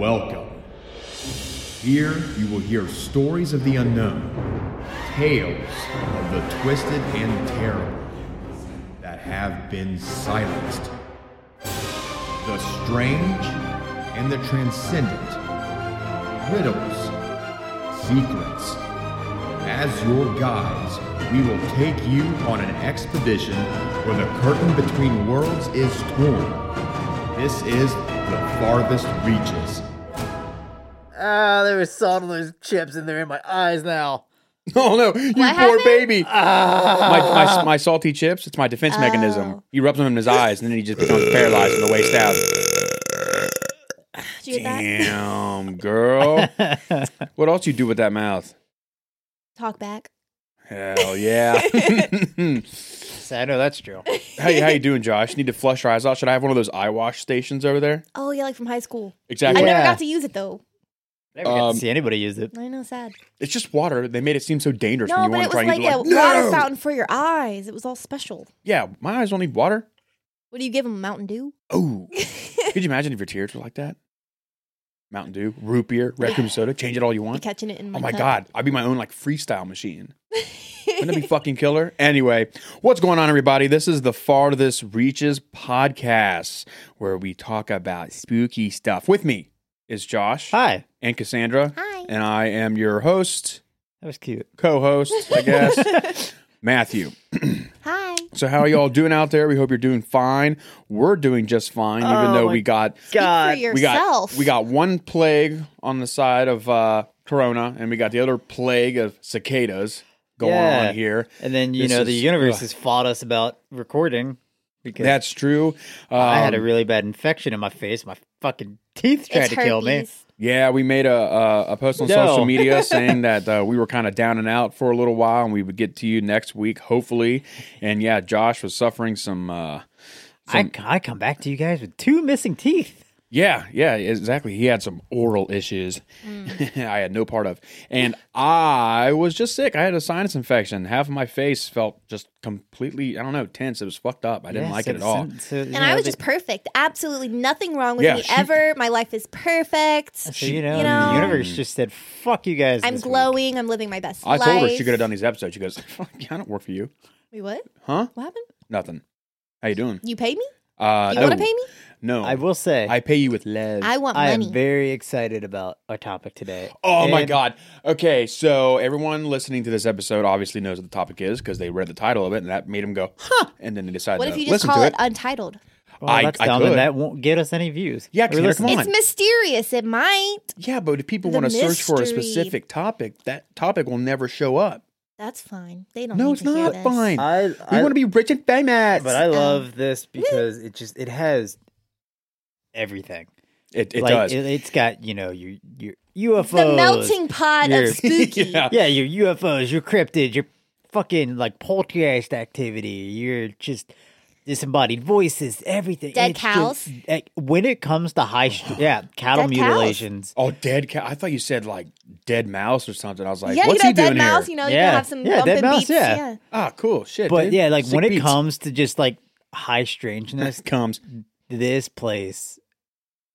Welcome. Here you will hear stories of the unknown, tales of the twisted and terrible that have been silenced, the strange and the transcendent, riddles, secrets. As your guides, we will take you on an expedition where the curtain between worlds is torn. This is the farthest reaches. Ah, there was salt and there's chips in there in my eyes now. Oh no, you poor happened? baby. Ah. My, my, my salty chips, it's my defense mechanism. Oh. He rubs them in his eyes and then he just becomes paralyzed from the waist down. Did you get that? Damn, girl. what else you do with that mouth? Talk back. Hell yeah. So I know that's true. how, you- how you doing, Josh? Need to flush your eyes out? Should I have one of those eye wash stations over there? Oh yeah, like from high school. Exactly. I never Yeah. got to use it though. Never got Um, to see anybody use it. I know, sad. It's just water. They made it seem so dangerous when No, you but want it to try was and like a it. water "No!" fountain for your eyes. It was all special. Yeah, my eyes don't need water. What do you give them? Mountain Dew? Oh, could you imagine if your tears were like that? Mountain Dew, root beer, raccoon soda, change it all you Be want. catching it in my Oh my cup. god, I'd be my own like freestyle machine. Wouldn't it be fucking killer? Anyway, what's going on, everybody? This is the Farthest Reaches podcast, where we talk about spooky stuff. With me is Josh Hi. and Cassandra, Hi. and I am your host, That was cute. co-host, I guess, Matthew. Hi. So how are y'all doing out there? We hope you're doing fine. We're doing just fine, even Oh though we got Speak for we yourself. got we got one plague on the side of uh, Corona, and we got the other plague of cicadas going Yeah. on here. And then, you This know, the universe ugh. has fought us about recording because That's true. I had a Um, really bad infection in my face. My fucking teeth tried It's to kill me. yeah. We made a a, a post on No. social media saying that uh, we were kind of down and out for a little while, and we would get to you next week, hopefully. And yeah, Josh was suffering some. Uh, I, I come back to you guys with two missing teeth. Yeah, yeah, exactly. He had some oral issues Mm. I had no part of. And I was just sick. I had a sinus infection. Half of my face felt just completely, I don't know, tense. It was fucked up. I didn't Yeah, like so- it at all. so- so, And know, I was they- just perfect. Absolutely nothing wrong with Yeah, me she- ever. My life is perfect. So, you know, you know- the universe just said, fuck you guys. I'm this week." glowing. I'm living my best I life. told her she could have done these episodes. She goes, fuck, I don't work for you. Wait, what? Huh? What happened? Nothing. How you doing? You paid me? Uh, You no, want to pay me? No. I will say, I pay you with love. I want I money. am very excited about our topic today. Oh my god. Okay, so everyone listening to this episode obviously knows what the topic is because they read the title of it and that made them go, huh, and then they decided what if you just call it it. Untitled? Well, I- that's I dumb, could. and that won't get us any views. Yeah, Or Tanner, come on. It's mysterious. It might. Yeah, but if people The want to search for a mystery. specific topic, that topic will never show up. That's fine. They don't. No, need it's to hear not this. fine. I, we want to be rich and famous. but I Um, love this because it just it has everything. it it like, does. It, has got you know your your UFOs, The melting pot You're- of spooky. Yeah. yeah, your UFOs, your cryptids, your fucking like poltergeist activity. You're just disembodied voices, everything. Dead It's cows? just- like, when it comes to high, st- yeah, cattle Dead cows. mutilations. oh, dead cat. I thought you said like dead mouse or something. I was like, yeah, what's you know, he doing dead mouse. here? You know, you Yeah. can have some Yeah, dead bumping mouse, beats. yeah. yeah. Ah, cool. Shit. But dude. yeah, like Sick when it beats. comes to just like high strangeness, comes. this place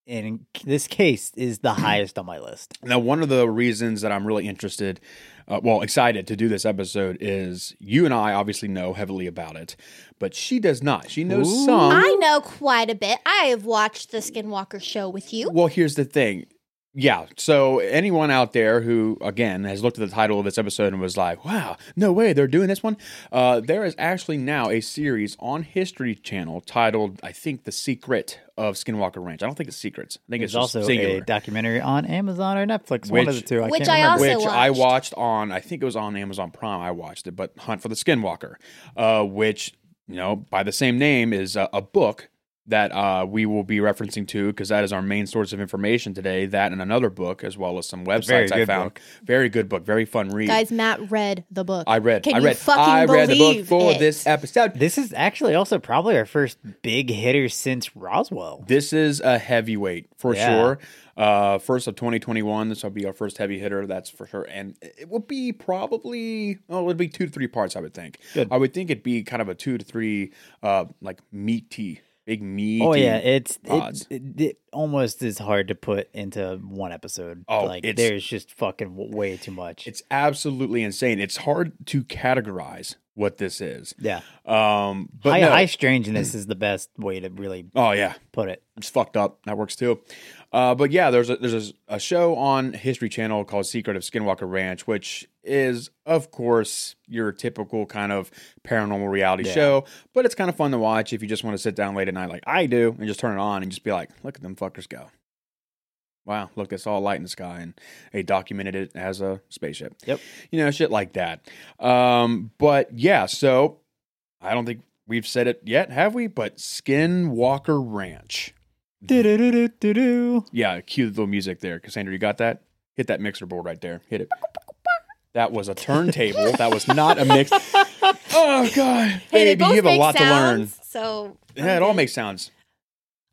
And this case is the highest on my list. Now, one of the reasons that I'm really interested, uh, well, excited to do this episode is you and I obviously know heavily about it, but she does not. She knows Ooh. some. I know quite a bit. I have watched the Skinwalker show with you. Well, here's the thing. Yeah. So anyone out there who, again, has looked at the title of this episode and was like, "Wow, no way, they're doing this one," uh, there is actually now a series on History Channel titled, I think, "The Secret of Skinwalker Ranch." I don't think it's secrets. I think There's it's just also singular. a documentary on Amazon or Netflix, one of the Which- two. I Which can't I also which I watched. watched on, I think it was on Amazon Prime. I watched it, but Hunt for the Skinwalker, uh, which you know by the same name is a, a book that uh, we will be referencing to because that is our main source of information today. That and another book, as well as some very websites I found. book. Very good book, very fun read. Guys, Matt read the book. I read. Can I you read. fucking I read the book for it? this episode. This is actually also probably our first big hitter since Roswell. This is a heavyweight for Yeah. sure. Uh, first of 2021. This will be our first heavy hitter. That's for sure. And it will be probably, oh, it'll be two to three parts, I would think. Good. I would think it'd be kind of a two to three, uh, like meaty big meaty. Oh yeah, it's it, it, almost is hard to put into one episode. Oh, like there's just fucking way too much. It's absolutely insane. It's hard to categorize what this is. yeah, Um, but high, no. high strangeness is the best way to really oh yeah, put it. it's fucked up. That works too. Uh, but yeah, there's a there's a, a show on History Channel called Secret of Skinwalker Ranch, which is of course your typical kind of paranormal reality Yeah. show. But it's kind of fun to watch if you just want to sit down late at night, like I do, and just turn it on and just be like, look at them fuckers go. Wow, look, it's all light in the sky, and they documented it as a spaceship. Yep. you know, shit like that. Um, but yeah, so I don't think we've said it yet, have we? But Skinwalker Ranch. Do-do-do-do-do-do. Yeah, cue the little music there. Cassandra, you got that? Hit that mixer board right there. Hit it. That was a turntable. that was not a mix. Oh god, Hey, baby, you have a make lot to learn. So Yeah, it all makes sounds.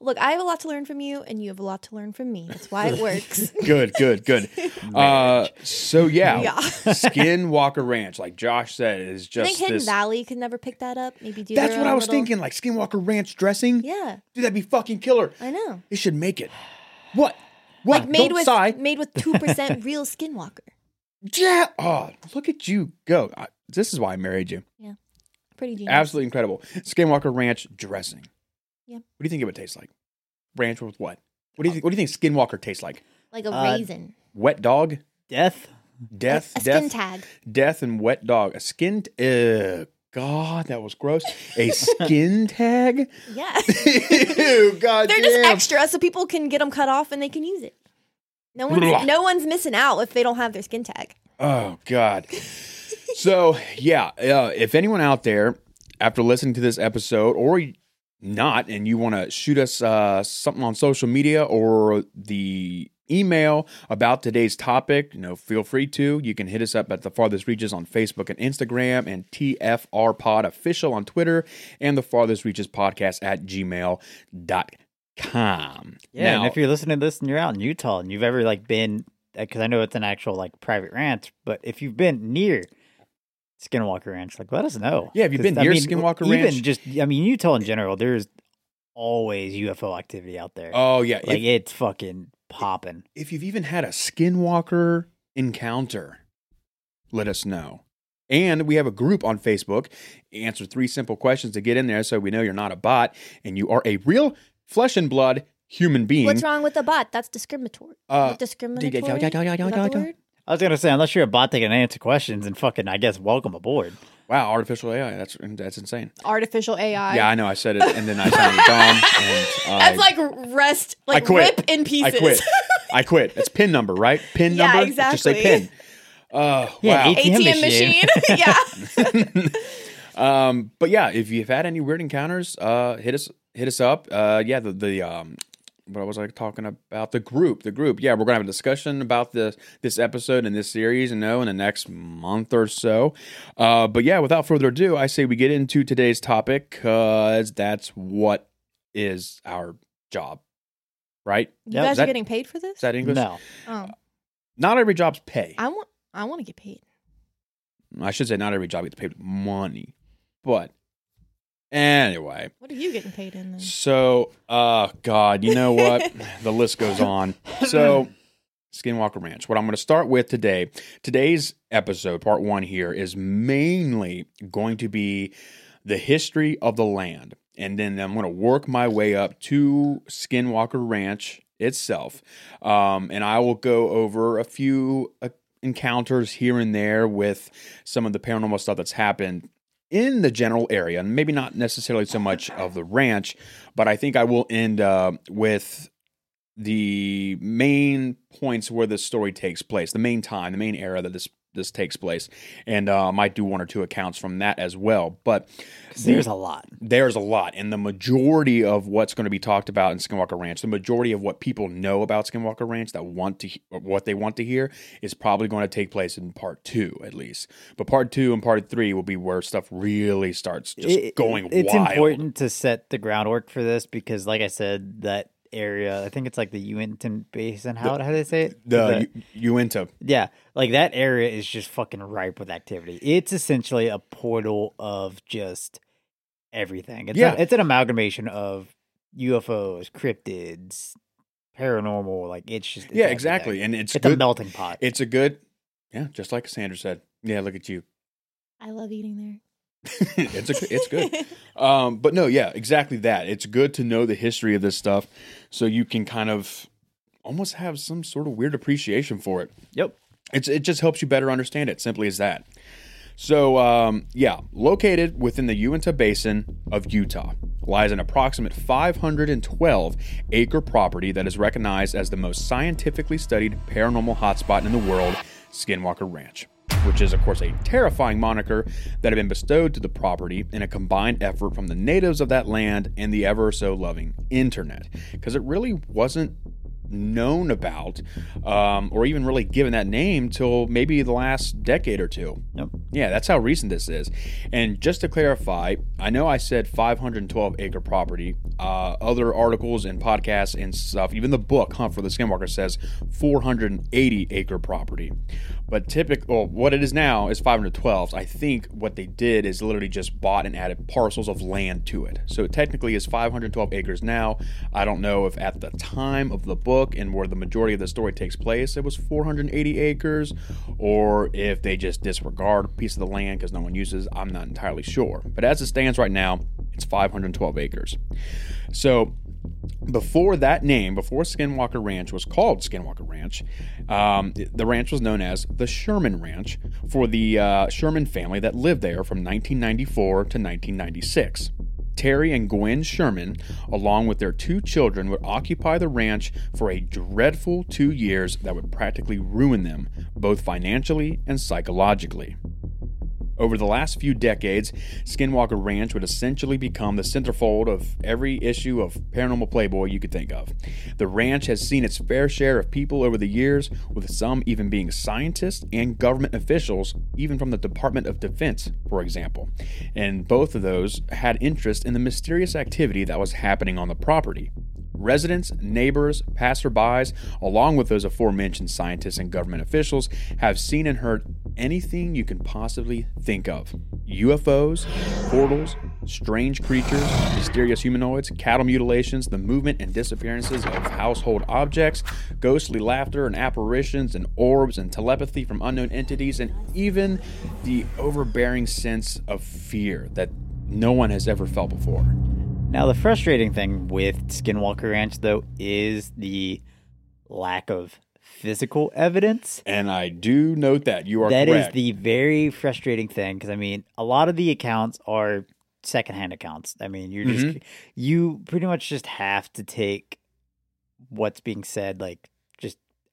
Look, I have a lot to learn from you, and you have a lot to learn from me. That's why it works. Good, good, good. Uh, so yeah, Yeah. Skinwalker Ranch, like Josh said, is just. I think Hidden this. Valley could never pick that up. Maybe do. That's what I was little- thinking. Like Skinwalker Ranch dressing. Yeah, Dude, that'd be fucking killer. I know. They should make it. What? What? Like made Don't with sigh. made with two percent real Skinwalker. Yeah. Oh, look at you go. I, this is why I married you. Yeah. Pretty genius. Absolutely incredible. Skinwalker Ranch dressing. Yeah. What do you think it would taste like? Ranch with what? What do you think? What do you think Skinwalker tastes like? Like a Uh, raisin. Wet dog, Death. death, a, a death, skin tag. death, and wet dog. A skin. T- uh, God, that was gross. A skin tag. Yeah. Ew, God They're damn. just extra, so people can get them cut off and they can use it. No Blah. one's no one's missing out if they don't have their skin tag. Oh God. so yeah, uh, if anyone out there after listening to this episode or not, and you want to shoot us uh, something on social media or the email about today's topic, you know, feel free to. You can hit us up at the farthest reaches on Facebook and Instagram, and TFR Pod official on Twitter, and the farthest reaches podcast at gmail.com. Yeah, Now, and if you're listening to this and you're out in Utah and you've ever like been, because I know it's an actual like private ranch, but if you've been near Skinwalker Ranch, like let us know. Yeah, have you been I near mean, Skinwalker even Ranch? just, I mean, Utah in general, there's always UFO activity out there. oh yeah, like if- it's fucking popping. if you've even had a skinwalker encounter, let us know. And we have a group on Facebook. Answer three simple questions to get in there so we know you're not a bot and you are a real flesh and blood human being. What's wrong with the bot? That's discriminatory. Uh, discriminatory. Is that the word? I was gonna say, unless you're a bot that can answer questions and fucking, I guess, welcome aboard. Wow, artificial AI. That's that's insane. Artificial AI. yeah, I know. I said it and then I sounded dumb. And I, That's like rest, like quit. rip in pieces. I quit. I quit. It's pin number, right? Pin Yeah, number. Just say exactly. pin. Uh, Yeah, wow. ATM ATM machine. machine. yeah. Um, but yeah, if you've had any weird encounters, uh, hit us hit us up. Uh, yeah, the the um, what I was I talking about? The group, the group. Yeah, we're gonna have a discussion about this this episode and this series, and know in the next month or so. Uh, but yeah, without further ado, I say we get into today's topic because that's what is our job, right? You Yep. guys that- are getting paid for this? Is that English? No, oh, Not every job's pay. I want. I want to get paid. I should say not every job gets paid money, but anyway. What are you getting paid in then? So, uh, God, you know what? the list goes on. So, Skinwalker Ranch. What I'm going to start with today, today's episode, part one here, is mainly going to be the history of the land. And then I'm going to work my way up to Skinwalker Ranch itself. Um, and I will go over a few uh, encounters here and there with some of the paranormal stuff that's happened in the general area, and maybe not necessarily so much of the ranch, but I think I will end uh, with the main points where this story takes place, the main time, the main era that this this takes place, and uh, I might do one or two accounts from that as well. But 'Cause there's a lot. there's a lot, and the majority of what's going to be talked about in Skinwalker Ranch, the majority of what people know about Skinwalker Ranch that want to, what they want to hear, is probably going to take place in part two at least. But part two and part three will be where stuff really starts just It- going It's wild. important to set the groundwork for this because, like I said, that area, I think it's like the Uinta Basin. How how do they say it? The U- Uinta, Yeah, like that area is just fucking ripe with activity. It's essentially a portal of just everything. It's Yeah. a, it's an amalgamation of UFOs, cryptids, paranormal. Like it's just it's yeah, everything. exactly. And it's It's a melting pot. It's a good, yeah, just like Sandra said. Yeah, look at you. I love eating there. it's a, it's good. Um, but no, yeah, exactly that. It's good to know the history of this stuff, so you can kind of almost have some sort of weird appreciation for it. Yep. It's it just helps you better understand it. Simply as that. So um, yeah, located within the Uinta Basin of Utah lies an approximate 512 acre property that is recognized as the most scientifically studied paranormal hotspot in the world, Skinwalker Ranch. Which is, of course, a terrifying moniker that had been bestowed to the property in a combined effort from the natives of that land and the ever so loving internet. Because it really wasn't known about um, or even really given that name till maybe the last decade or two. Yep. Yeah, that's how recent this is. And just to clarify, I know I said 512 acre property. Uh, other articles and podcasts and stuff, even the book Hunt for the Skinwalker says 480 acre property. But typical, well, what it is now is 512. I think what they did is literally just bought and added parcels of land to it. So it technically is 512 acres now. I don't know if at the time of the book and where the majority of the story takes place, it was 480 acres, or if they just disregard a piece of the land because no one uses. I'm not entirely sure. But as it stands right now, it's 512 acres. So before that name, before Skinwalker Ranch was called Skinwalker Ranch, um, the ranch was known as the Sherman Ranch for the uh, Sherman family that lived there from 1994 to 1996. Terry and Gwen Sherman, along with their two children, would occupy the ranch for a dreadful two years that would practically ruin them, both financially and psychologically. Over the last few decades, Skinwalker Ranch would essentially become the centerfold of every issue of Paranormal Playboy you could think of. The ranch has seen its fair share of people over the years, with some even being scientists and government officials, even from the Department of Defense, for example. And both of those had interest in the mysterious activity that was happening on the property. Residents, neighbors, passerbys, along with those aforementioned scientists and government officials, have seen and heard anything you can possibly think of UFOs, portals, strange creatures, mysterious humanoids, cattle mutilations, the movement and disappearances of household objects, ghostly laughter and apparitions, and orbs and telepathy from unknown entities, and even the overbearing sense of fear that no one has ever felt before. Now, the frustrating thing with Skinwalker Ranch, though, is the lack of physical evidence. And I do note that you are That is correct. the very frustrating thing because I mean, a lot of the accounts are secondhand accounts. I mean, you're just Mm-hmm. you pretty much just have to take what's being said like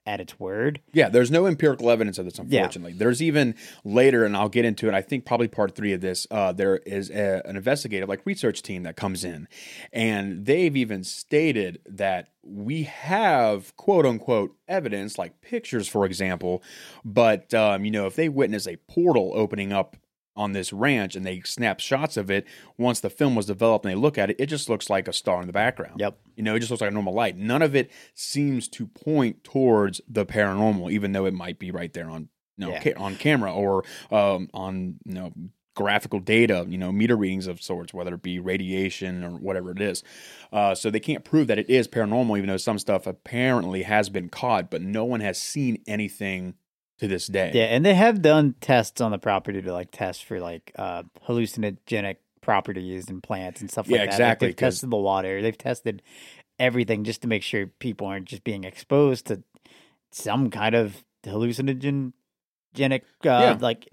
at its word. Yeah, there's no empirical evidence of this, Yeah. unfortunately. There's even later, and I'll get into it. I think probably part three of this. Uh, there is a, an investigative, like research team that comes in, and they've even stated that we have quote unquote evidence, like pictures, for example. But um, you know, if they witness a portal opening up on this ranch and they snap shots of it, once the film was developed and they look at it, it just looks like a star in the background. Yep. You know, it just looks like a normal light. None of it seems to point towards the paranormal, even though it might be right there on you know, Yeah. ca- on camera or um, on you know graphical data, you know, meter readings of sorts, whether it be radiation or whatever it is. Uh, so they can't prove that it is paranormal, even though some stuff apparently has been caught, but no one has seen anything to this day. Yeah, and they have done tests on the property to like test for like uh hallucinogenic properties and plants and stuff like Yeah, that. Like, exactly, they've 'cause- tested the water. They've tested everything just to make sure people aren't just being exposed to some kind of hallucinogenic uh Yeah. like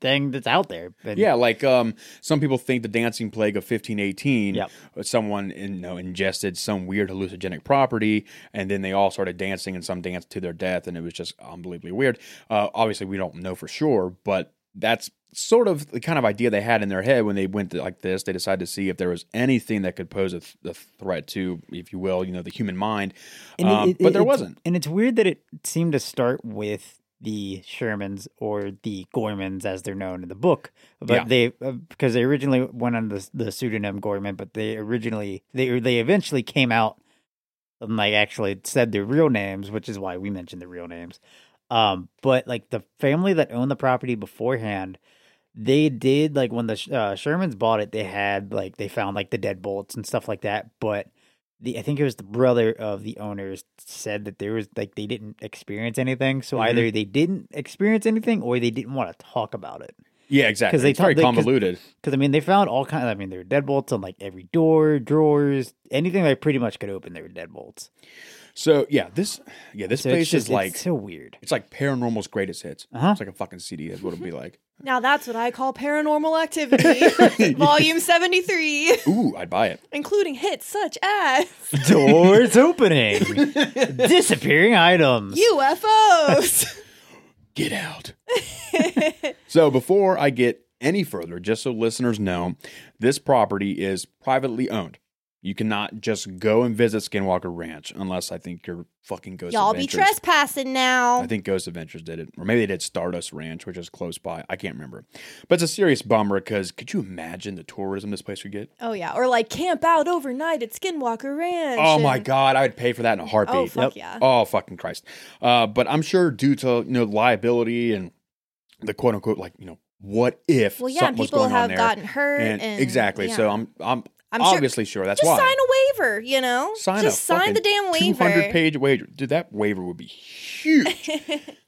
thing that's out there. And Yeah, like um, some people think the dancing plague of 1518, Yep. someone you know ingested some weird hallucinogenic property, and then they all started dancing, and some danced to their death, and it was just unbelievably weird. Uh, obviously, we don't know for sure, but that's sort of the kind of idea they had in their head when they went like this. They decided to see if there was anything that could pose a, th- a threat to, if you will, you know, the human mind. And it- Um, it- but there it's- wasn't. And it's weird that it seemed to start with the Shermans or the Gormans, as they're known in the book. But Yeah. they, uh, because they originally went under the, the pseudonym Gorman, but they originally, they they eventually came out and like actually said their real names, which is why we mentioned the real names. Um, but like the family that owned the property beforehand, they did like when the uh, Shermans bought it, they had like they found like the dead bolts and stuff like that, but the I think it was the brother of the owners said that there was like they didn't experience anything. So Mhm. either they didn't experience anything or they didn't want to talk about it. Yeah, exactly. Because they it's very they- convoluted. Because I mean, they found all kinds. I mean, there were deadbolts on like every door, drawers, anything they pretty much could open. There were deadbolts. So yeah, this yeah this So place it's just is like it's so weird. it's like paranormal's greatest hits. Uh-huh. It's like a fucking CD. Is what it'll be like. Now that's what I call paranormal activity. Volume 73, Ooh, I'd buy it. including hits such as Doors opening, disappearing items. UFOs. Get out. so before I get any further, just so listeners know, this property is privately owned. You cannot just go and visit Skinwalker Ranch unless I think you're fucking Ghost Y'all be trespassing now. I think Ghost Adventures did it, or maybe they did Stardust Ranch, which is close by. I can't remember, but it's a serious bummer because could you imagine the tourism this place would get? oh yeah, or like camp out overnight at Skinwalker Ranch. Oh my god, I would pay for that in a heartbeat. Oh fuck Yep. yeah. Oh fucking Christ! Uh, but I'm sure due to you know liability and the quote unquote like you know what if Well, yeah, and people have gotten hurt and, and, exactly. So. I'm I'm, I'm sure- obviously sure, that's just why sign a waiver, you know? sign just sign the damn waiver. 200 page waiver. Dude, that waiver would be huge.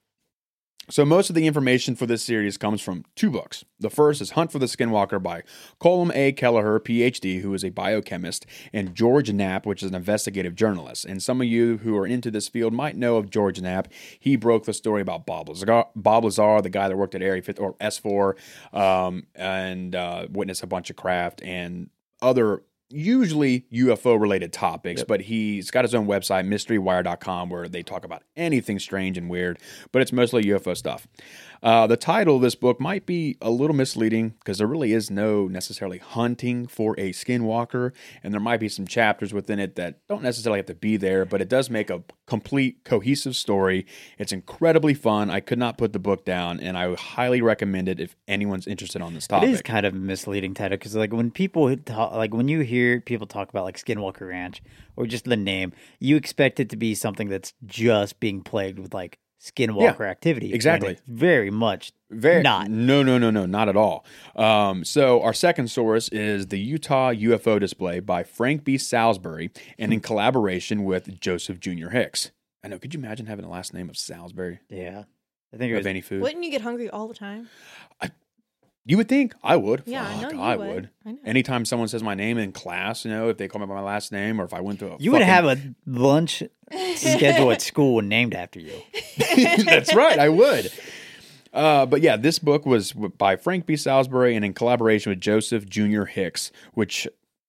So most of the information for this series comes from two books. The first is Hunt for the Skinwalker by Colm A. Kelleher, PhD, who is a biochemist, and George Knapp, which is an investigative journalist. And some of you who are into this field might know of George Knapp. He broke the story about Bob Lazar, Bob Lazar the guy that worked at Area 50, or S4, um, and uh, witnessed a bunch of craft and other usually UFO related topics, but he's got his own website, mysterywire.com, where they talk about anything strange and weird, but it's mostly UFO stuff. Uh, the title of this book might be a little misleading because there really is no necessarily hunting for a skinwalker, and there might be some chapters within it that don't necessarily have to be there, but it does make a complete, cohesive story. It's incredibly fun. I could not put the book down, and I highly recommend it if anyone's interested on this topic. It is kind of a misleading title because, like, when people talk, like when you hear people talk about like Skinwalker Ranch or just the name, you expect it to be something that's just being plagued with like Skinwalker activity. when exactly. it's very much Very not. No, no, no, no, not at all. Um, so our second source is the Utah UFO display by Frank B. Salisbury, and in collaboration with Joseph Jr. Hicks. I know. Could you imagine having the last name of Salisbury Yeah, I think it of was. any food? Wouldn't you get hungry all the time? You would think I would. Yeah, I know you I would. would. I know. Anytime someone says my name in class, you know, if they call me by my last name, or if I went to a You would fucking- have a lunch schedule at school named after you. That's right, I would. Uh, but yeah, this book was by Frank B. Salisbury and in collaboration with Joseph Jr. Hicks, which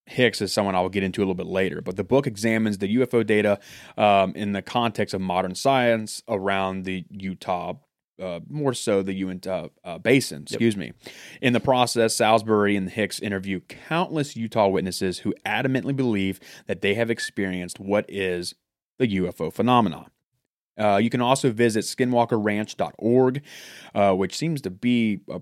Hicks is someone I'll get into a little bit later. But the book examines the UFO data um, in the context of modern science around the Utah. Uh, more so the Uinta uh, Basin, excuse me. In the process, Salisbury and Hicks interview countless Utah witnesses who adamantly believe that they have experienced what is the UFO phenomenon. Uh, you can also visit skinwalkerranch.org, uh, which seems to be a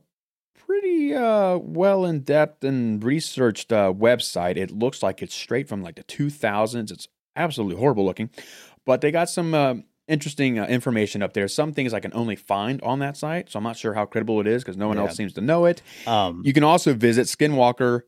pretty uh, well in depth and researched uh, website. It looks like it's straight from like the 2000s. It's absolutely horrible looking, but they got some uh, interesting uh, information up there. Some things I can only find on that site, so I'm not sure how credible it is because no one Yeah. else seems to know it. Um, You can also visit skinwalker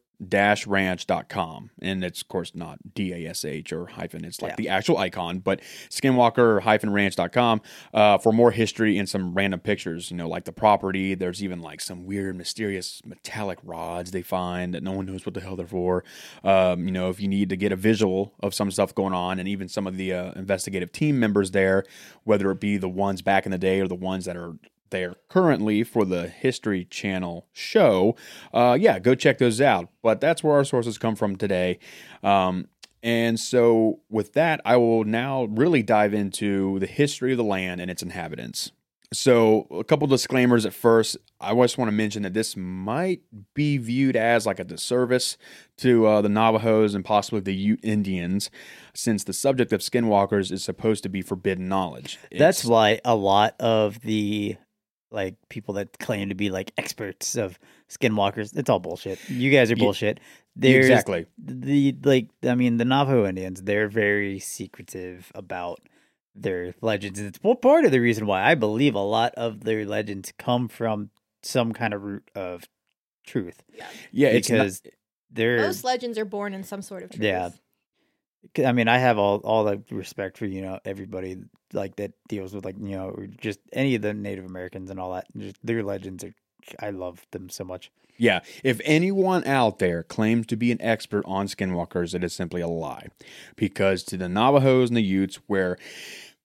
ranch.com and it's of course not d-a-s-h or hyphen it's like Yeah. the actual icon but skinwalker hyphen ranch.com uh, for more history and some random pictures you know like the property. There's even like some weird mysterious metallic rods they find that no one knows what the hell they're for. Um, you know if you need to get a visual of some stuff going on and even some of the uh, investigative team members there whether it be the ones back in the day or the ones that are there currently for the History Channel show, uh, yeah, go check those out. But that's where our sources come from today. Um, and so, with that, I will now really dive into the history of the land and its inhabitants. So, a couple disclaimers at first. I just want to mention that this might be viewed as like a disservice to uh, the Navajos and possibly the Ute Indians, since the subject of skinwalkers is supposed to be forbidden knowledge. that's It's- why a lot of the like people that claim to be like experts of skinwalkers, it's all bullshit. You guys are Ye- bullshit. There's exactly. the like I mean the Navajo Indians, they're very secretive about their legends. And it's well, part of the reason why I believe a lot of their legends come from some kind of root of truth. Yeah, it's not- because they're Most legends are born in some sort of truth. Yeah. I mean, I have all all the respect for you know everybody like that deals with like you know just any of the Native Americans and all that. Just their legends are. I love them so much. Yeah, if anyone out there claims to be an expert on skinwalkers, it is simply a lie. Because to the Navajos and the Utes, where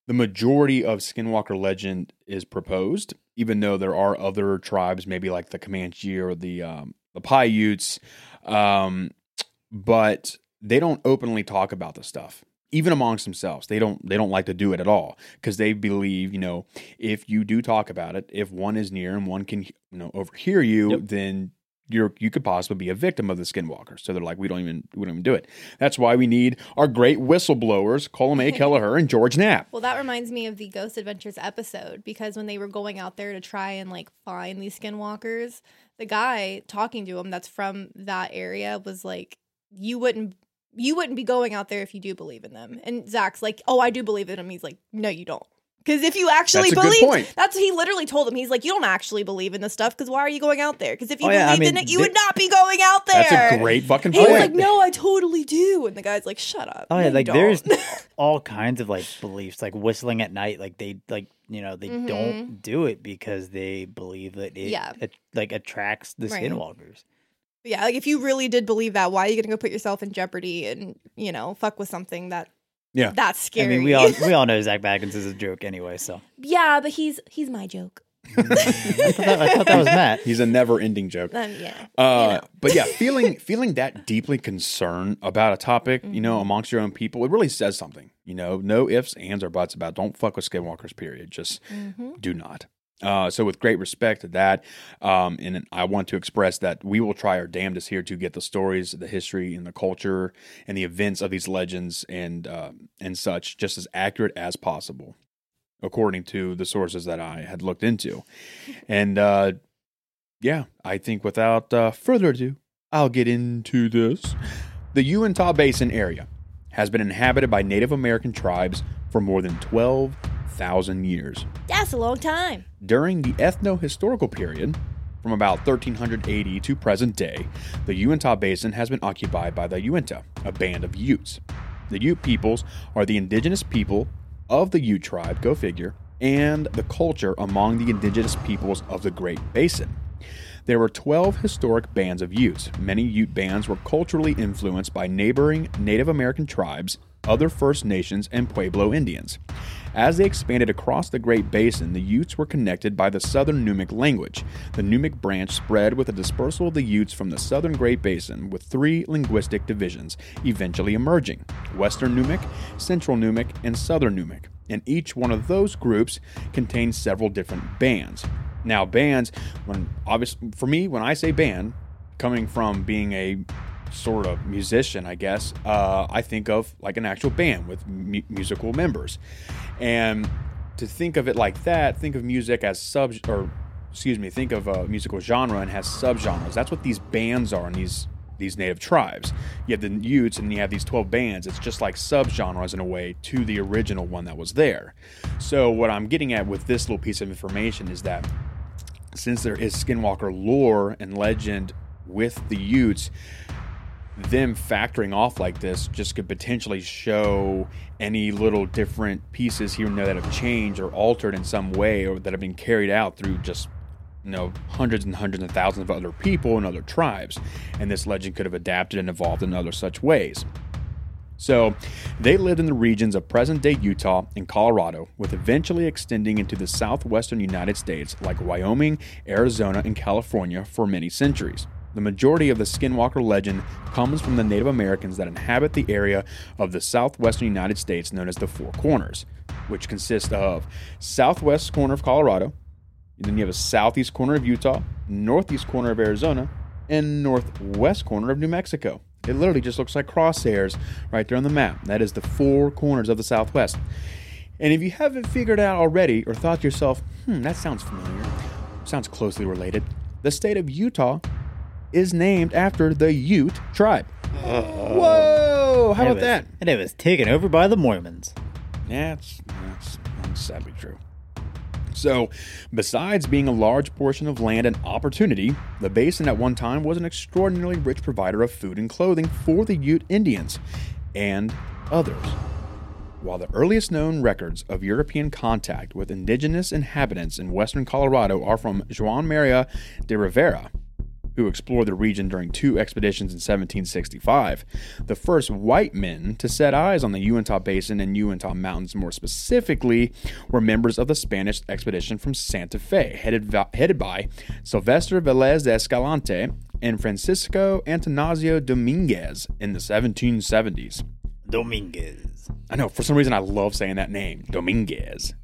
the majority of skinwalker legend is proposed, even though there are other tribes, maybe like the Comanche or the um, the Paiutes, um, but they don't openly talk about the stuff even amongst themselves. They don't they don't like to do it at all because they believe you know if you do talk about it if one is near and one can you know overhear you Yep. then you're you could possibly be a victim of the skinwalker. So they're like we don't even we don't even do it. That's why we need our great whistleblowers colin a. Kelleher and george knapp. Well, that reminds me of the Ghost Adventures episode because when they were going out there to try and like find these skinwalkers, the guy talking to him that's from that area was like, "You wouldn't, you wouldn't be going out there if you do believe in them." And Zak's like, "Oh, I do believe in them." He's like, "No, you don't." Because if you actually That's believe, that's he literally told him. He's like, "You don't actually believe in this stuff because why are you going out there? Because if you Oh, yeah, I believed in it, you they- would not be going out there." that's a great fucking He was like, "No, I totally do," and the guy's like, "Shut up." Oh yeah, you like there's all kinds of like beliefs, like whistling at night. Like they like you know they Mhm. don't do it because they believe that it Yeah. it, like attracts the Right. skinwalkers. Yeah, like if you really did believe that, why are you gonna go put yourself in jeopardy and you know fuck with something that Yeah. that's scary? I mean, we all we all know Zak Bagans is a joke anyway. So yeah, but he's he's my joke. I thought that, I thought that was Matt. he's a never-ending joke Um, yeah, Uh, know. but yeah, feeling feeling that deeply concerned about a topic, you know, Mm-hmm. amongst your own people, it really says something. You know, no ifs, ands, or buts about don't fuck with skinwalkers. Period. Just Mm-hmm. do not. Uh, so, with great respect to that, um, and I want to express that we will try our damnedest here to get the stories, the history, and the culture, and the events of these legends and uh, and such just as accurate as possible, according to the sources that I had looked into. And uh, yeah, I think without uh, further ado, I'll get into this. The Uintah Basin area has been inhabited by Native American tribes for more than 12,000 years. that's a long time. During the ethno historical period, from about 1380 to present day, the Uintah Basin has been occupied by the Uinta, a band of Utes. The Ute peoples are the indigenous people of the Ute tribe, go figure, and the culture among the indigenous peoples of the Great Basin. There were 12 historic bands of Utes. Many Ute bands were culturally influenced by neighboring Native American tribes, other First Nations, and Pueblo Indians. As they expanded across the Great Basin, the Utes were connected by the Southern Numic language. The Numic branch spread with the dispersal of the Utes from the Southern Great Basin, with three linguistic divisions eventually emerging Western Numic, Central Numic, and Southern Numic. And each one of those groups contained several different bands. Now, bands, when obvious for me, when I say band, coming from being a sort of musician, I guess, uh, I think of like an actual band with mu- musical members. And to think of it like that, think of music as sub or excuse me, think of a musical genre and has subgenres. That's what these bands are in these these native tribes. You have the Utes and you have these 12 bands. It's just like subgenres in a way to the original one that was there. So what I'm getting at with this little piece of information is that since there is skinwalker lore and legend with the Utes, them factoring off like this just could potentially show any little different pieces here and there that have changed or altered in some way or that have been carried out through just you know hundreds and hundreds and thousands of other people and other tribes and this legend could have adapted and evolved in other such ways so they lived in the regions of present day Utah and Colorado, with eventually extending into the southwestern United States like Wyoming, Arizona, and California for many centuries. The majority of the Skinwalker legend comes from the Native Americans that inhabit the area of the southwestern United States known as the Four Corners, which consists of southwest corner of Colorado, then you have a southeast corner of Utah, northeast corner of Arizona, and northwest corner of New Mexico. It literally just looks like crosshairs right there on the map. That is the four corners of the Southwest. And if you haven't figured out already or thought to yourself, hmm, that sounds familiar, sounds closely related, the state of Utah is named after the Ute tribe. Whoa! How about that? And it was taken over by the Mormons. It's, that's, that's sadly true. So, besides being a large portion of land and opportunity, the basin at one time was an extraordinarily rich provider of food and clothing for the Ute Indians and others. While the earliest known records of European contact with indigenous inhabitants in western Colorado are from Juan Maria de Rivera, who explored the region during two expeditions in 1765. The first white men to set eyes on the Uintah Basin and Uintah Mountains, more specifically, were members of the Spanish expedition from Santa Fe, headed, headed by Sylvester Velez de Escalante and Francisco Antanasio Dominguez in the 1770s. Dominguez. I know, for some reason, I love saying that name, Dominguez.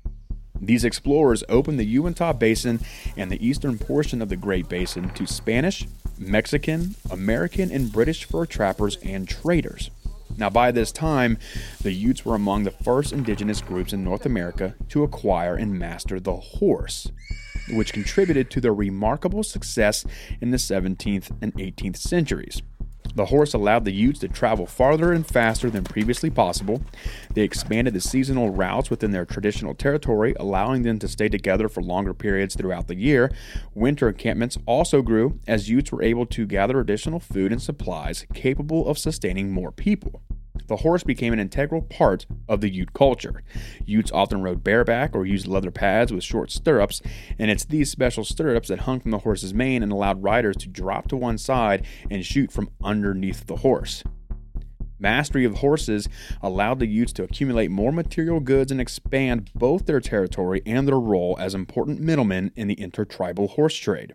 These explorers opened the Uintah Basin and the eastern portion of the Great Basin to Spanish, Mexican, American, and British fur trappers and traders. Now, by this time, the Utes were among the first indigenous groups in North America to acquire and master the horse, which contributed to their remarkable success in the 17th and 18th centuries. The horse allowed the Utes to travel farther and faster than previously possible. They expanded the seasonal routes within their traditional territory, allowing them to stay together for longer periods throughout the year. Winter encampments also grew as Utes were able to gather additional food and supplies capable of sustaining more people the horse became an integral part of the Ute culture. Utes often rode bareback or used leather pads with short stirrups, and it's these special stirrups that hung from the horse's mane and allowed riders to drop to one side and shoot from underneath the horse. Mastery of horses allowed the Utes to accumulate more material goods and expand both their territory and their role as important middlemen in the intertribal horse trade.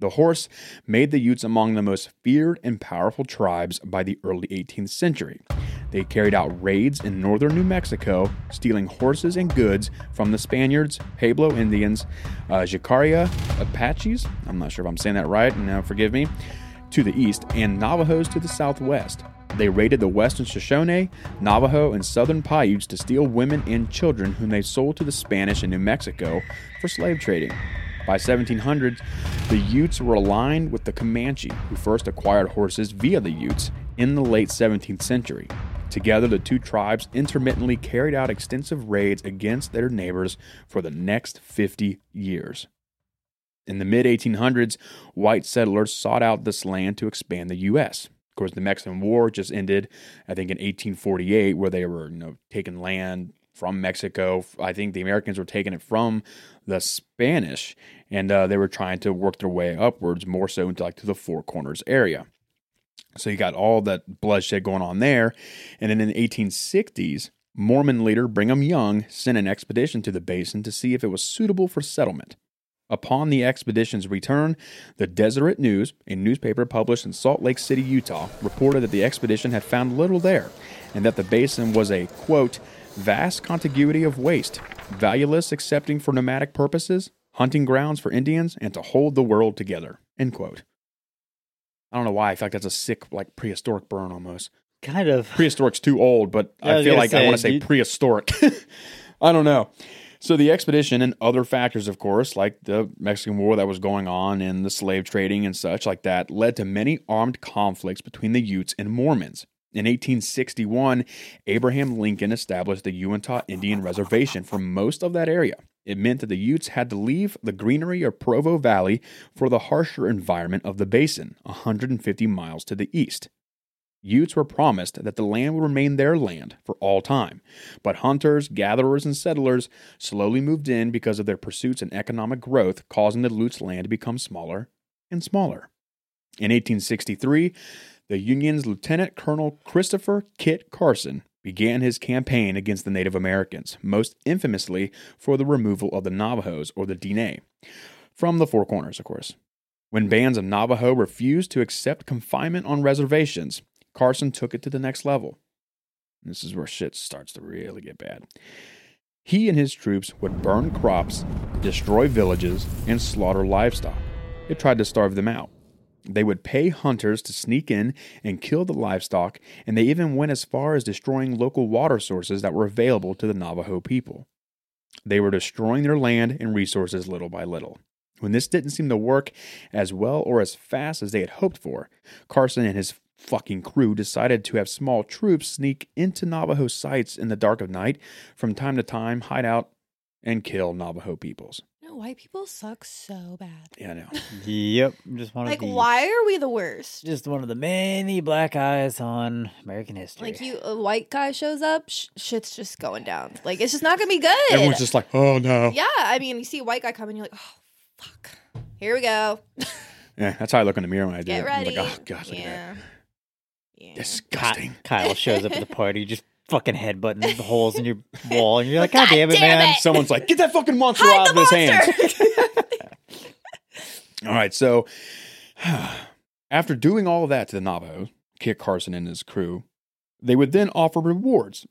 The horse made the Utes among the most feared and powerful tribes by the early 18th century. They carried out raids in northern New Mexico, stealing horses and goods from the Spaniards, Pueblo Indians, uh, Jicaria Apaches, I'm not sure if I'm saying that right, now forgive me, to the east, and Navajos to the southwest. They raided the western Shoshone, Navajo, and southern Paiutes to steal women and children whom they sold to the Spanish in New Mexico for slave trading. By 1700s, the Utes were aligned with the Comanche, who first acquired horses via the Utes in the late 17th century. Together, the two tribes intermittently carried out extensive raids against their neighbors for the next 50 years. In the mid 1800s, white settlers sought out this land to expand the U.S. Of course, the Mexican War just ended, I think, in 1848, where they were, you know, taking land from Mexico. I think the Americans were taking it from the Spanish, and uh, they were trying to work their way upwards more so into like to the Four Corners area. So you got all that bloodshed going on there, and then in the 1860s, Mormon leader Brigham Young sent an expedition to the basin to see if it was suitable for settlement. Upon the expedition's return, the Deseret News, a newspaper published in Salt Lake City, Utah, reported that the expedition had found little there and that the basin was a, quote, vast contiguity of waste, valueless excepting for nomadic purposes, hunting grounds for Indians, and to hold the world together. End quote. I don't know why. I feel like that's a sick, like prehistoric burn almost. Kind of. Prehistoric's too old, but I I feel like I want to say you- prehistoric. I don't know. So the expedition and other factors, of course, like the Mexican War that was going on and the slave trading and such like that, led to many armed conflicts between the Utes and Mormons. In 1861, Abraham Lincoln established the Uintah Indian Reservation for most of that area. It meant that the Utes had to leave the greenery of Provo Valley for the harsher environment of the basin, 150 miles to the east. Utes were promised that the land would remain their land for all time, but hunters, gatherers, and settlers slowly moved in because of their pursuits and economic growth, causing the Utes' land to become smaller and smaller. In 1863, the Union's Lieutenant Colonel Christopher Kit Carson began his campaign against the Native Americans, most infamously for the removal of the Navajos, or the Diné, from the Four Corners, of course. When bands of Navajo refused to accept confinement on reservations, Carson took it to the next level. This is where shit starts to really get bad. He and his troops would burn crops, destroy villages, and slaughter livestock. It tried to starve them out. They would pay hunters to sneak in and kill the livestock, and they even went as far as destroying local water sources that were available to the Navajo people. They were destroying their land and resources little by little. When this didn't seem to work as well or as fast as they had hoped for, Carson and his fucking crew decided to have small troops sneak into Navajo sites in the dark of night, from time to time hide out and kill Navajo peoples. No white people suck so bad. Yeah, I know. Yep. Just one Like, of the why are we the worst? just one of the many black eyes on American history. Like, you, a white guy shows up, sh- shit's just going down. Like, it's just not gonna be good. Everyone's just like, oh no. yeah, I mean, you see a white guy come and you're like, oh, fuck. Here we go. Yeah, that's how I look in the mirror when I do Get it. I'm ready. like, oh god, look at that. yeah. Yeah. Disgusting. Kyle shows up at the party, just fucking headbutting the holes in your wall, and you're like, God, God damn it, damn man! it. Someone's like, get that fucking monster Hide out of his hands. All right, so after doing all of that to the Navajo, Kit Carson and his crew, they would then offer rewards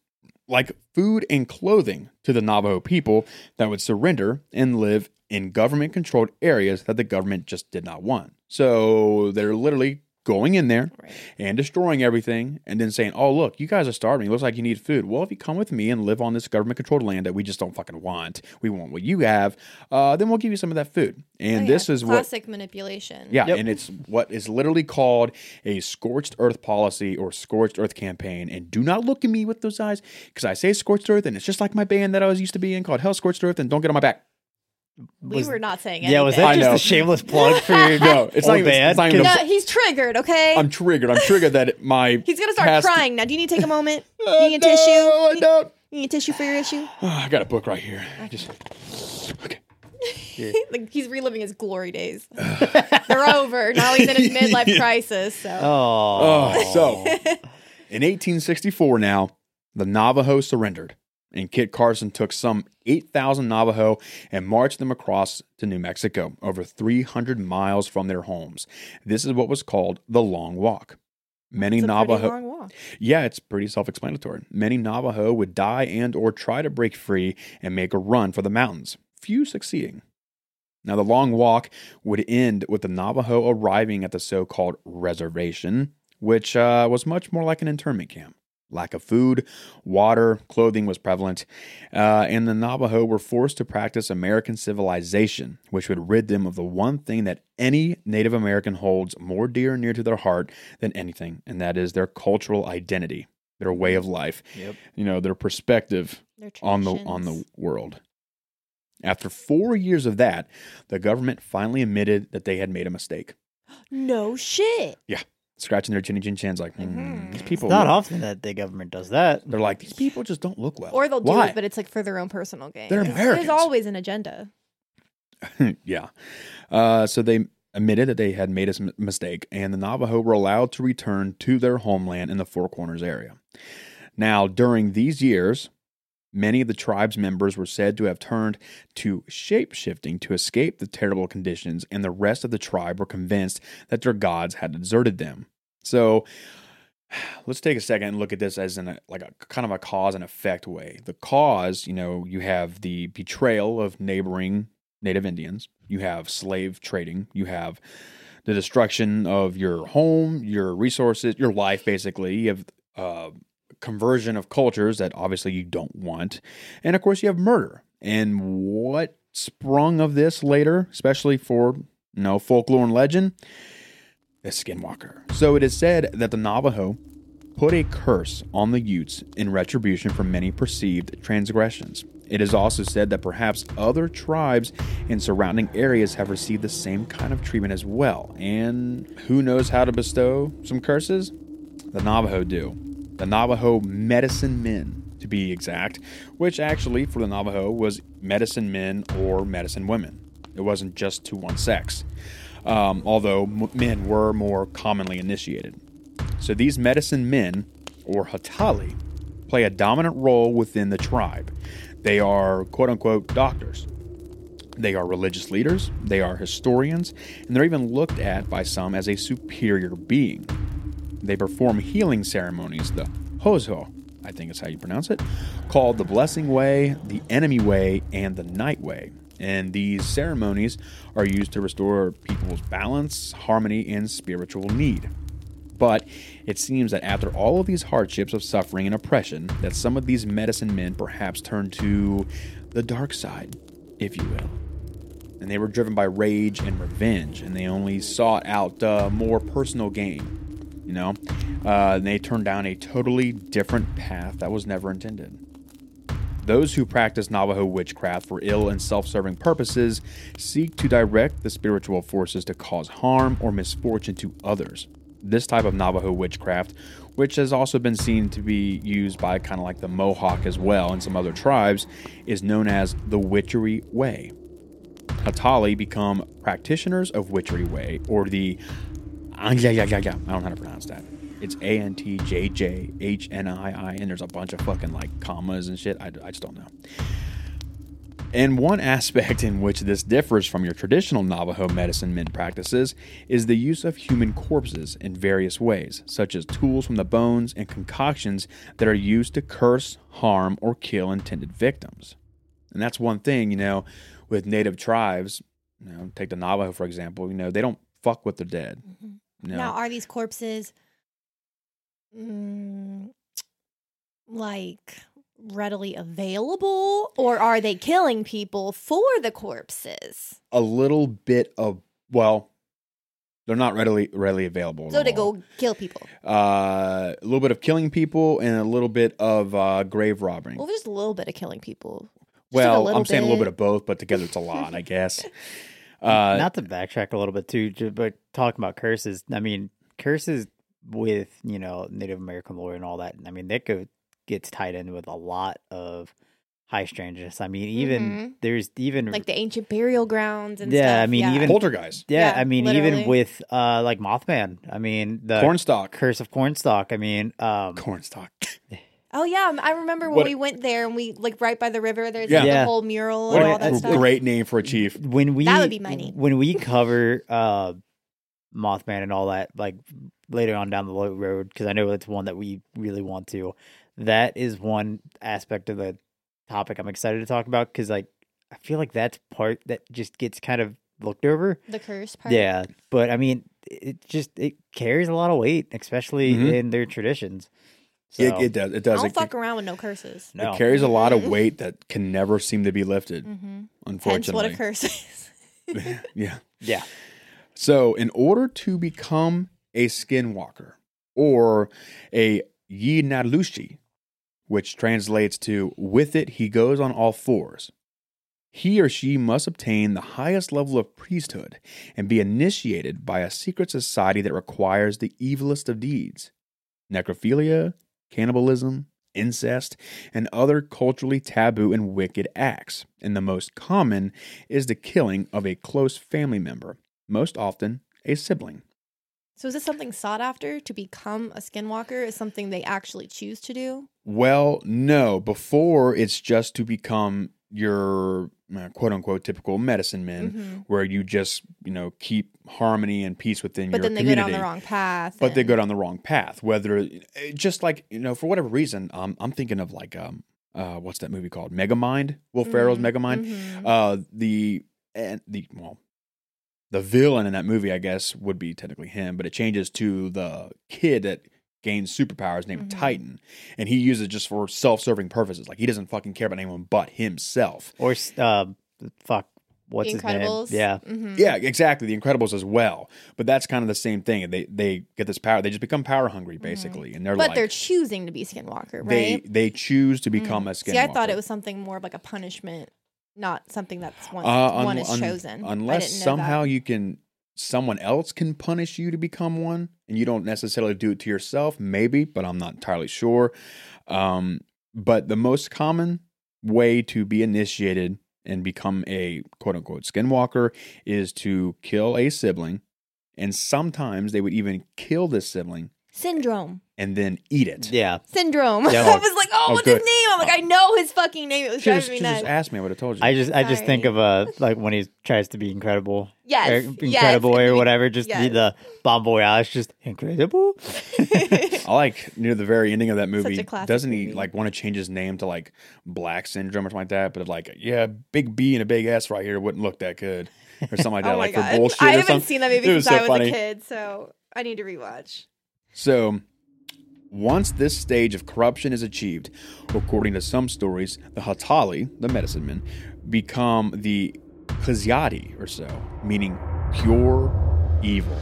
like food and clothing to the Navajo people that would surrender and live in government controlled areas that the government just did not want. So they're literally going in there Right. and destroying everything and then saying, Oh, look, you guys are starving. It looks like you need food. Well, if you come with me and live on this government controlled land that we just don't fucking want, we want what you have, uh, then we'll give you some of that food. And Oh, this yeah. is what classic manipulation. yeah, Yep. and it's what is literally called a scorched earth policy or scorched earth campaign. And do not look at me with those eyes because I say scorched earth, and it's just like my band that I was used to be in called Hell Scorched Earth. And don't get on my back. We were not saying anything. yeah, was I that know. just a shameless plug for your No, it's not old even- it's not even a- No, he's triggered. Okay, I'm triggered. I'm triggered that my he's gonna start crying now. Do you need to take a moment? Uh, you need a no, tissue? I You- don't. You need a tissue for your issue? Oh, I got a book right here. Just okay. like he's reliving his glory days. They're over. Now he's in his midlife crisis. So Oh, Oh, so in 1864, now the Navajo surrendered, and Kit Carson took some 8,000 Navajo and marched them across to New Mexico, over 300 miles from their homes. This is what was called the Long Walk. Many Navajo, yeah, it's pretty self-explanatory. Many Navajo would die and or try to break free and make a run for the mountains, few succeeding. Now, the long walk would end with the Navajo arriving at the so called reservation, which uh, was much more like an internment camp. Lack of food, water, clothing was prevalent, uh, and the Navajo were forced to practice American civilization, which would rid them of the one thing that any Native American holds more dear and near to their heart than anything, and that is their cultural identity, their way of life, Yep. you know, their perspective Their on the on the world. After four years of that, the government finally admitted that they had made a mistake. no shit. Scratching their chinny chin chins, like, Mhm. these people. It's not look- often that the government does that. They're like, these people just don't look well. Or they'll do Why? it, but it's like for their own personal gain. They're There's- Americans. There's always an agenda. yeah. Uh, so they admitted that they had made a s- mistake, and the Navajo were allowed to return to their homeland in the Four Corners area. Now, during these years, many of the tribe's members were said to have turned to shape shifting to escape the terrible conditions, and the rest of the tribe were convinced that their gods had deserted them. So, let's take a second and look at this as in a, like a kind of a cause and effect way. The cause, you know, you have the betrayal of neighboring Native Indians, you have slave trading, you have the destruction of your home, your resources, your life, basically. You have uh, conversion of cultures that obviously you don't want, and of course you have murder. And what sprung of this later, especially for you know folklore and legend, the Skinwalker. So it is said that the Navajo put a curse on the Utes in retribution for many perceived transgressions. It is also said that perhaps other tribes in surrounding areas have received the same kind of treatment as well. And who knows how to bestow some curses? The Navajo do. The Navajo medicine men, to be exact, which actually for the Navajo was medicine men or medicine women. It wasn't just to one sex, um, although men were more commonly initiated. So these medicine men, or Hatali, play a dominant role within the tribe. They are quote unquote doctors. They are religious leaders, they are historians, and they're even looked at by some as a superior being. They perform healing ceremonies, the Hozo, I think is how you pronounce it, called the Blessing Way, the Enemy Way, and the Night Way. And these ceremonies are used to restore people's balance, harmony, and spiritual need. But it seems that after all of these hardships of suffering and oppression, that some of these medicine men perhaps turned to the dark side, if you will. And they were driven by rage and revenge, and they only sought out uh, more personal gain. You know, uh, and they turned down a totally different path that was never intended. Those who practice Navajo witchcraft for ill and self serving purposes seek to direct the spiritual forces to cause harm or misfortune to others. This type of Navajo witchcraft, which has also been seen to be used by kind of like the Mohawk as well and some other tribes, is known as the Witchery Way. Hatali become practitioners of Witchery Way, or the Uh, I don't know how to pronounce that. It's A N T J J H N I I, and there's a bunch of fucking like commas and shit. I, I just don't know. And one aspect in which this differs from your traditional Navajo medicine men practices is the use of human corpses in various ways, such as tools from the bones and concoctions that are used to curse, harm, or kill intended victims. And that's one thing, you know, with native tribes, you know, take the Navajo for example, you know, they don't fuck with the dead. You know, Now, are these corpses mm, like readily available, or are they killing people for the corpses? a little bit of well, they're not readily readily available. So to go kill people. uh, a little bit of killing people and a little bit of uh, grave robbing. Well, just a little bit of killing people. Just Well, like I'm saying a little bit. bit of both, but together it's a lot, I guess. Uh, Not to backtrack a little bit too, but talking about curses. I mean, curses with you know Native American lore and all that. I mean, that go gets tied in with a lot of high strangeness. I mean, even Mhm. there's even like the ancient burial grounds and Yeah, stuff. I mean, yeah. even- poltergeist, yeah, yeah, I mean, literally. even with uh like Mothman. I mean, the cornstalk, curse of Cornstalk. I mean, um, cornstalk. Oh yeah, I remember when What- we went there and we like right by the river. There's Yeah. like, Yeah. the whole mural and a, all that a stuff. great name for a chief. when we That would be my name. when we cover uh Mothman and all that like later on down the lo- road because I know that's one that we really want to. That is one aspect of the topic I'm excited to talk about because like I feel like that's part that just gets kind of looked over. The curse part. Yeah, but I mean, it just it carries a lot of weight, especially Mhm. in their traditions. So, It, it does. It I does. don't It, fuck around with no curses. no. it carries a lot of weight that can never seem to be lifted. Mm-hmm. Hence Unfortunately, what a curse is. yeah. yeah, So, in order to become a skinwalker or a Yinalushi, which translates to with it he goes on all fours, he or she must obtain the highest level of priesthood and be initiated by a secret society that requires the evilest of deeds necrophilia, cannibalism, incest, and other culturally taboo and wicked acts. And the most common is the killing of a close family member, most often a sibling. So is this something sought after to become a skinwalker? Is something they actually choose to do? Well, no, before it's just to become your uh, quote unquote typical medicine men, Mhm. where you just, you know, keep harmony and peace within your But your then they community. go down the wrong path. but they go down the wrong path. Whether eh, just like you know, for whatever reason, um, I'm thinking of like um, uh, what's that movie called? Megamind. Will Ferrell's Mhm, Megamind. mhm. Uh, the and the well, the villain in that movie, I guess, would be technically him, but it changes to the kid that gains superpowers named Mhm. Titan, and he uses it just for self-serving purposes. Like he doesn't fucking care about anyone but himself. or uh, fuck, what's The his name? Incredibles. Yeah, Mhm. Yeah, exactly. The Incredibles as well, but that's kind of the same thing. They they get this power. They just become power hungry, basically, and they're Mm-hmm. But like they're choosing to be skinwalker, they right? they choose to become Mm. a skinwalker. See, I thought it was something more of like a punishment, not something that's one, Uh, un- one is un- chosen. Unless somehow that. you can someone else can punish you to become one and you don't necessarily do it to yourself maybe but i'm not entirely sure um, but the most common way to be initiated and become a quote unquote skinwalker is to kill a sibling and sometimes they would even kill this sibling syndrome. And then eat it yeah. Syndrome. Yeah. I was like, oh, Oh, what's good. his name? I'm like, I know his fucking name. It was Should've- driving me should've nuts. just asked me i would have told you I just I just think Sorry. of uh like when he tries to be incredible, yes, or yes. incredible or whatever. Just yes. the, the bon voyage, just incredible. I like near the very ending of that movie. a classic Doesn't he movie. like want to change his name to like Black Syndrome or something like that? But like, yeah, big B and a big S right here wouldn't look that good, or something like that, oh my like god, for bullshit I or haven't something. seen that movie It was since so I was funny. a kid, so I need to rewatch. So, once this stage of corruption is achieved, according to some stories, the Hatali, the medicine men, become the Kazyati or so, meaning pure evil.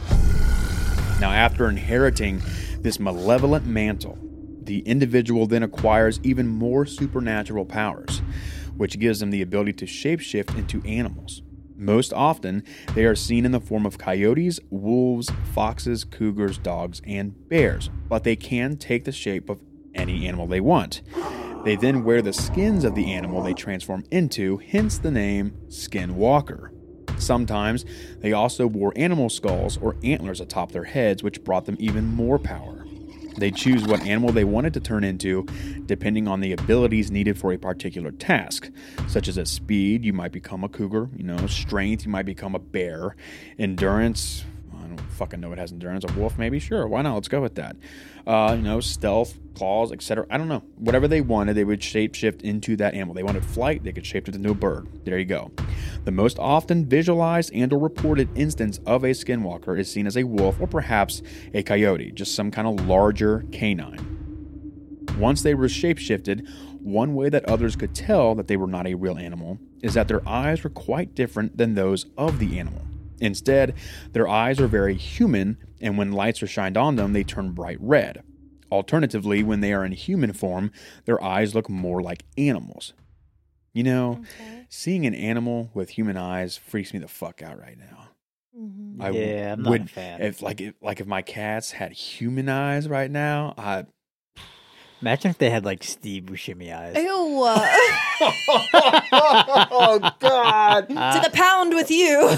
Now, after inheriting this malevolent mantle, the individual then acquires even more supernatural powers, which gives them the ability to shapeshift into animals. Most often, they are seen in the form of coyotes, wolves, foxes, cougars, dogs, and bears, but they can take the shape of any animal they want. They then wear the skins of the animal they transform into, hence the name Skinwalker. Sometimes they also wore animal skulls or antlers atop their heads, which brought them even more power. They choose what animal they wanted to turn into depending on the abilities needed for a particular task, such as at speed, you might become a cougar, you know, strength, you might become a bear, endurance, fucking know it has endurance, a wolf maybe, sure, why not? Let's go with that. Uh, you know, stealth, claws, etc. I don't know. Whatever they wanted, they would shapeshift into that animal. They wanted flight, they could shape it into a bird. There you go. The most often visualized and or reported instance of a skinwalker is seen as a wolf or perhaps a coyote, just some kind of larger canine. Once they were shapeshifted, one way that others could tell that they were not a real animal is that their eyes were quite different than those of the animal. Instead, their eyes are very human, and when lights are shined on them, they turn bright red. Alternatively, when they are in human form, their eyes look more like animals. You know, Okay. seeing an animal with human eyes freaks me the fuck out right now. Mhm. I yeah, I'm not would a fan. if like if, like if my cats had human eyes right now, I Imagine if they had like Steve Buscemi eyes. Ew. oh god, uh, to the pound with you.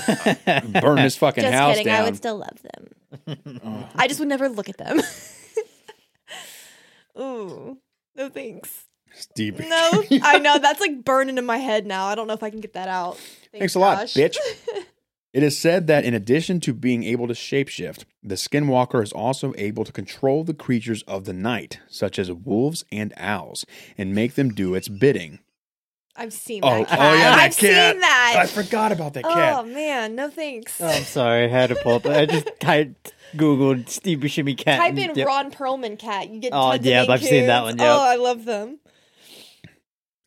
burn this fucking Just house kidding. I would still love them. I just would never look at them. Ooh. No thanks. Steve, No, I know that's like burning in my head now. I don't know if I can get that out. Thanks a lot, Josh. bitch. It is said that in addition to being able to shapeshift, the skinwalker is also able to control the creatures of the night, such as wolves and owls, and make them do its bidding. I've seen Oh, that. Cat. oh yeah, that I've cat. seen that. I forgot about that cat. Oh man, no thanks. Oh, I'm sorry, I had to pull up. I just typed Googled Steve Buscemi cat. Type and- in yep. Ron Perlman cat. You get Oh, tons of yeah, I've seen that one, yep. Oh, I love them.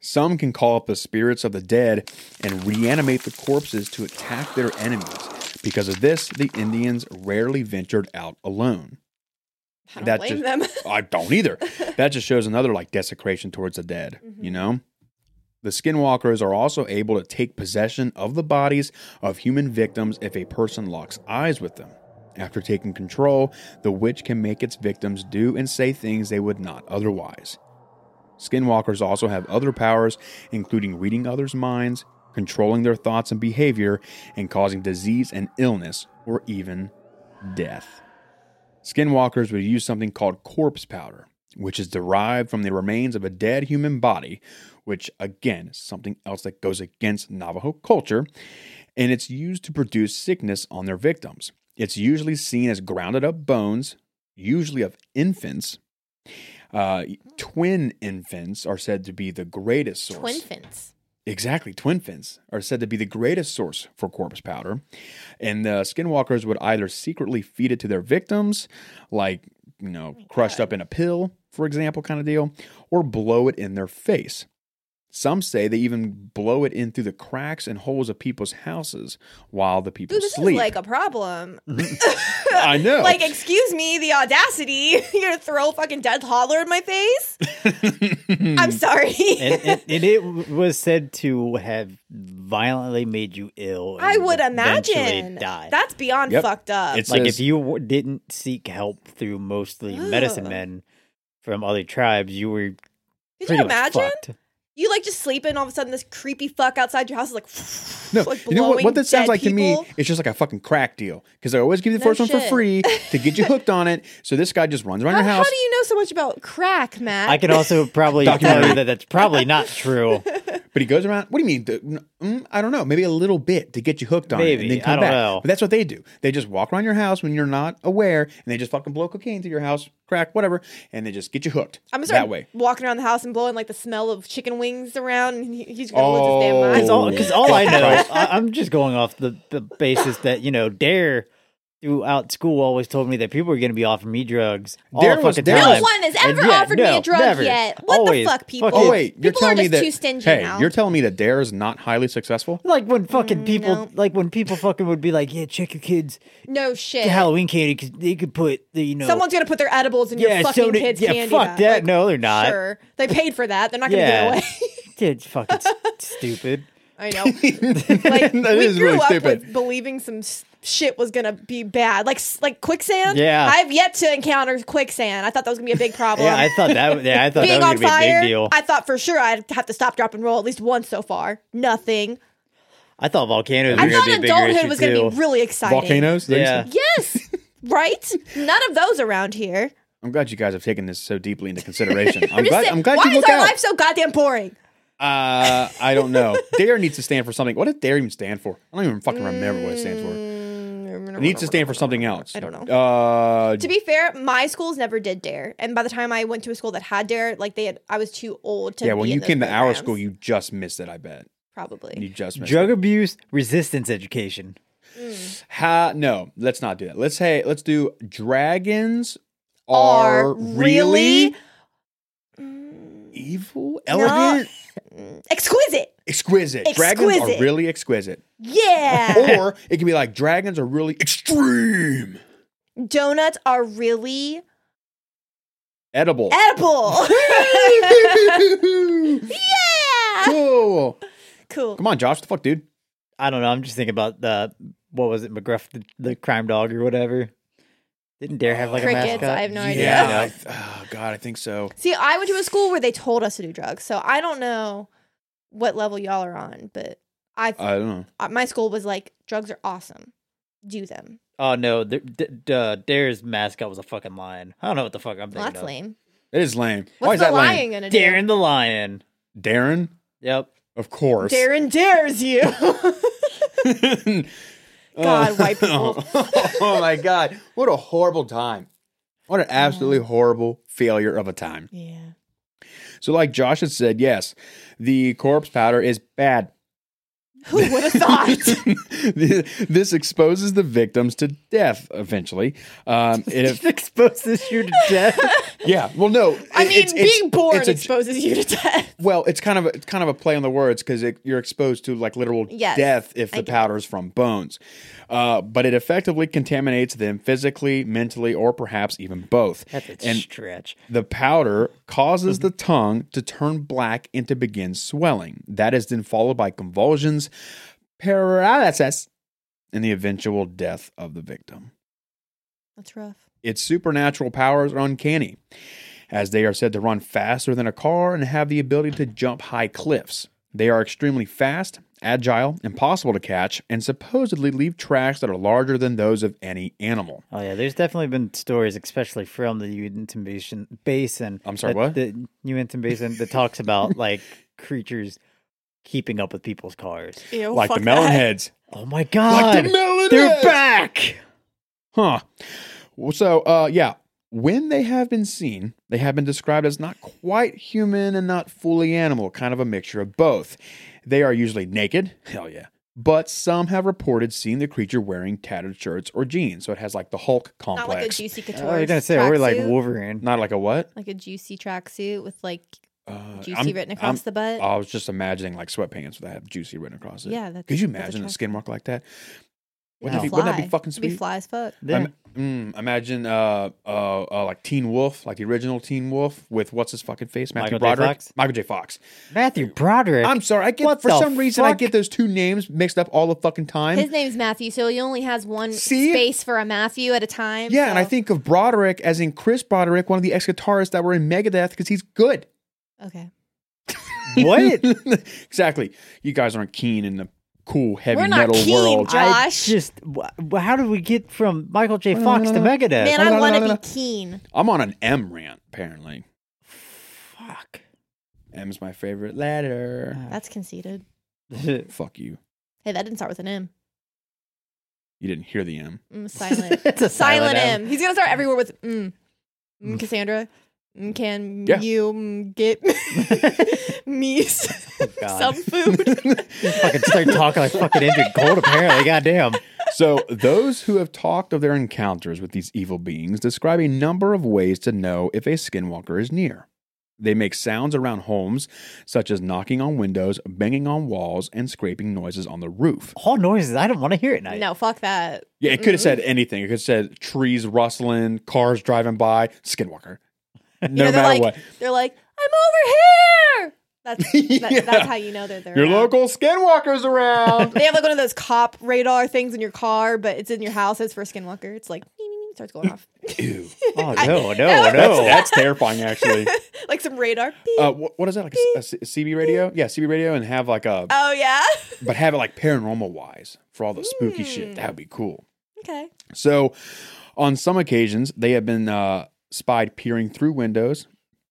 Some can call up the spirits of the dead and reanimate the corpses to attack their enemies. Because of this, the Indians rarely ventured out alone. I don't That blame just- them. I don't either. That just shows another like desecration towards the dead, you mm-hmm. know? The skinwalkers are also able to take possession of the bodies of human victims if a person locks eyes with them. After taking control, the witch can make its victims do and say things they would not otherwise. Skinwalkers also have other powers, including reading others' minds, controlling their thoughts and behavior, and causing disease and illness, or even death. Skinwalkers would use something called corpse powder, which is derived from the remains of a dead human body, which again is something else that goes against Navajo culture, and it's used to produce sickness on their victims. It's usually seen as grounded up bones, usually of infants. Uh, twin infants are said to be the greatest source. Twin fins. Exactly. Twin fins are said to be the greatest source for corpse powder. And the skinwalkers would either secretly feed it to their victims, like, you know, crushed up in a pill, for example, kind of deal, or blow it in their face. Some say they even blow it in through the cracks and holes of people's houses while the people Dude, this sleep. is like a problem. I know. Like, excuse me, the audacity. You're gonna throw a fucking dead holler in my face? I'm sorry. and, and, and it was said to have violently made you ill. and I would imagine. die. That's beyond Yep. fucked up. It's- like says- if you w- didn't seek help through mostly medicine men from other tribes, you were Could pretty you much imagine? fucked. You like just sleeping, all of a sudden this creepy fuck outside your house is like, No, like you know what, blowing what that sounds dead like to me? people. It's just like a fucking crack deal because they always give you the No first one for free to get you hooked on it. So this guy just runs around How, your how do you know so much about crack, Matt? I can also probably tell you that that's probably not true. But he goes around. What do you mean? The- mm, I don't know. Maybe a little bit to get you hooked on it, Maybe. and then come I don't back. know. But that's what they do. They just walk around your house when you're not aware, and they just fucking blow cocaine through your house, crack, whatever, and they just get you hooked. I'm gonna that way. walking around the house and blowing like the smell of chicken wings around, and he, he's gonna lose his damn Oh. mind. Because all, 'cause all I know, I, I'm just going off the, the basis that you know Dare throughout school always told me that people were going to be offering me drugs all There the was- fucking there time. No one has And ever yeah, offered me a drug never. yet. What Always the fuck, people? fucking- Oh wait, you're People are telling me just that too stingy hey, now. you're telling me that Dare is not highly successful? Like when fucking mm, people, no. like when people fucking would be like, "Yeah, check your kids' No shit. Halloween candy because they could put the you know." Someone's gonna put their edibles in yeah, your fucking so did- kids' yeah, candy fuck bag. that. Like, no, they're not. Sure, they paid for that. They're not gonna Yeah. give it away. Dude, it's fucking stupid. I know. Like That we is grew really up stupid. with believing some shit was gonna be bad, like like quicksand. Yeah. I've yet to encounter quicksand. I thought that was gonna be a big problem. Yeah, I thought that. Yeah, I thought Being that on was gonna be a fire, big deal. I, I thought for sure I'd have to stop, drop, and roll at least once so far. Nothing. I thought volcanoes I were thought gonna be a adulthood was gonna be really exciting. Volcanoes? Is that what you Yeah. Yes, right. None of those around here. I'm glad you guys have taken this so deeply into consideration. I'm, I'm glad. saying, I'm glad why you is look our out. life so goddamn boring? Uh, I don't know. Dare needs to stand for something. What does Dare even stand for? I don't even fucking remember what it stands for. It needs to stand for something else. I don't know. Uh, To be fair, my schools never did dare, and by the time I went to a school that had dare, like they had, I was too old to. yeah, when in you those came to our programs. school, you just missed it. I bet Probably. you probably. just missed Drug it. abuse resistance education. Ha, no, let's not do that. Let's say let's do dragons are, Are really, really evil, elegant, mm, exquisite. exquisite. Dragons Exquisite. are really exquisite. Yeah, or it can be like dragons are really extreme, donuts are really edible. edible. yeah, cool. cool. Come on, Josh. The fuck, dude. I don't know. I'm just thinking about the what was it, McGruff, the, the crime dog or whatever. Didn't Dare have like Crickets, a mascot? I have no idea. Yeah. Yeah. I oh God, I think so. See, I went to a school where they told us to do drugs, so I don't know what level y'all are on, but I I don't know. uh, my school was like drugs are awesome, do them. Oh no, the, the, the Dare's mascot was a fucking lion. I don't know what the fuck I'm Well, thinking that's of. lame. It is lame. Why What's is the that lion lame? gonna do? Darren the lion. Darren, Yep. of course. Darren dares you. God, oh. white people. oh my God. What a horrible time. What an absolutely horrible failure of a time. yeah. So, like Josh had said, yes, the corpse powder is bad. Who would have thought? this exposes the victims to death eventually. Um, it, exposes you to death. yeah, well, no. I it- mean, it's- it's- being born it's a- exposes you to death. Well, it's kind of a, it's kind of a play on the words because you're exposed to like literal Yes, death if the powder is from bones, uh, but it effectively contaminates them physically, mentally, or perhaps even both. That's a and stretch. the powder causes mm-hmm. the tongue to turn black and to begin swelling. That is then followed by convulsions, paralysis, and the eventual death of the victim. That's rough. Its supernatural powers are uncanny, as they are said to run faster than a car and have the ability to jump high cliffs. They are extremely fast, agile, impossible to catch, and supposedly leave tracks that are larger than those of any animal. Oh yeah, there's definitely been stories, especially from the Uinta Basin. Basin I'm sorry, that- what? The Uinta Basin that talks about like creatures keeping up with people's cars. Ew, like the fuck melon that. heads. Oh my god, Like the melon they're heads! back. Huh. So, uh, yeah, when they have been seen, they have been described as not quite human and not fully animal, kind of a mixture of both. They are usually naked, hell yeah, but some have reported seeing the creature wearing tattered shirts or jeans. So it has like the Hulk complex. Not like a juicy couture. Oh, you're gonna say we're like. Wolverine. Not like a what? like a juicy tracksuit with like Uh, juicy I'm- written across I'm- the butt. I was just imagining like sweatpants that have juicy written across it. Yeah, that's- Could you that's a imagine a track- skin mark like that? It'd Wouldn't, that, be, wouldn't that be fly. fucking It'd Be fly as fuck. Yeah. Im- mm, imagine uh, uh, uh, like Teen Wolf, like the original Teen Wolf with what's his fucking face, Matthew Michael J. Broderick, Fox? Michael J. Fox. Matthew Broderick. I'm sorry, I get What for the some reason I fuck? get those two names mixed up all the fucking time. His name's Matthew, so he only has one See? space for a Matthew at a time. yeah, and I so- think of Broderick as in Chris Broderick, one of the ex guitarists that were in Megadeth because he's good. Okay. what? exactly. You guys aren't keen in the cool heavy We're not metal keen, world. Josh. I just wh- wh- how did we get from Michael J. Fox to Megadeth? Man, I want to no, no. be keen. I'm on an M rant, apparently. Fuck. M's my favorite letter. That's conceited. Fuck you. Hey, that didn't start with an M. You didn't hear the M. Mm, silent. it's a silent, silent M. He's gonna start everywhere with mm. mm Cassandra. Mm, can Yeah. you get me Oh, some food? fucking start talking like fucking Andrew Gold. Apparently, goddamn. So, those who have talked of their encounters with these evil beings describe a number of ways to know if a skinwalker is near. They make sounds around homes, such as knocking on windows, banging on walls, and scraping noises on the roof. All noises I don't want to hear at night. No, fuck that. Yeah, it could have said anything. It could have said trees rustling, cars driving by, skinwalker. No You know, they're matter like, what. They're like, I'm over here. That's that, Yeah. that's how you know that they're there. Your around. local skinwalker's around. They have like one of those cop radar things in your car, but it's in your house. It's for Skinwalker. It's like starts going off, Ew. Oh I- no, no, That's- That's, no. that's terrifying, actually. like some radar. Uh, what, what is that? Like a CB radio? Yeah, CB radio, and have like a, oh yeah. but have it like paranormal wise for all the spooky shit. Mm. That would be cool. okay. So, on some occasions, they have been uh, spied peering through windows.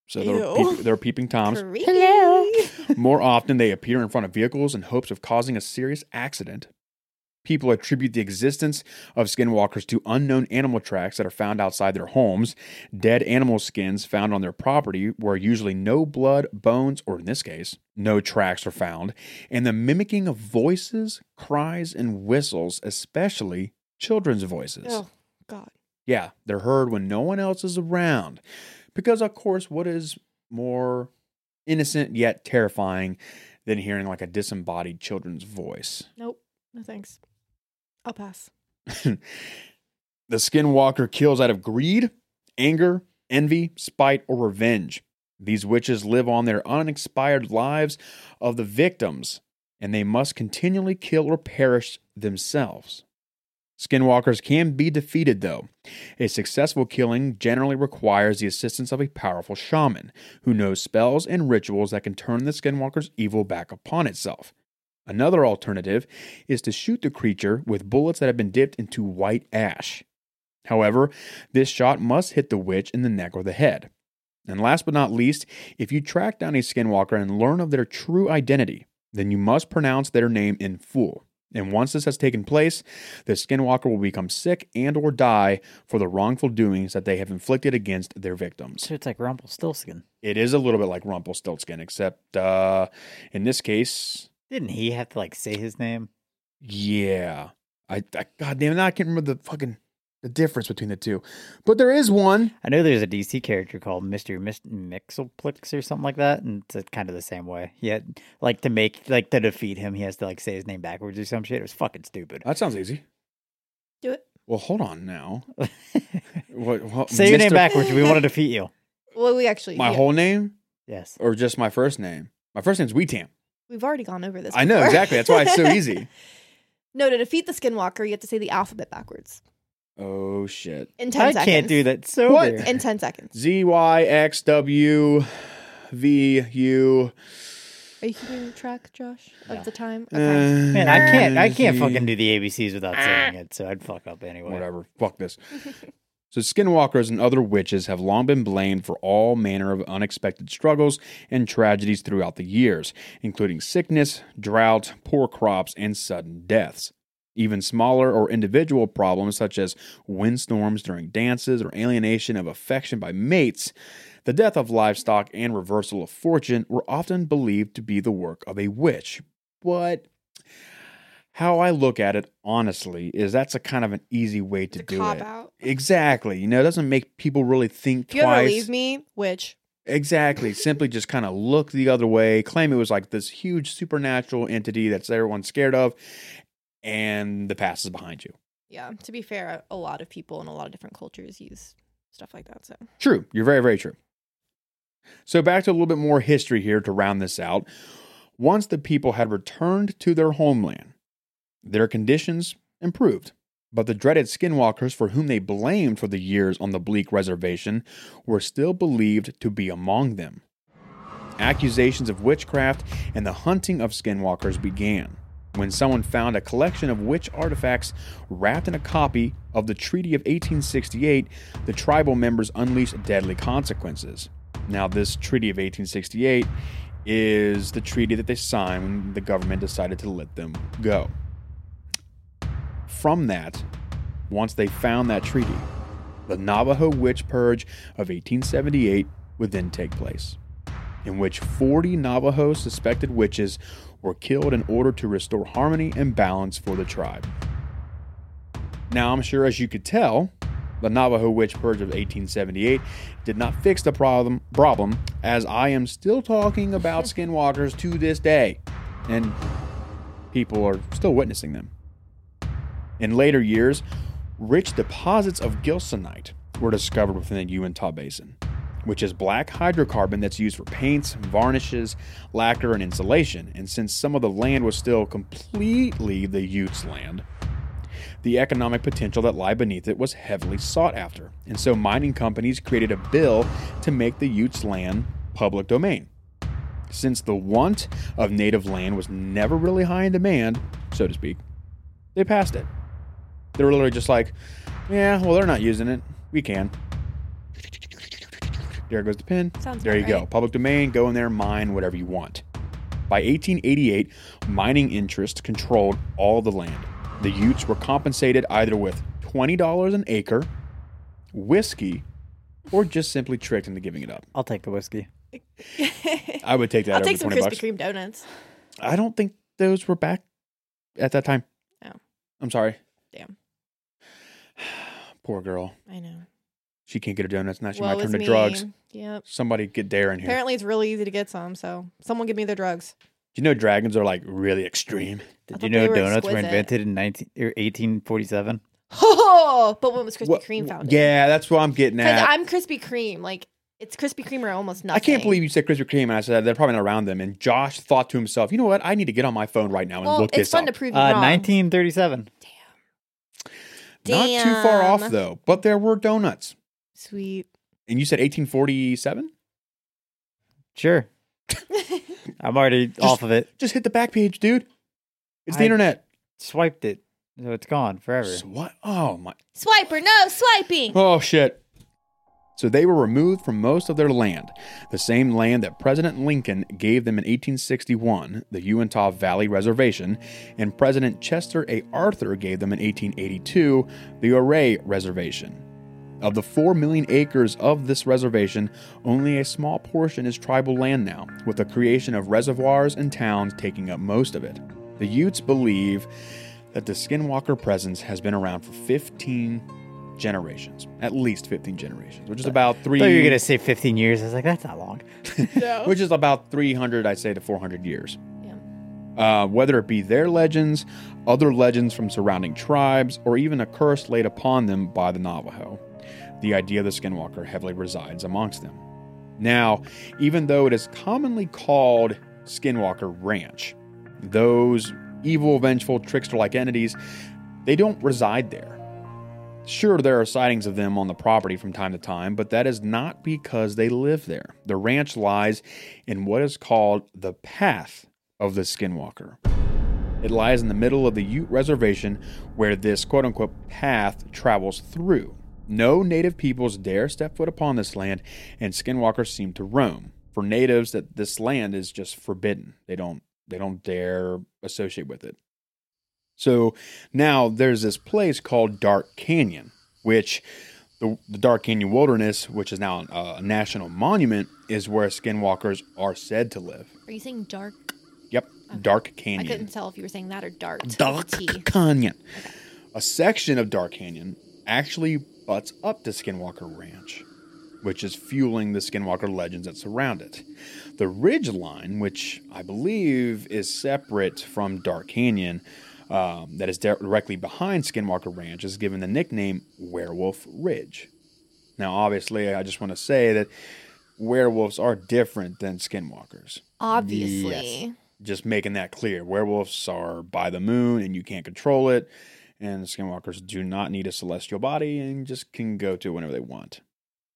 So they're, peep- they're peeping toms. Creepy. More often, they appear in front of vehicles in hopes of causing a serious accident. People attribute the existence of skinwalkers to unknown animal tracks that are found outside their homes, dead animal skins found on their property where usually no blood, bones, or in this case, no tracks are found, and the mimicking of voices, cries, and whistles, especially children's voices. Oh God. Yeah, they're heard when no one else is around. Because, of course, what is more innocent yet terrifying than hearing like a disembodied children's voice? Nope. No thanks. I'll pass. The skinwalker kills out of greed, anger, envy, spite, or revenge. These witches live on their unexpired lives of the victims, and they must continually kill or perish themselves. Skinwalkers can be defeated, though. A successful killing generally requires the assistance of a powerful shaman who knows spells and rituals that can turn the skinwalker's evil back upon itself. Another alternative is to shoot the creature with bullets that have been dipped into white ash. However, this shot must hit the witch in the neck or the head. And last but not least, if you track down a skinwalker and learn of their true identity, then you must pronounce their name in full. And once this has taken place, the skinwalker will become sick and or die for the wrongful doings that they have inflicted against their victims. So it's like Rumpelstiltskin. It is a little bit like Rumpelstiltskin, except uh, in this case, Didn't he have to like say his name? yeah. I, I God damn it, I can't remember the fucking the difference between the two. But there is one. I know there's a DC character called Mister Mis- Mixelplix or something like that, and it's uh, kind of the same way. He had like to make like to defeat him, he has to like say his name backwards or some shit. It was fucking stupid. That sounds easy. Do it. Well, hold on now. What, what, say your name backwards. We want to defeat you. Well, we actually. My yeah. whole name Yes. or just my first name? My first name's Weetam. We've already gone over this. I know exactly. That's why it's so easy. no, to defeat the Skinwalker, you have to say the alphabet backwards Oh shit. in ten I seconds. can't do that So What? in ten seconds. Z Y X W V U. Are you keeping track, Josh, of No. the time? Uh, Man, I can't. I can't fucking do the ABCs without saying it, so I'd fuck up anyway. Whatever. Fuck this. So, skinwalkers and other witches have long been blamed for all manner of unexpected struggles and tragedies throughout the years, including sickness, drought, poor crops, and sudden deaths. Even smaller or individual problems, such as windstorms during dances or alienation of affection by mates, the death of livestock, and reversal of fortune, were often believed to be the work of a witch. But how I look at it, honestly, is that's a kind of an easy way to do it. out. Exactly. You know, it doesn't make people really think If you twice. leave me, which Exactly. Simply just kind of look the other way, claim it was like this huge supernatural entity that's everyone's scared of, and the past is behind you. yeah, to be fair, a lot of people in a lot of different cultures use stuff like that. So True. You're very, very true. So, back to a little bit more history here to round this out. Once the people had returned to their homeland, their conditions improved. But the dreaded skinwalkers, for whom they blamed for the years on the bleak reservation, were still believed to be among them. Accusations of witchcraft and the hunting of skinwalkers began when someone found a collection of witch artifacts wrapped in a copy of the Treaty of 1868. The tribal members unleashed deadly consequences. Now, this Treaty of 1868 is the treaty that they signed when the government decided to let them go. From that, once they found that treaty, the Navajo witch purge of 1878 would then take place, in which 40 Navajo suspected witches were killed in order to restore harmony and balance for the tribe. Now, I'm sure as you could tell, the Navajo witch purge of 1878 did not fix the problem, problem as I am still talking about skinwalkers to this day, and people are still witnessing them. In later years, rich deposits of gilsonite were discovered within the Uintah Basin, which is black hydrocarbon that's used for paints, varnishes, lacquer, and insulation. And since some of the land was still completely the Utes' land, the economic potential that lay beneath it was heavily sought after. And so mining companies created a bill to make the Utes' land public domain. Since the want of native land was never really high in demand, so to speak, they passed it. They were literally just like, yeah, well, they're not using it. We can. There goes the pin. Sounds there you about go. Public domain, go in there, mine whatever you want. By 1888, mining interests controlled all the land. The Utes were compensated either with $20 an acre, whiskey, or just simply tricked into giving it up. I'll take the whiskey. I would take that I'll over take some 20 Krispy bucks. Kreme donuts. I don't think those were back at that time. Oh. I'm sorry. Damn. Poor girl. I know. She can't get her donuts now. She Woe might is turn to me. drugs. Yep. Somebody get Dare in here. Apparently, it's really easy to get some. So, someone give me their drugs. Do you know dragons are like really extreme? Did thought you they know were donuts were exquisite. invented in 19, or 1847? Oh, but when was Krispy What- Kreme founded? Yeah, that's what I'm getting Because at. I'm Krispy Kreme. Like, it's Krispy Kreme or almost nothing. I can't believe you said Krispy Kreme, and I said they're probably not around them. And Josh thought to himself, you know what? I need to get on my phone right now and Well, look it's this fun up. to prove you Uh, wrong. 1937. Not too far off Damn. though, but there were donuts. Sweet. And you said 1847? Sure. I'm already off of it. Just hit the back page, dude. It's the I- internet. Swiped it. So it's gone forever. What? Oh my. Swiper, no swiping. Oh shit. So they were removed from most of their land, the same land that President Lincoln gave them in 1861, the Uintah Valley Reservation, and President Chester A. Arthur gave them in 1882, the Ouray Reservation. Of the 4 million acres of this reservation, only a small portion is tribal land now, with the creation of reservoirs and towns taking up most of it. The Utes believe that the Skinwalker presence has been around for 15 generations, at least 15 generations, which is about I three. thought you were going to say 15 years. I was like, that's not long. No. which is about 300, I'd say, to 400 years. Yeah. Uh, whether it be their legends, other legends from surrounding tribes, or even a curse laid upon them by the Navajo, the idea of the Skinwalker heavily resides amongst them. Now, even though it is commonly called Skinwalker Ranch, those evil, vengeful, trickster like entities, they don't reside there. Sure, there are sightings of them on the property from time to time, but that is not because they live there. The ranch lies in what is called the path of the Skinwalker. It lies in the middle of the Ute Reservation where this quote unquote path travels through. No native peoples dare step foot upon this land, and skinwalkers seem to roam. For natives, that this land is just forbidden. They don't they don't dare associate with it. So now there's this place called Dark Canyon, which the, the Dark Canyon Wilderness, which is now a, a national monument, is where skinwalkers are said to live. Are you saying dark? Yep, Dark Canyon. I couldn't tell if you were saying that or Dark T. Canyon. A section of Dark Canyon actually butts up to Skinwalker Ranch, which is fueling the Skinwalker legends that surround it. The ridge line, which I believe is separate from Dark Canyon, um, that is directly behind Skinwalker Ranch, is given the nickname Werewolf Ridge. Now, obviously, I just want to say that werewolves are different than skinwalkers Obviously. just making that clear. Werewolves are by the moon and you can't control it, and skinwalkers do not need a celestial body and just can go to whenever they want.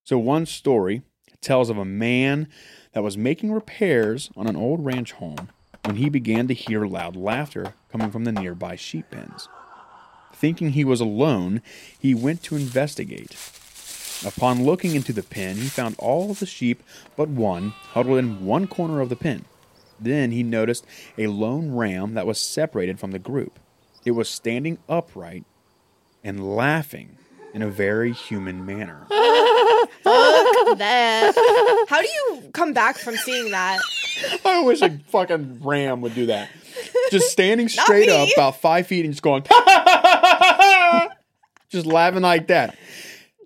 So, one story tells of a man that was making repairs on an old ranch home when he began to hear loud laughter coming from the nearby sheep pens. Thinking he was alone, he went to investigate. Upon looking into the pen, he found all the sheep but one huddled in one corner of the pen. Then he noticed a lone ram that was separated from the group. It was standing upright and laughing in a very human manner. that. How do you come back from seeing that? I wish a fucking ram would do that. Just standing straight up about five feet and just going, just laughing like that.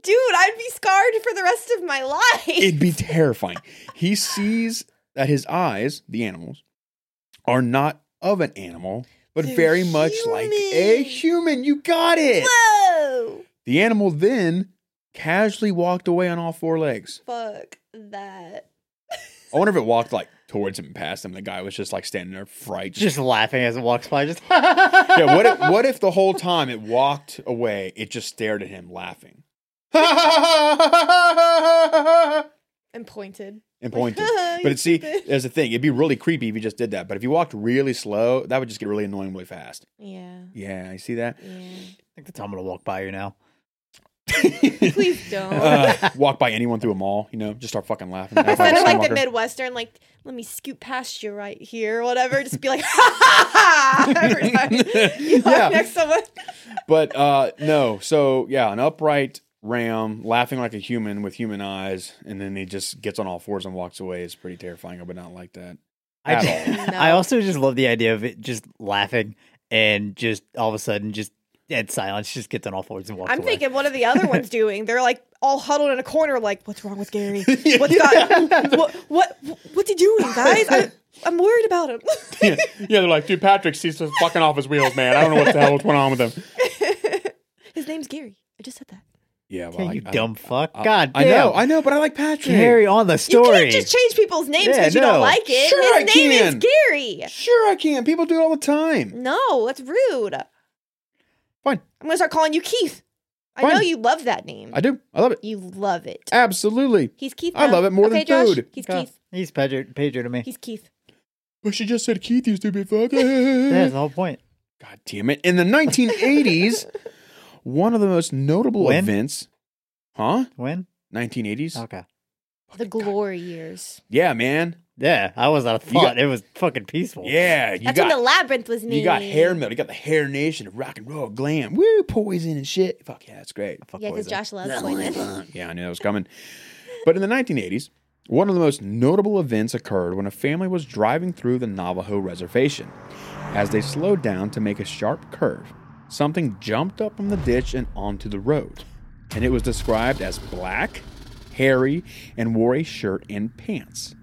Dude, I'd be scarred for the rest of my life. It'd be terrifying. He sees that his eyes, the animals, are not of an animal, but They're very much like a human. human. You got it. Whoa! The animal then casually walked away on all four legs. Fuck that. I wonder if it walked like towards him and past him. The guy was just like standing there, fright. Just laughing as it walks by. Just yeah. What if, what if the whole time it walked away, it just stared at him, laughing, and And pointed. Pointed. You But see, stupid. there's the thing. It'd be really creepy if you just did that. But if you walked really slow, that would just get really annoying really fast. Yeah. Yeah, I see that. Yeah. I think that's how I'm gonna walk by you now. Please don't. Uh, walk by anyone through a mall, you know, just start fucking laughing. Act Instead of like the. Midwestern, like, let me scoot past you right here, or whatever, just be like, ha ha ha, every time you walk Yeah. next to someone. But uh no, so yeah, an upright ram laughing like a human with human eyes, and then he just gets on all fours and walks away is pretty terrifying. I would not like that. I, At ju- all. No. I also just love the idea of it just laughing and just all of a sudden just dead silence, just gets on all fours and walks I'm away. thinking, what are the other ones doing? They're like all huddled in a corner, like, what's wrong with Gary? Yeah. What's got, what, what, what's he doing, guys? I, I'm worried about him. yeah, they're like, dude, Patrick sees just fucking off his wheels, man. I don't know what the hell what's going on with him. His name's Gary. I just said that. Yeah, well, Okay, I, you I- dumb fuck. I- God I damn. know, I know, but I like Patrick. Carry on the story. You can't just change people's names Yeah, because you no. don't like it. Sure His I name can. is Gary. Sure, I can. People do it all the time. No, that's rude. Fine, I'm gonna start calling you Keith. I know you love that name. I do. I love it. you love it. Absolutely. He's Keith. I love it more okay, than Josh, food. He's God, Keith. He's Pedro, Pedro to me. He's Keith. But she just said Keith, you stupid fuck. That's the whole point. God damn it. In the 1980s, one of the most notable When? events. Huh? When? 1980s? Okay. The glory years. Yeah, man. Yeah, I was out of You got- thought. it was fucking peaceful. Yeah. You That's got when the labyrinth was made. you got hair metal. You got the hair nation, of rock and roll, glam, woo, poison and shit. Fuck yeah, that's great. Fuck Yeah, because. Josh loves poison. Yeah, I knew that was coming. But in the 1980s, one of the most notable events occurred when a family was driving through the Navajo reservation. As they slowed down to make a sharp curve, something jumped up from the ditch and onto the road. And it was described as black, hairy, and wore a shirt and pants.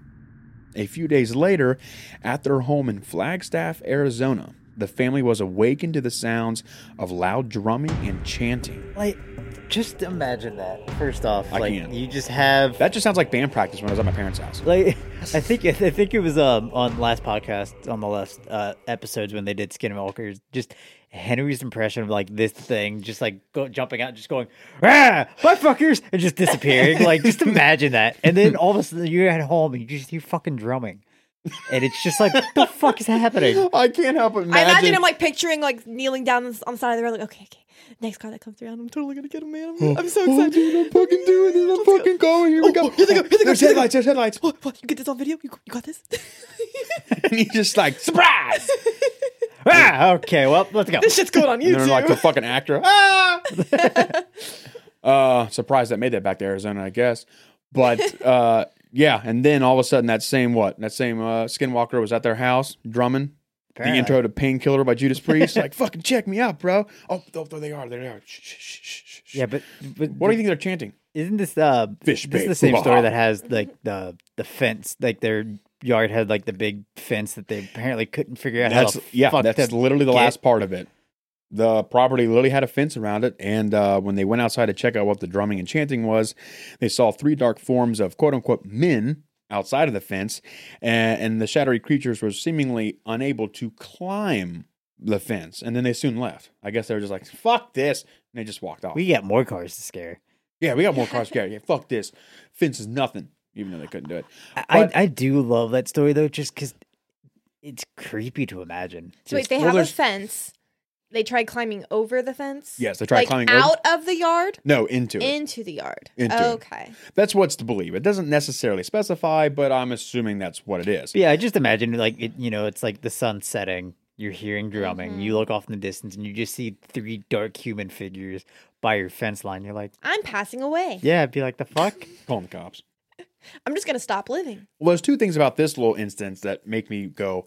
A few days later, at their home in Flagstaff, Arizona, the family was awakened to the sounds of loud drumming and chanting. Like, just imagine that. First off, I like can't. you just have That just sounds like band practice when I was at my parents' house. like I think I think it was um on Last Podcast on the Left uh episodes when they did Skinwalkers. Just Henry's impression of like this thing, just like go, jumping out, just going ah, butt fuckers, and just disappearing. like just imagine that, and then all of a sudden you're at home and you just hear fucking drumming, and it's just like what the fuck is happening? I can't help but I imagine. imagine him like picturing like kneeling down on the side of the road, like, okay, okay, next car that comes around, I'm totally gonna get him, man. I'm, I'm so Oh, excited. dude, I'm fucking doing it. I'm Let's go. fucking going. Here we Oh, go. oh, here they go, here they go, There's here they go. headlights. There's headlights. What, what? You get this on video? You, you got this? and he's just like, surprise. ah, okay, well let's go. this shit's going on And they're YouTube. like the fucking actor. Ah! uh, surprised that made that back to Arizona, I guess. But uh, yeah, and then all of a sudden, that same what? That same uh, Skinwalker was at their house drumming. Apparently. The intro to Painkiller by Judas Priest. like, fucking check me out, bro. Oh, oh, there they are. There they are. Shh, shh, shh, shh, shh. Yeah, but, but What do you think they're chanting? Isn't this uh Fish this is the same story that has like the the fence like their yard had like the big fence that they apparently couldn't figure out That's yeah. That's literally the get- last part of it. The property literally had a fence around it, and uh, when they went outside to check out what the drumming and chanting was, they saw three dark forms of quote unquote men outside of the fence, and, and the shadowy creatures were seemingly unable to climb the fence, and then they soon left. I guess they were just like, "Fuck this," and they just walked off. We got more cars to scare. yeah, we got more cars. to scare. yeah, fuck this. Fence is nothing, even though they couldn't do it. I But- I do love that story though, just because it's creepy to imagine. so wait, they well, have a fence. They tried climbing over the fence. Yes, they tried like climbing over- out of the yard No, into it. into the yard. Into it. okay. That's what's to believe. It doesn't necessarily specify, but I'm assuming that's what it is. yeah, I just imagine like it, you know, it's like the sun setting. You're hearing drumming. Mm-hmm. You look off in the distance, and you just see three dark human figures by your fence line. You're like, I'm passing away. yeah, it'd be like the fuck. Call the cops. I'm just gonna stop living. Well, there's two things about this little instance that make me go,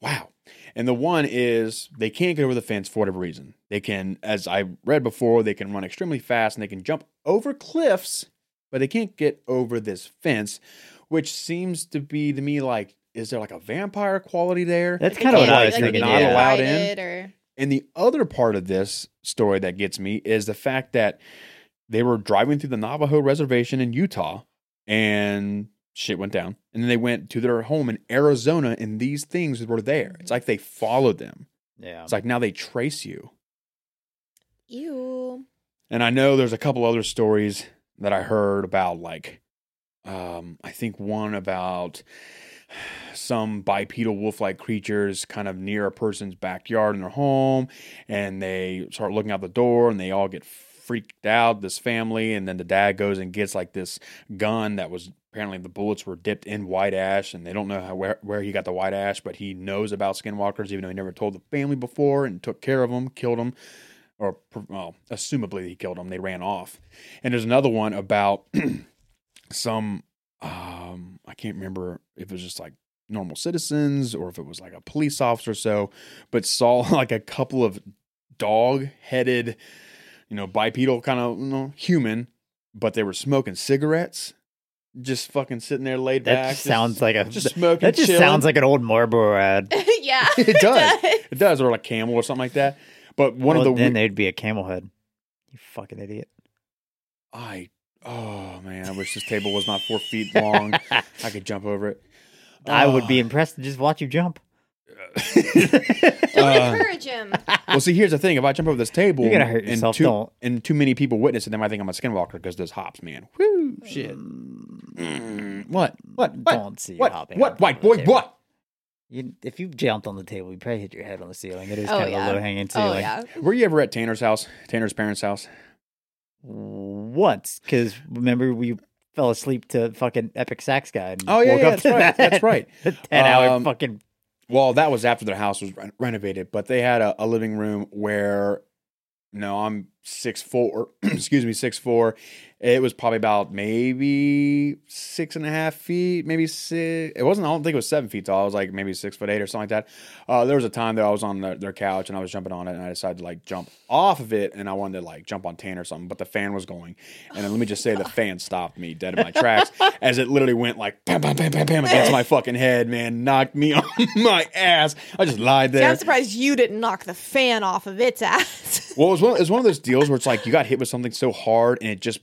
wow, And the one is they can't get over the fence for whatever reason. They can, as I read before, they can run extremely fast and they can jump over cliffs, but they can't get over this fence, which seems to be to me like, is there like a vampire quality there? That's kind of what can't, I was like, thinking. not yeah. allowed in. Or And the other part of this story that gets me is the fact that they were driving through the Navajo reservation in Utah and shit went down. And then they went to their home in Arizona and these things were there. It's like they followed them. Yeah. It's like now they trace you. ew. And I know there's a couple other stories that I heard about, like, um, I think one about some bipedal wolf like creatures kind of near a person's backyard in their home, and they start looking out the door and they all get freaked out, this family. And then the dad goes and gets like this gun that was apparently the bullets were dipped in white ash, and they don't know how, where, where he got the white ash, but he knows about skinwalkers, even though he never told the family before and took care of them, killed them or well, assumably he killed them. They ran off. And there's another one about some um I can't remember if it was just like normal citizens or if it was like a police officer so, but saw like a couple of dog-headed, you know, bipedal kind of you know, human, but they were smoking cigarettes. Just fucking sitting there laid That back. just sounds like a. just smoking. that just chilling. sounds like an old Marlboro ad. yeah, It does. it does, or like camel or something like that. But one well, of the then we- they'd be a camel head. You fucking idiot. I oh man, I wish this table was not four feet long. I could jump over it. I would be impressed to just watch you jump. Don't Uh, encourage him. well, see, here's the thing: if I jump over this table, You're gonna hurt and yourself, too, don't. and too many people witness it, then I think I'm a skinwalker because those hops, man. Whoo, shit. Mm, what? What? What? Don't see you What? hopping What? on White the boy? table. What? You, if you jumped on the table, you probably hit your head on the ceiling. It is Oh kind yeah. of a low hanging Oh ceiling. yeah. Were you ever at Tanner's house? Tanner's parents' house? Once, because remember we fell asleep to fucking Epic Sax guy. And Oh, yeah, woke yeah, up that's to right, that. that's right. A ten hour Um, fucking. Well, that was after their house was re- renovated, but they had a, a living room where, no, I'm six four. excuse me, six four. It was probably about maybe six and a half feet, maybe six. It wasn't. I don't think it was seven feet tall. It was like maybe six foot eight or something like that. Uh, there was a time that I was on their, their couch and I was jumping on it, and I decided to like jump off of it, and I wanted to like jump on Tan or something, but the fan was going, and then let me just say the fan stopped me dead in my tracks as it literally went like bam, bam, bam, bam, bam against my fucking head, man, knocked me on my ass. I just lied See, there. I'm surprised you didn't knock the fan off of its ass. Well, it was one. It was one of those deals where it's like you got hit with something so hard and it just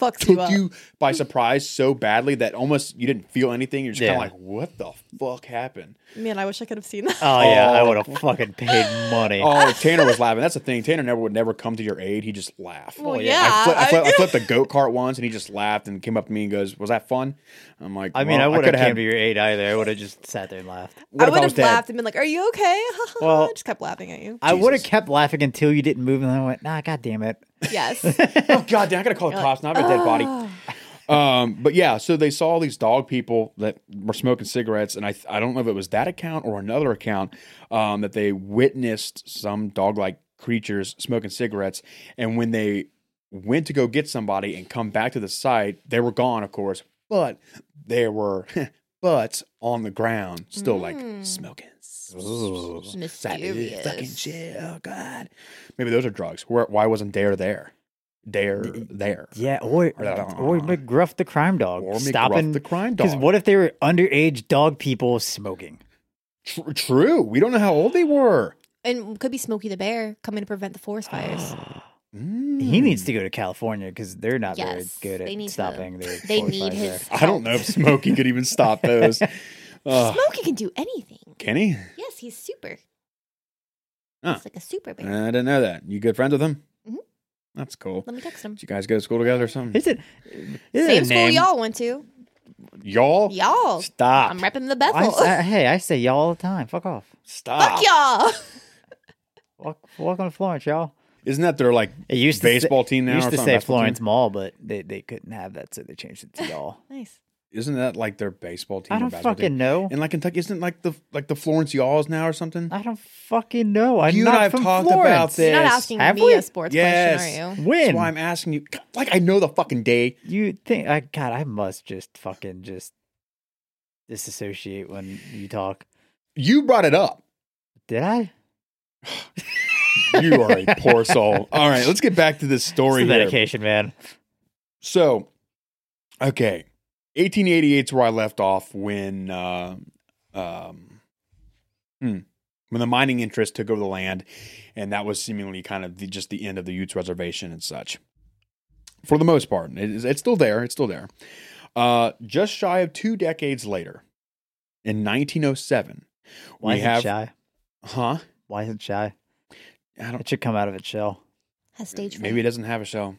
Fucks took you up. you by surprise so badly that almost you didn't feel anything. You're just Yeah. kind of like, "What the fuck happened?" Man, I wish I could have seen that. Oh yeah, I Oh. would have fucking paid money. Oh, Tanner was laughing. That's the thing. Tanner never would never come to your aid. He just laughed. Well, oh, yeah. I, yeah. flipped, I, flipped, I flipped the goat cart once, and he just laughed and came up to me and goes, "Was that fun?" I'm like, I mean, well, I would have coulda came had- to your aid either. I would have just sat there and laughed. What I if would was have dead? laughed and been like, "Are you okay?" Well- I just kept laughing at you. I would have kept laughing until you didn't move, and then I went, "Nah, god damn it." Yes. Oh god, damn! I gotta call the cops. Now I a dead body. Um, but yeah, so they saw these dog people that were smoking cigarettes, and I I don't know if it was that account or another account um, that they witnessed some dog like creatures smoking cigarettes, and when they went to go get somebody and come back to the site, they were gone, of course, but there were butts on the ground, still like Mm. smoking. Mysterious. Fucking shit! Oh god, maybe those are drugs. Where, why wasn't Dare there? Dare there. Yeah, or or McGruff the crime dog Or McGruff stopping the crime dog. Because what if they were underage dog people smoking? Tr- true. We don't know how old they were. And could be Smokey the Bear coming to prevent the forest fires. Mm. He needs to go to California because they're not Yes, very good they need at to- stopping their. they need his- there. I don't know if Smokey could even stop those. Ugh. Smokey can do anything. can he? Yes, he's super. Huh. He's like a super bear. I didn't know that. You good friends with him? Mhm. That's cool. Let me text him. Did you guys go to school together or something? Is it? Is Same it school name? y'all went to. Y'all? Y'all. Stop. I'm repping the I Bethel. say- hey, I say y'all all the time. Fuck off. Stop. Fuck y'all. Wel- Welcome to Florence, y'all. Isn't that their like It used to baseball say, team now? used or to say Florence team? Mall, but they, they couldn't have that, so they changed it to y'all. Nice. Isn't that like their baseball team? I or don't fucking team? know. And like Kentucky, isn't like the like the Florence Y'alls now or something? I don't fucking know. I'm You and not I have from talked Florence. about this. You're not asking Have me we? a sports Yes. question, are you? When? That's why I'm asking you. Like I know the fucking day. You think? I God, I must just fucking just disassociate when you talk. You brought it up. Did I? You are a poor soul. All right, let's get back to this story It's the here. dedication, man. So, okay, 1888 is where I left off when, uh, um, hmm, when the mining interest took over the land, and that was seemingly kind of the, just the end of the Utes Reservation and such. For the most part, it is, it's still there. It's still there. Uh, just shy of two decades later, in 1907, Why we is have, it shy? huh? Why is it shy? I don't. It should come out of its shell. Has stage Maybe it doesn't have a shell.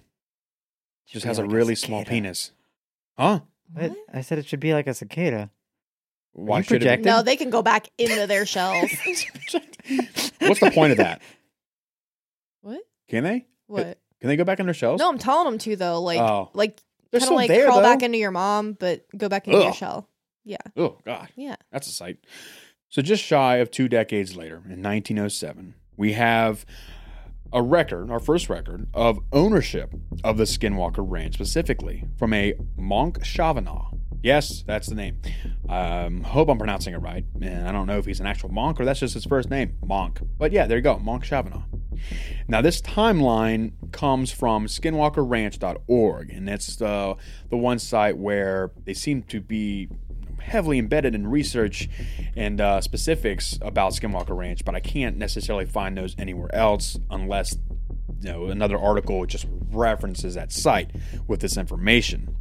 It just has be a like really small penis. Huh? What? I said it should be like a cicada. Why you should it be- projecting? No, they can go back into their shells. What's the point of that? what? Can they? What? Can they go back in their shells? No, I'm telling them to though. Like, Oh. like They're kind of still like there, crawl though. back into your mom, but go back into your shell. Yeah, Oh God, yeah. that's a sight. So just shy of two decades later, in 1907, we have a record, our first record of ownership of the Skinwalker Ranch, specifically from a Monk Chavanagh. Yes, that's the name. Um, hope I'm pronouncing it right. And I don't know if he's an actual monk or that's just his first name, Monk. But yeah, there you go, Monk Chavanagh. Now, this timeline comes from skinwalkerranch.org, and it's uh, the one site where they seem to be heavily embedded in research and uh, specifics about Skinwalker Ranch, but I can't necessarily find those anywhere else unless you know another article just references that site with this information.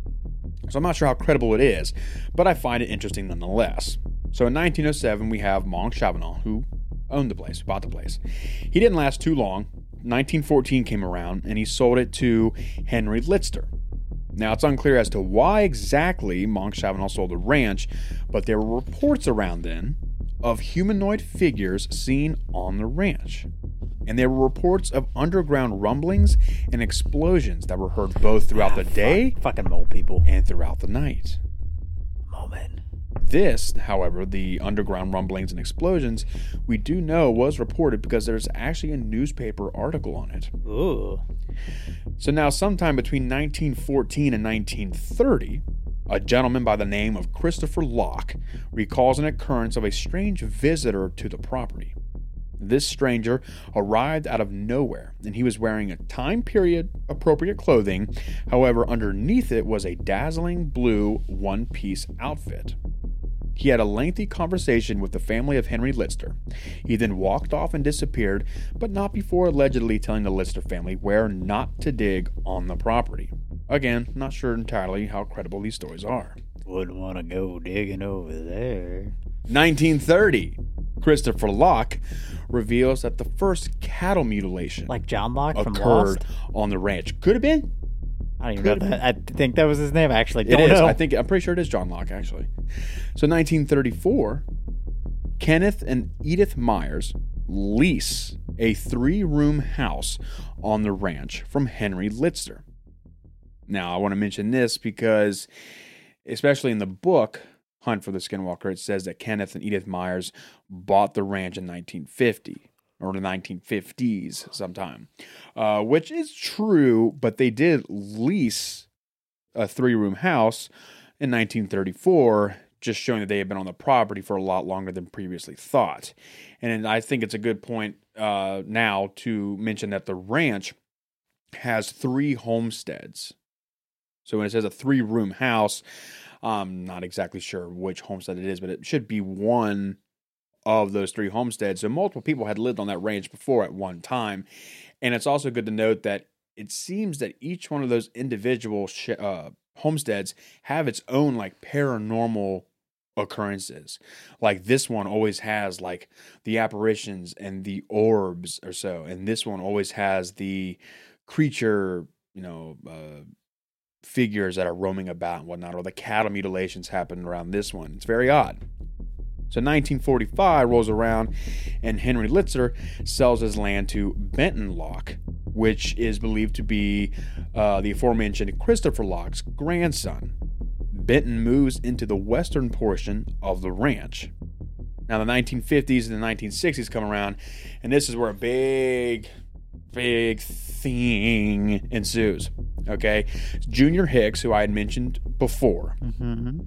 So I'm not sure how credible it is, but I find it interesting nonetheless. So in 1907, we have Monk Chavanagh, who owned the place, bought the place. He didn't last too long. 1914 came around, and he sold it to Henry Litzter. Now, it's unclear as to why exactly Monk Chavanagh sold the ranch, but there were reports around then of humanoid figures seen on the ranch. And there were reports of underground rumblings and explosions that were heard both throughout ah, the day Fucking mole people. and throughout the night. Mole men. This, however, the underground rumblings and explosions, we do know was reported because there's actually a newspaper article on it. Ooh. So now, sometime between 1914 and 1930, a gentleman by the name of Christopher Locke recalls an occurrence of a strange visitor to the property. This stranger arrived out of nowhere, and he was wearing a time period appropriate clothing. However, underneath it was a dazzling blue one piece outfit. He had a lengthy conversation with the family of Henry Lister. He then walked off and disappeared, but not before allegedly telling the Lister family where not to dig on the property. Again, not sure entirely how credible these stories are. Wouldn't want to go digging over there. 1930, Christopher Locke reveals that the first cattle mutilation Like John Locke from occurred Lost. on the ranch. Could have been. I don't even Could know that. I think that was his name. I actually It don't is. know. I think I'm pretty sure it is John Locke actually. So 1934, Kenneth and Edith Myers lease a three-room house on the ranch from Henry Litzter. Now, I want to mention this because, especially in the book Hunt for the Skinwalker, it says that Kenneth and Edith Myers bought the ranch in 1950 or the 1950s sometime, uh, which is true, but they did lease a three room house in 1934, just showing that they had been on the property for a lot longer than previously thought. And I think it's a good point uh, now to mention that the ranch has three homesteads. So when it says a three room house, I'm not exactly sure which homestead it is, but it should be one of those three homesteads. So multiple people had lived on that ranch before at one time. And it's also good to note that it seems that each one of those individual sh- uh, homesteads have its own like paranormal occurrences. Like this one always has like the apparitions and the orbs or so, and this one always has the creature, you know, uh, figures that are roaming about and whatnot, or the cattle mutilations happen around this one. It's very odd. So 1945 rolls around, and Henry Litzer sells his land to Benton Locke, which is believed to be uh, the aforementioned Christopher Locke's grandson. Benton moves into the western portion of the ranch. Now, the 1950s and the 1960s come around, and this is where a big, big thing ensues. Okay, Junior Hicks, who I had mentioned before, hmm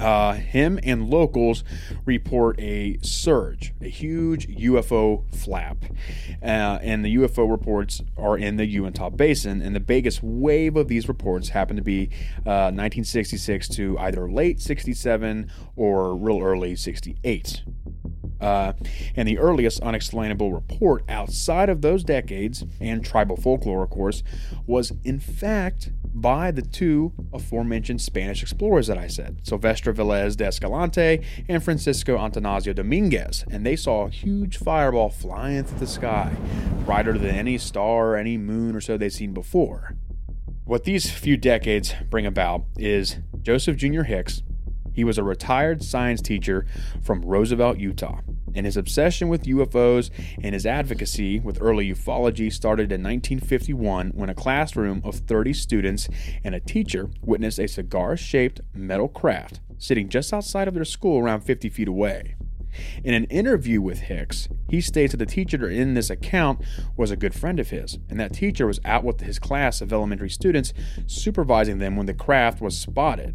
uh, him and locals report a surge, a huge UFO flap. Uh, and the UFO reports are in the Uintah Basin. And the biggest wave of these reports happened to be uh, 1966 to either late 67 or real early 68. Uh, and the earliest unexplainable report outside of those decades and tribal folklore, of course, was in fact by the two aforementioned Spanish explorers that I said, Silvestre Velez de Escalante and Francisco Antanasio Dominguez. And they saw a huge fireball flying through the sky, brighter than any star or any moon or so they'd seen before. What these few decades bring about is Joseph Jr. Hicks he was a retired science teacher from Roosevelt, Utah, and his obsession with UFOs and his advocacy with early ufology started in 1951 when a classroom of 30 students and a teacher witnessed a cigar shaped metal craft sitting just outside of their school around 50 feet away. In an interview with Hicks, he states that the teacher in this account was a good friend of his, and that teacher was out with his class of elementary students supervising them when the craft was spotted.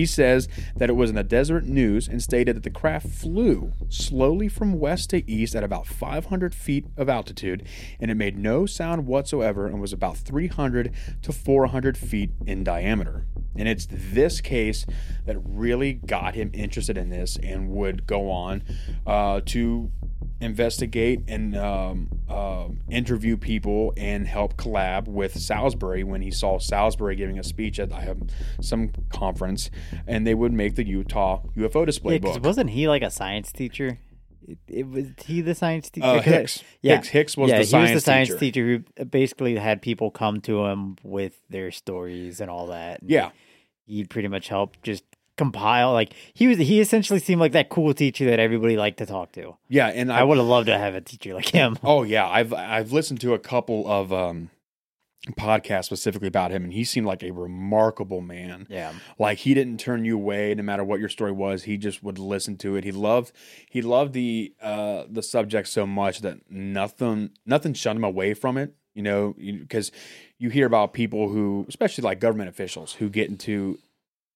He says that it was in the Deseret News and stated that the craft flew slowly from west to east at about 500 feet of altitude, and it made no sound whatsoever and was about 300 to 400 feet in diameter. And it's this case that really got him interested in this and would go on uh, to investigate and um, uh, interview people and help collab with Salisbury when he saw Salisbury giving a speech at um, some conference, and they would make the Utah UFO display Yeah, book. wasn't he like a science teacher? It, it was he the science teacher? Uh, Hicks. Yeah, Hicks. Hicks was yeah, the he science was the science teacher. teacher. who basically had people come to him with their stories and all that. and Yeah, he'd pretty much help just compile. Like he was, he essentially seemed like that cool teacher that everybody liked to talk to. yeah, and I, I, would have loved to have a teacher like him. Oh yeah, I've I've listened to a couple of um, podcasts specifically about him, and he seemed like a remarkable man. Yeah, Like he didn't turn you away no matter what your story was. He just would listen to it. He loved he loved the uh the subject so much that nothing nothing shunned him away from it. You know, because you hear about people who, especially like government officials, who get into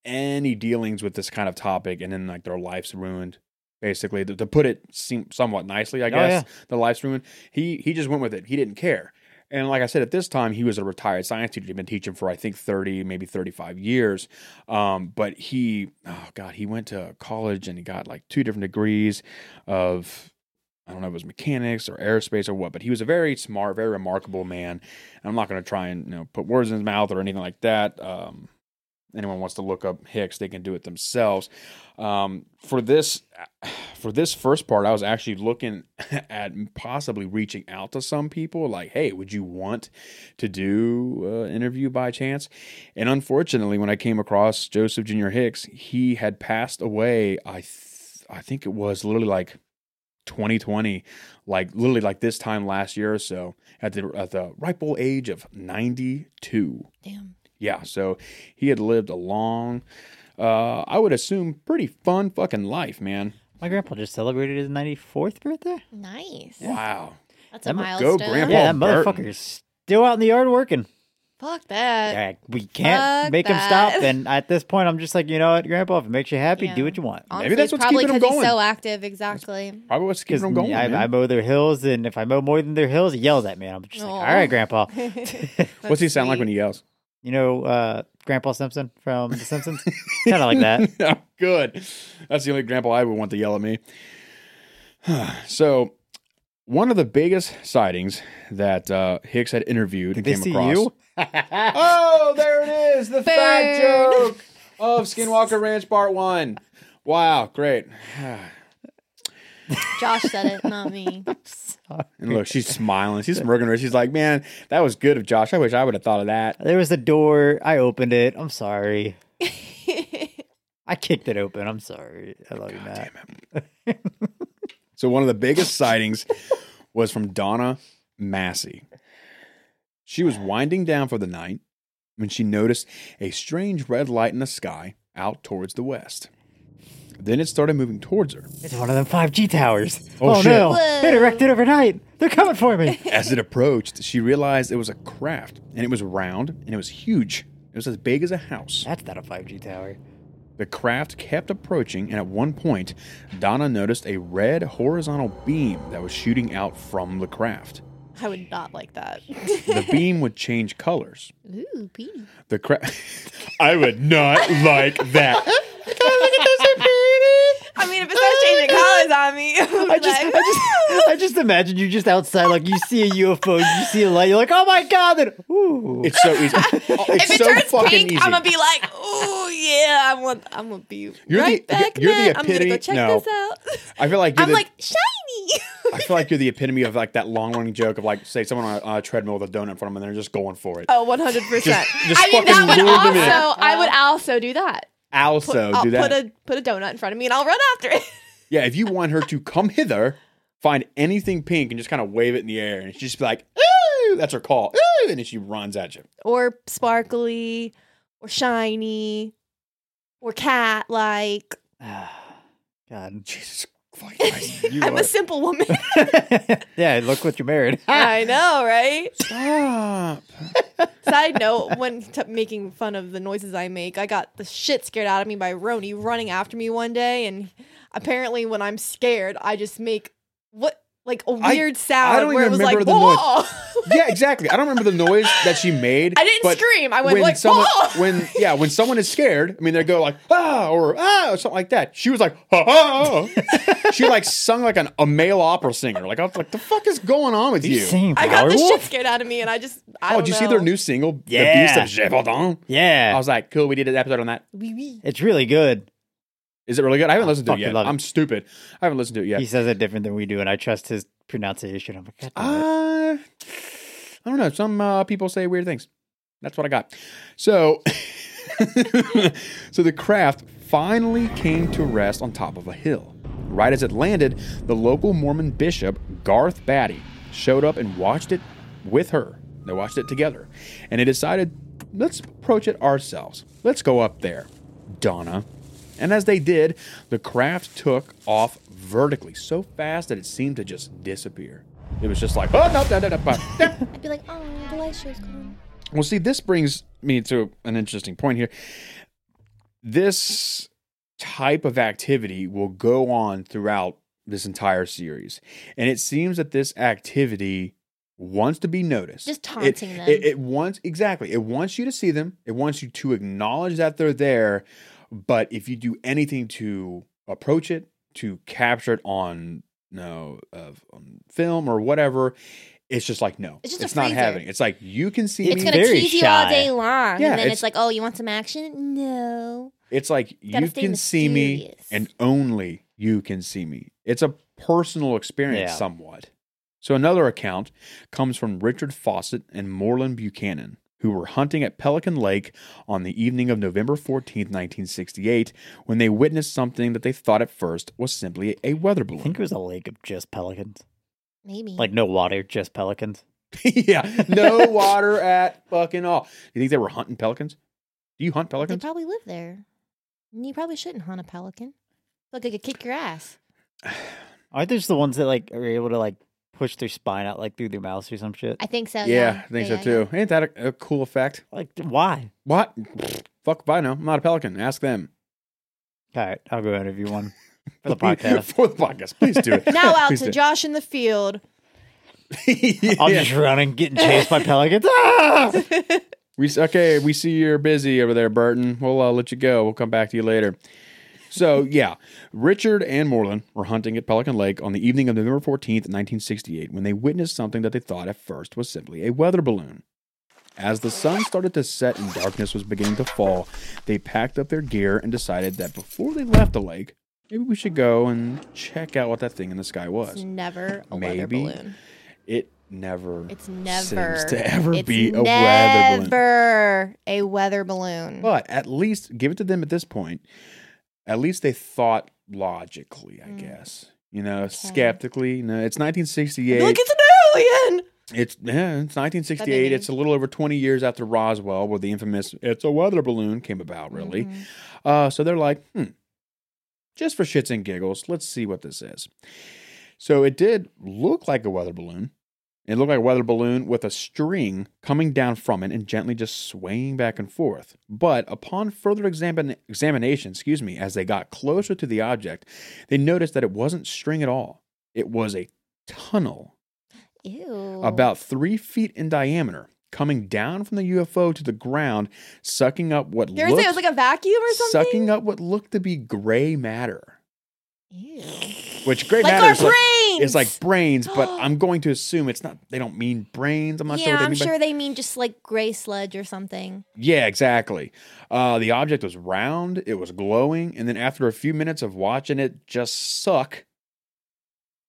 any dealings with this kind of topic, and then like their life's ruined. Basically, to, to put it seem, somewhat nicely, I Oh, guess yeah. the life's ruined. He he just went with it. He didn't care. And like I said, at this time, he was a retired science teacher. He'd been teaching for, I think, 30, maybe 35 years. Um, but he, oh God, he went to college and he got like two different degrees of, I don't know if it was mechanics or aerospace or what, but he was a very smart, very remarkable man. And I'm not going to try and, you know, put words in his mouth or anything like that. Um, anyone wants to look up Hicks, they can do it themselves. Um, for this, for this first part, I was actually looking at possibly reaching out to some people, like, "Hey, would you want to do an interview by chance?" And unfortunately, when I came across Joseph Jr. Hicks, he had passed away. I, th- I think it was literally like 2020, like literally like this time last year or so, at the at the ripe old age of 92 Damn. Yeah, so he had lived a long, uh, I would assume, pretty fun fucking life, man. my grandpa just celebrated his ninety fourth birthday. Nice. Wow. That's a That mu- milestone. go, Grandpa. yeah, that Burton. motherfucker's still out in the yard working. Fuck that. Yeah, we can't fuck make him that. stop. And at this point, I'm just like, you know what, Grandpa, if it makes you happy, Yeah. do what you want. Honestly, that's what's probably keeping him 'cause he's going. so active. Exactly. Probably what's Because keeping him going. I, man. I mow their hills, and if I mow more than their hills, he yells at me. And I'm just like, all Aw. right, Grandpa. What's he sound like when he yells? You know, uh, Grandpa Simpson from The Simpsons? kind of like that. Yeah, Good. That's the only grandpa I would want to yell at me. so, one of the biggest sightings that uh, Hicks had interviewed and Did came see across. you? oh, there it is. The fat joke of Skinwalker Ranch Part 1. Wow, great. Josh said it, not me. And look, she's smiling. She's smirking her. She's like, man, that was good of Josh. I wish I would have thought of that. There was a door. I opened it. I'm sorry. I kicked it open. I'm sorry. I love you, Matt. So one of the biggest sightings was from Donna Massey. She was winding down for the night when she noticed a strange red light in the sky out towards the west. Then it started moving towards her. It's one of them 5G towers. Oh, Oh, shit. no. Whoa. It erected overnight. They're coming for me. As it approached, she realized it was a craft and it was round and it was huge. It was as big as a house. That's not a 5G tower. The craft kept approaching, and at one point, Donna noticed a red horizontal beam that was shooting out from the craft. I would not like that. The beam would change colors. Ooh, pee. The craft. I would not like that. I mean, if it starts changing colors on me, I just, I just, I just imagine you just outside, like you see a UFO, you see a light, you're like, oh my god, then ooh. It's so easy. It's if it so turns fucking pink, easy. I'm gonna be like, "Ooh, yeah, I want, I'm gonna be You're right the- back, you're the man. I'm gonna go check no. this out." I feel like you're I'm the, like shiny. I feel like you're the epitome of like that long running joke of like say someone on a, on a treadmill with a donut in front of them and they're just going for it. oh, 100. percent I mean, that would lure them in. also, I would also do that. Also I'll do that. put a put a donut in front of me and I'll run after it. yeah, if you want her to come hither, find anything pink and just kind of wave it in the air and she's just be like, ooh, that's her call. Ooh, and then she runs at you. or sparkly, or shiny, or cat like. God. Jesus I'm are- a simple woman. yeah, look what you married. I know, right? Stop. Side note: When t- making fun of the noises I make, I got the shit scared out of me by Roni running after me one day, and apparently, when I'm scared, I just make what like a weird sound I don't where it even was like, remember the noise. Yeah, exactly. I don't remember the noise that she made. I didn't scream. I went when like, someone, "Whoa!" when yeah, when someone is scared, I mean, they go like ah or ah or something like that. She was like ha ha. she like sung like an, a male opera singer. Like I was like, the fuck is going on with you you? singing I got the Powerwolf? shit scared out of me, and I just I oh, don't did you see their new single, Yeah. The Beast of Gévaudan? Yeah, I was like, cool. We did an episode on that. Wee wee. it's really good. Is it really good? I haven't listened to it yet. I'm stupid. I haven't listened to it yet. He says it different than we do, and I trust his pronunciation. I'm like, God damn it. Uh, I don't know. Some uh, people say weird things. That's what I got. So, so the craft finally came to rest on top of a hill. Right as it landed, the local Mormon bishop, Garth Batty, showed up and watched it with her. They watched it together. And they decided, let's approach it ourselves. Let's go up there, Donna. And as they did, the craft took off vertically so fast that it seemed to just disappear. It was just like, oh, no, no, no, no, no. I'd be like, oh, the light show's gone. Well, see, this brings me to an interesting point here. This type of activity will go on throughout this entire series. And it seems that this activity wants to be noticed. Just It- taunting them. It, it wants, exactly. It wants you to see them, it wants you to acknowledge that they're there. But if you do anything to approach it, to capture it on no of on film or whatever, it's just like no, It's just a not freezer. happening. It's like you can see It's me. gonna very tease you all day long, Yeah, and then it's- it's, like, oh, you want some action? No. It's like Gotta you stay can see me and only you can see me. It's a personal experience Yeah. somewhat. So another account comes from Richard Fawcett and Moreland Buchanan, who were hunting at Pelican Lake on the evening of November 14th, 1968, when they witnessed something that they thought at first was simply a weather balloon. I think it was a lake of just pelicans, Maybe. like no water, just pelicans. yeah, no water at fucking all. You think they were hunting pelicans? Do you hunt pelicans? they probably live there. And You probably shouldn't hunt a pelican. Look, I could kick your ass. Aren't those the ones that like are able to like push their spine out like through their mouths or some shit? I think so. yeah, Yeah, I think Yeah, so too. Ain't that a, a cool effect? Like why? What? Fuck if I know. I'm not a pelican. Ask them. All right, I'll go interview one for the podcast. For the podcast. Please do it. Now out Please to do. Josh in the field. Yeah. I'm just running, getting chased by pelicans. Ah! We s- okay. We see you're busy over there, Burton. We'll uh, let you go. We'll come back to you later. So yeah, Richard and Moreland were hunting at Pelican Lake on the evening of November 14th, 1968, when they witnessed something that they thought at first was simply a weather balloon. As the sun started to set and darkness was beginning to fall, they packed up their gear and decided that before they left the lake, maybe we should go and check out what that thing in the sky It's was. never a weather balloon. It never It's never seems to ever it's be a weather balloon. Never a weather balloon. But at least give it to them at this point. At least they thought logically, I Mm. guess. You know, skeptically. No, it's 1968. Look, it's an alien. It's yeah, it's 1968. It's a little over 20 years after Roswell, where the infamous "it's a weather balloon" came about. Really, Mhm. uh, so they're like, hmm, just for shits and giggles, let's see what this is. So it did look like a weather balloon, It looked like a weather balloon with a string coming down from it and gently just swaying back and forth. But upon further examine, examination, excuse me, as they got closer to the object, they noticed that it wasn't string at all. It was a tunnel Ew. about three feet in diameter, coming down from the UFO to the ground, sucking up what You're saying it looked, was like a vacuum or something? sucking up what looked to be gray matter. Ew. Which gray like matter our is like, brains. is like brains, but I'm going to assume it's not. They don't mean brains. I'm not sure yeah, what they I'm mean. by- sure they mean just like gray sludge or something. Yeah, exactly. Uh, the object was round, it was glowing, and then after a few minutes of watching it just suck,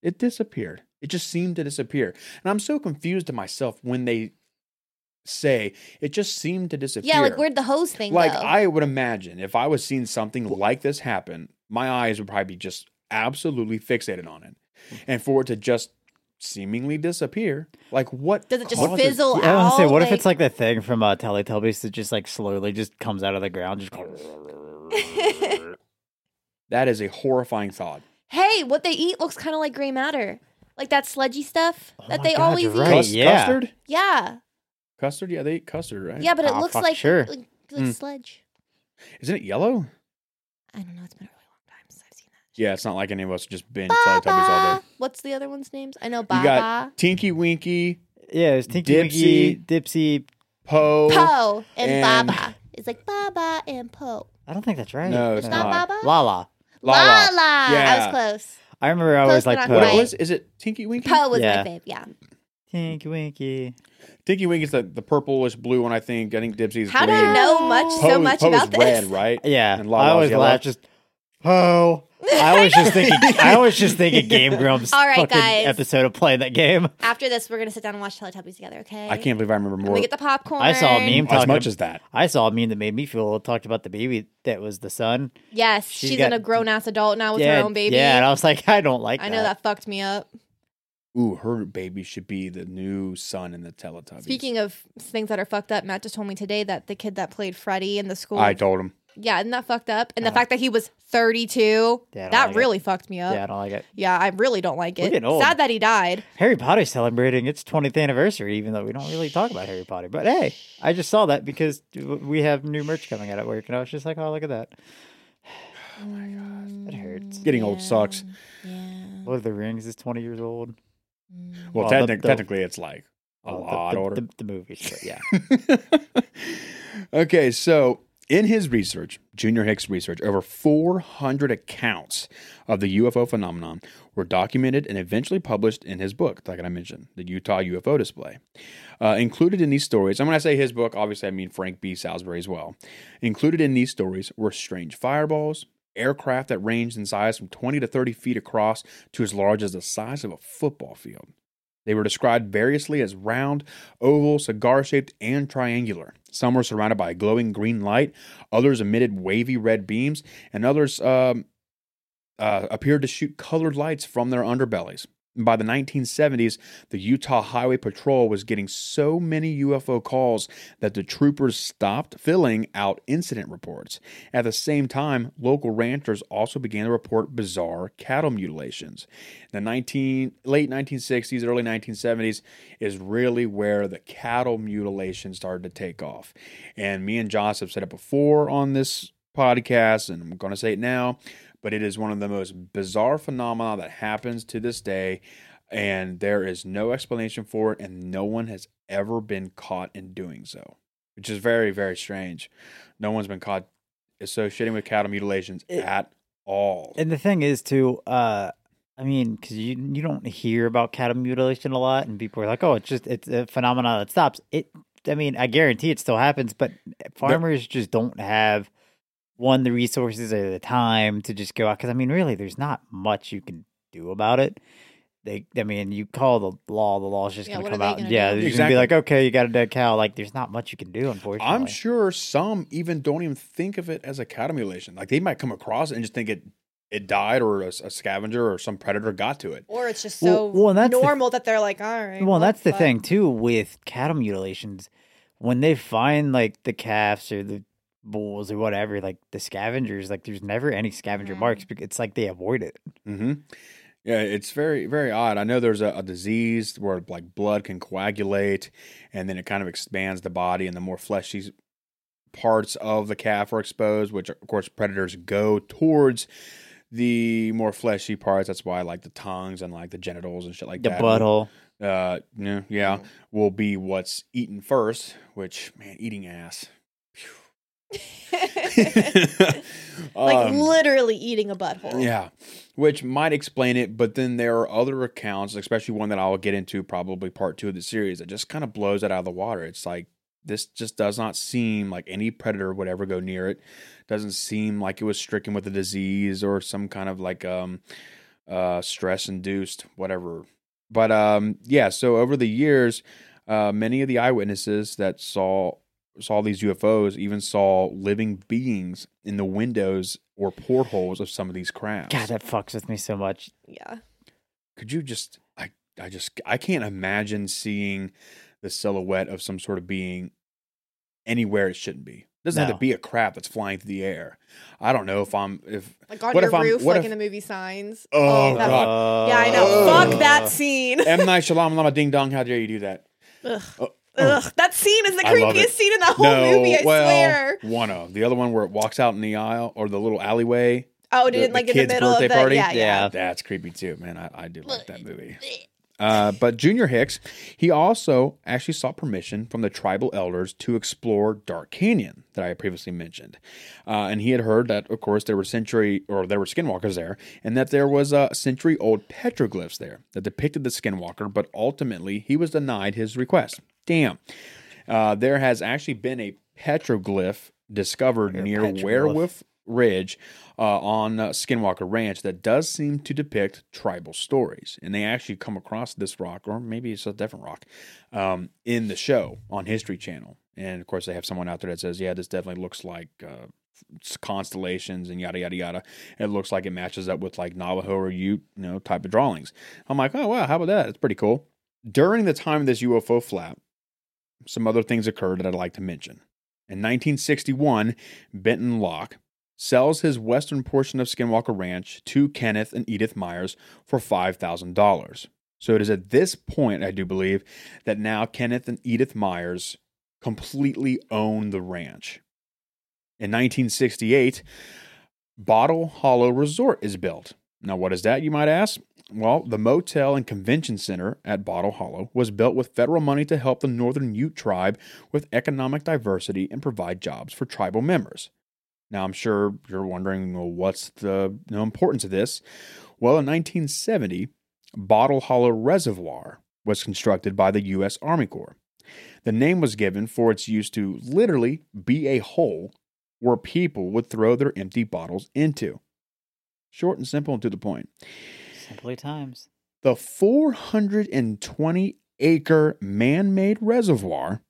it disappeared. It just seemed to disappear. And I'm so confused to myself when they say it just seemed to disappear. Yeah, like where'd the hose thing Like, go? I would imagine if I was seeing something like this happen, my eyes would probably be just absolutely fixated on it. And for it to just seemingly disappear, like what Does it just causes- fizzle Yeah, I want out? to say, what if it's like the thing from uh, Teletubbies that just like slowly just comes out of the ground? Just That is a horrifying thought. hey, what they eat looks kind of like gray matter, like that sludgy stuff Oh that my they God, always you're eat. right. Cus- yeah. Custard? Yeah, Custard? Yeah, they eat custard, right? yeah, but it Oh, looks fuck, like sure. like, like Mm. sludge. Isn't it yellow? I don't know. It's been a really long time since I've seen that. Yeah, it's not like any of us just binge Teletubbies all day. What's the other one's names? I know Baba. You got Tinky Winky, yeah, it's Tinky Winky, Dipsy. Poe. Poe and, and- Baba. It's like Baba and Poe. I don't think that's right. No, it's It's not not. Baba. Lala. Lala. Lala. I Yeah. was close. I remember I Close always but like not What Right. it was? Is it Tinky Winky? Poe was Yeah. my fave. Yeah. Tinky Winky. Tinky Winky's the, the purplish blue one, I think. I think Dipsy's How do green. you know much so much Poe's about this? red, right? Yeah, And I Lala's always yellow? laugh just Poe. I was just thinking. I was just thinking Game Grumps. All right, guys. Episode of playing that game. After this, we're gonna sit down and watch Teletubbies together. Okay. I can't believe I remember And more. we get the popcorn. I saw a meme as talking. much as that. I saw a meme that made me feel talked about the baby that was the son. Yes, She's she's, got- in a grown ass adult now with yeah, her own baby. Yeah, and I was like, I don't like. I know that fucked me up. Ooh, her baby should be the new son in the Teletubbies. Speaking of things that are fucked up, Matt just told me today that the kid that played Freddy in the school. I told him. Yeah, isn't that fucked up? And the Uh, fact that he was 32, Yeah, I don't that like it. really fucked me up. Yeah, Yeah. I don't like it. Yeah, I really don't like We're it. getting old. Sad that he died. Harry Potter's celebrating its 20th anniversary, even though we don't really talk about Harry Potter. But hey, I just saw that because we have new merch coming out at work, and I was just like, oh, look at that. Oh my god. That hurts. Getting old sucks. Yeah. Lord of the Rings is 20 years old. Mm. Well, Well, the- technic- the- technically, it's like a Well, the- lot the, older. The, the movies, but yeah. okay, so in his research, Junior Hicks' research, over 400 accounts of the UFO phenomenon were documented and eventually published in his book, like I mentioned, the Utah UFO Display. Uh, included in these stories, and when I say his book, obviously I mean Frank B. Salisbury as well. Included in these stories were strange fireballs, aircraft that ranged in size from 20 to 30 feet across to as large as the size of a football field. They were described variously as round, oval, cigar shaped, and triangular. Some were surrounded by a glowing green light, others emitted wavy red beams, and others um, uh, appeared to shoot colored lights from their underbellies. By the 1970s, the Utah Highway Patrol was getting so many UFO calls that the troopers stopped filling out incident reports. At the same time, local ranchers also began to report bizarre cattle mutilations. The 19, late 1960s, early 1970s is really where the cattle mutilation started to take off. And me and Josh have said it before on this podcast, and I'm going to say it now but it is one of the most bizarre phenomena that happens to this day and there is no explanation for it and no one has ever been caught in doing so which is very very strange no one's been caught associating with cattle mutilations It- at all And the thing is, too, uh, I mean, because you you don't hear about cattle mutilation a lot, and people are like, "Oh, it's just it's a phenomenon that stops." It, I mean, I guarantee it still happens, but farmers just don't have one the resources or the time to just go out. Because I mean, really, there's not much you can do about it. They, I mean, you call the law, the law's just Yeah, gonna come out. gonna yeah, do? they're just Exactly. gonna be like, "Okay, you got a dead cow." Like, there's not much you can do, unfortunately. i'm sure some even don't even think of it as a cattle mutilation like they might come across it and just think it it died or a, a scavenger or some predator got to it Or it's just so well, and that's the- normal that they're like, all right. Well, that's the fuck." thing too with cattle mutilations. When they find like the calves or the bulls or whatever, like the scavengers, like there's never any scavenger Mhm. marks because it's like they avoid it. Mm-hmm. Yeah, it's very, very odd. I know there's a, a disease where like blood can coagulate and then it kind of expands the body and the more fleshy parts of the calf are exposed, which of course predators go towards the more fleshy parts. That's why like the tongues and like the genitals and shit like The that. The butthole. Uh, yeah, yeah, will be what's eaten first. Which man, eating ass. like Um, literally eating a butthole. yeah, which might explain it, but then there are other accounts, especially one that I'll get into probably part two of the series, that just kind of blows it out of the water. It's like this just does not seem like any predator would ever go near it. Doesn't seem like it was stricken with a disease or some kind of like um uh stress induced whatever. But um yeah, so over the years, uh many of the eyewitnesses that saw saw these UFOs even saw living beings in the windows or portholes of some of these crafts. God, that fucks with me so much. Yeah. Could you just I I just I can't imagine seeing the silhouette of some sort of being anywhere it shouldn't be. doesn't have to be a craft that's flying through the air. I don't know if I'm if Like on What your if I'm- roof, what like if- in the movie Signs. Oh, oh that- God. Yeah, I know. Ugh. Fuck that scene. M Night Shyamalan Lama Ding Dong, how dare you do that? Ugh. Oh, Ugh. That scene is the I creepiest scene in the whole no, movie, I well, swear. one of the other one where it walks out in the aisle or the little alleyway. Oh, the- did it the like in the kid's middle of birthday the party? Yeah, yeah. Yeah. That's creepy too, man. I, I do like that movie. Uh, but Junior Hicks, he also actually sought permission from the tribal elders to explore Dark Canyon that I had previously mentioned, uh, and he had heard that, of course, there were century or there were skinwalkers there, and that there was uh, century old petroglyphs there that depicted the skinwalker. But ultimately, he was denied his request. Damn. Uh, there has actually been a petroglyph discovered near petroglyph. Werewolf Ridge uh, on uh, Skinwalker Ranch that does seem to depict tribal stories. And they actually come across this rock, or maybe it's a different rock, um, in the show on History Channel. And of course, they have someone out there that says, yeah, this definitely looks like uh, constellations and yada, yada, yada. It looks like it matches up with like Navajo or Ute, you know, type of drawings. I'm like, oh, wow, how about that? It's pretty cool. During the time of this UFO flap, some other things occurred that I'd like to mention. In 1961, Benton Locke sells his western portion of Skinwalker Ranch to Kenneth and Edith Myers for $5,000. So it is at this point, I do believe, that now Kenneth and Edith Myers completely own the ranch. In 1968, Bottle Hollow Resort is built. Now, what is that, you might ask? Well, the motel and convention center at Bottle Hollow was built with federal money to help the Northern Ute tribe with economic diversity and provide jobs for tribal members. Now, I'm sure you're wondering, well, what's the you know, importance of this? Well, in 1970, Bottle Hollow Reservoir was constructed by the U.S. Army Corps. The name was given for its use to literally be a hole where people would throw their empty bottles into. Short and simple and to the point. Simply times. The 420 acre man made reservoir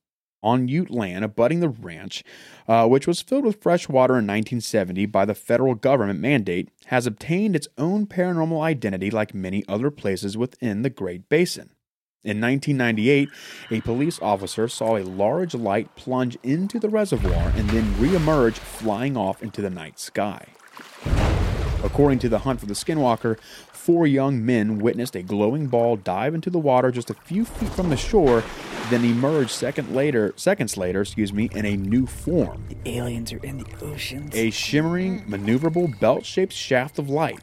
on Ute land abutting the ranch, uh, which was filled with fresh water in 1970 by the federal government mandate, has obtained its own paranormal identity like many other places within the Great Basin. In 1998, a police officer saw a large light plunge into the reservoir and then reemerge flying off into the night sky. According to the Hunt for the Skinwalker, four young men witnessed a glowing ball dive into the water just a few feet from the shore, then emerge second later, seconds later, excuse me, in a new form, The Aliens are in the oceans. a shimmering, maneuverable belt-shaped shaft of light.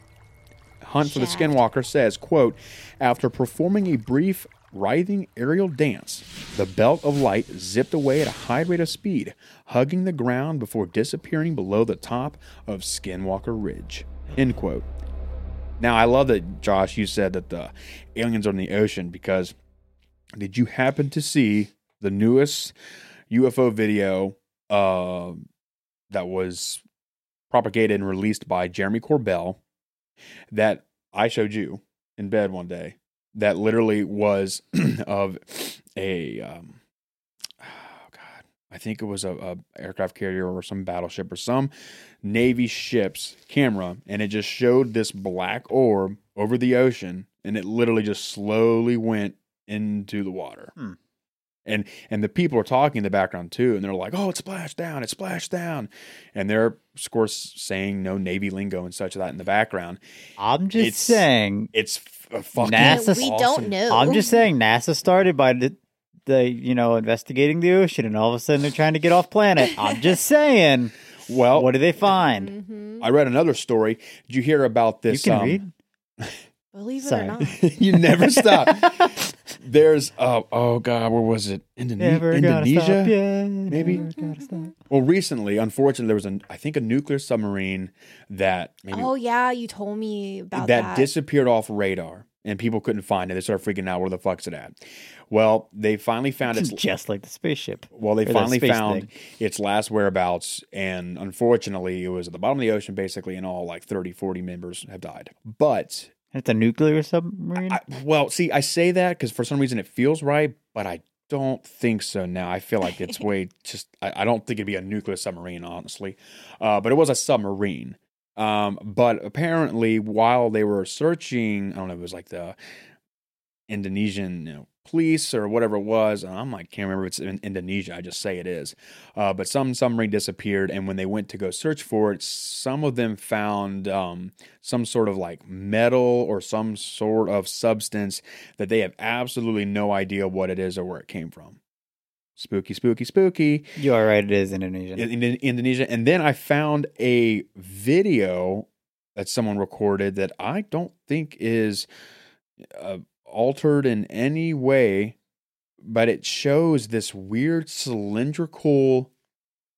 Hunt for the Skinwalker says, quote, after performing a brief writhing aerial dance, the belt of light zipped away at a high rate of speed, hugging the ground before disappearing below the top of Skinwalker Ridge. End quote. Now, I love that, Josh, you said that the aliens are in the ocean because did you happen to see the newest UFO video uh, that was propagated and released by Jeremy Corbell that I showed you in bed one day that literally was of a um, I think it was a, a aircraft carrier or some battleship or some Navy ship's camera and it just showed this black orb over the ocean and it literally just slowly went into the water. Hmm. And and the people are talking in the background too, and they're like, "Oh, it splashed down! It splashed down!" And they're of course saying no Navy lingo and such of that in the background. I'm just It's- saying. It's f- a fucking NASA we don't know. I'm just saying. NASA started by the, the you know investigating the ocean, and all of a sudden they're trying to get off planet. I'm just saying. Well, What do they find? Mm-hmm. I read another story. Did you hear about this? You this? can um, read. Believe it Sorry. or not. you never stop. There's oh oh god, where was it? Indone- Never Indonesia? stop, yeah, maybe? never stop. Well, recently, unfortunately, there was an I think a nuclear submarine that maybe Oh yeah, you told me about that, that. disappeared off radar and people couldn't find it. They started freaking out. Where the fuck's it at? Well, they finally found its. just like the spaceship. Well, they or the finally found thing. its last whereabouts, and unfortunately, it was at the bottom of the ocean, basically, and all like 30, 40 members have died. But It's a nuclear submarine. I, well, see, I say that because for some reason it feels right, but I don't think so now. I feel like it's way just. I, I don't think it'd be a nuclear submarine, honestly. Uh, but it was a submarine. Um, but apparently, while they were searching, I don't know, it was like the Indonesian you know, police or whatever it was. and I'm like, can't remember if it's in Indonesia. I just say it is. Uh, but some submarine disappeared, and when they went to go search for it, some of them found um, some sort of like metal or some sort of substance that they have absolutely no idea what it is or where it came from. Spooky, spooky, spooky. you are right. It is Indonesian. In, in Indonesia. And then I found a video that someone recorded that I don't think is uh, altered in any way, but it shows this weird cylindrical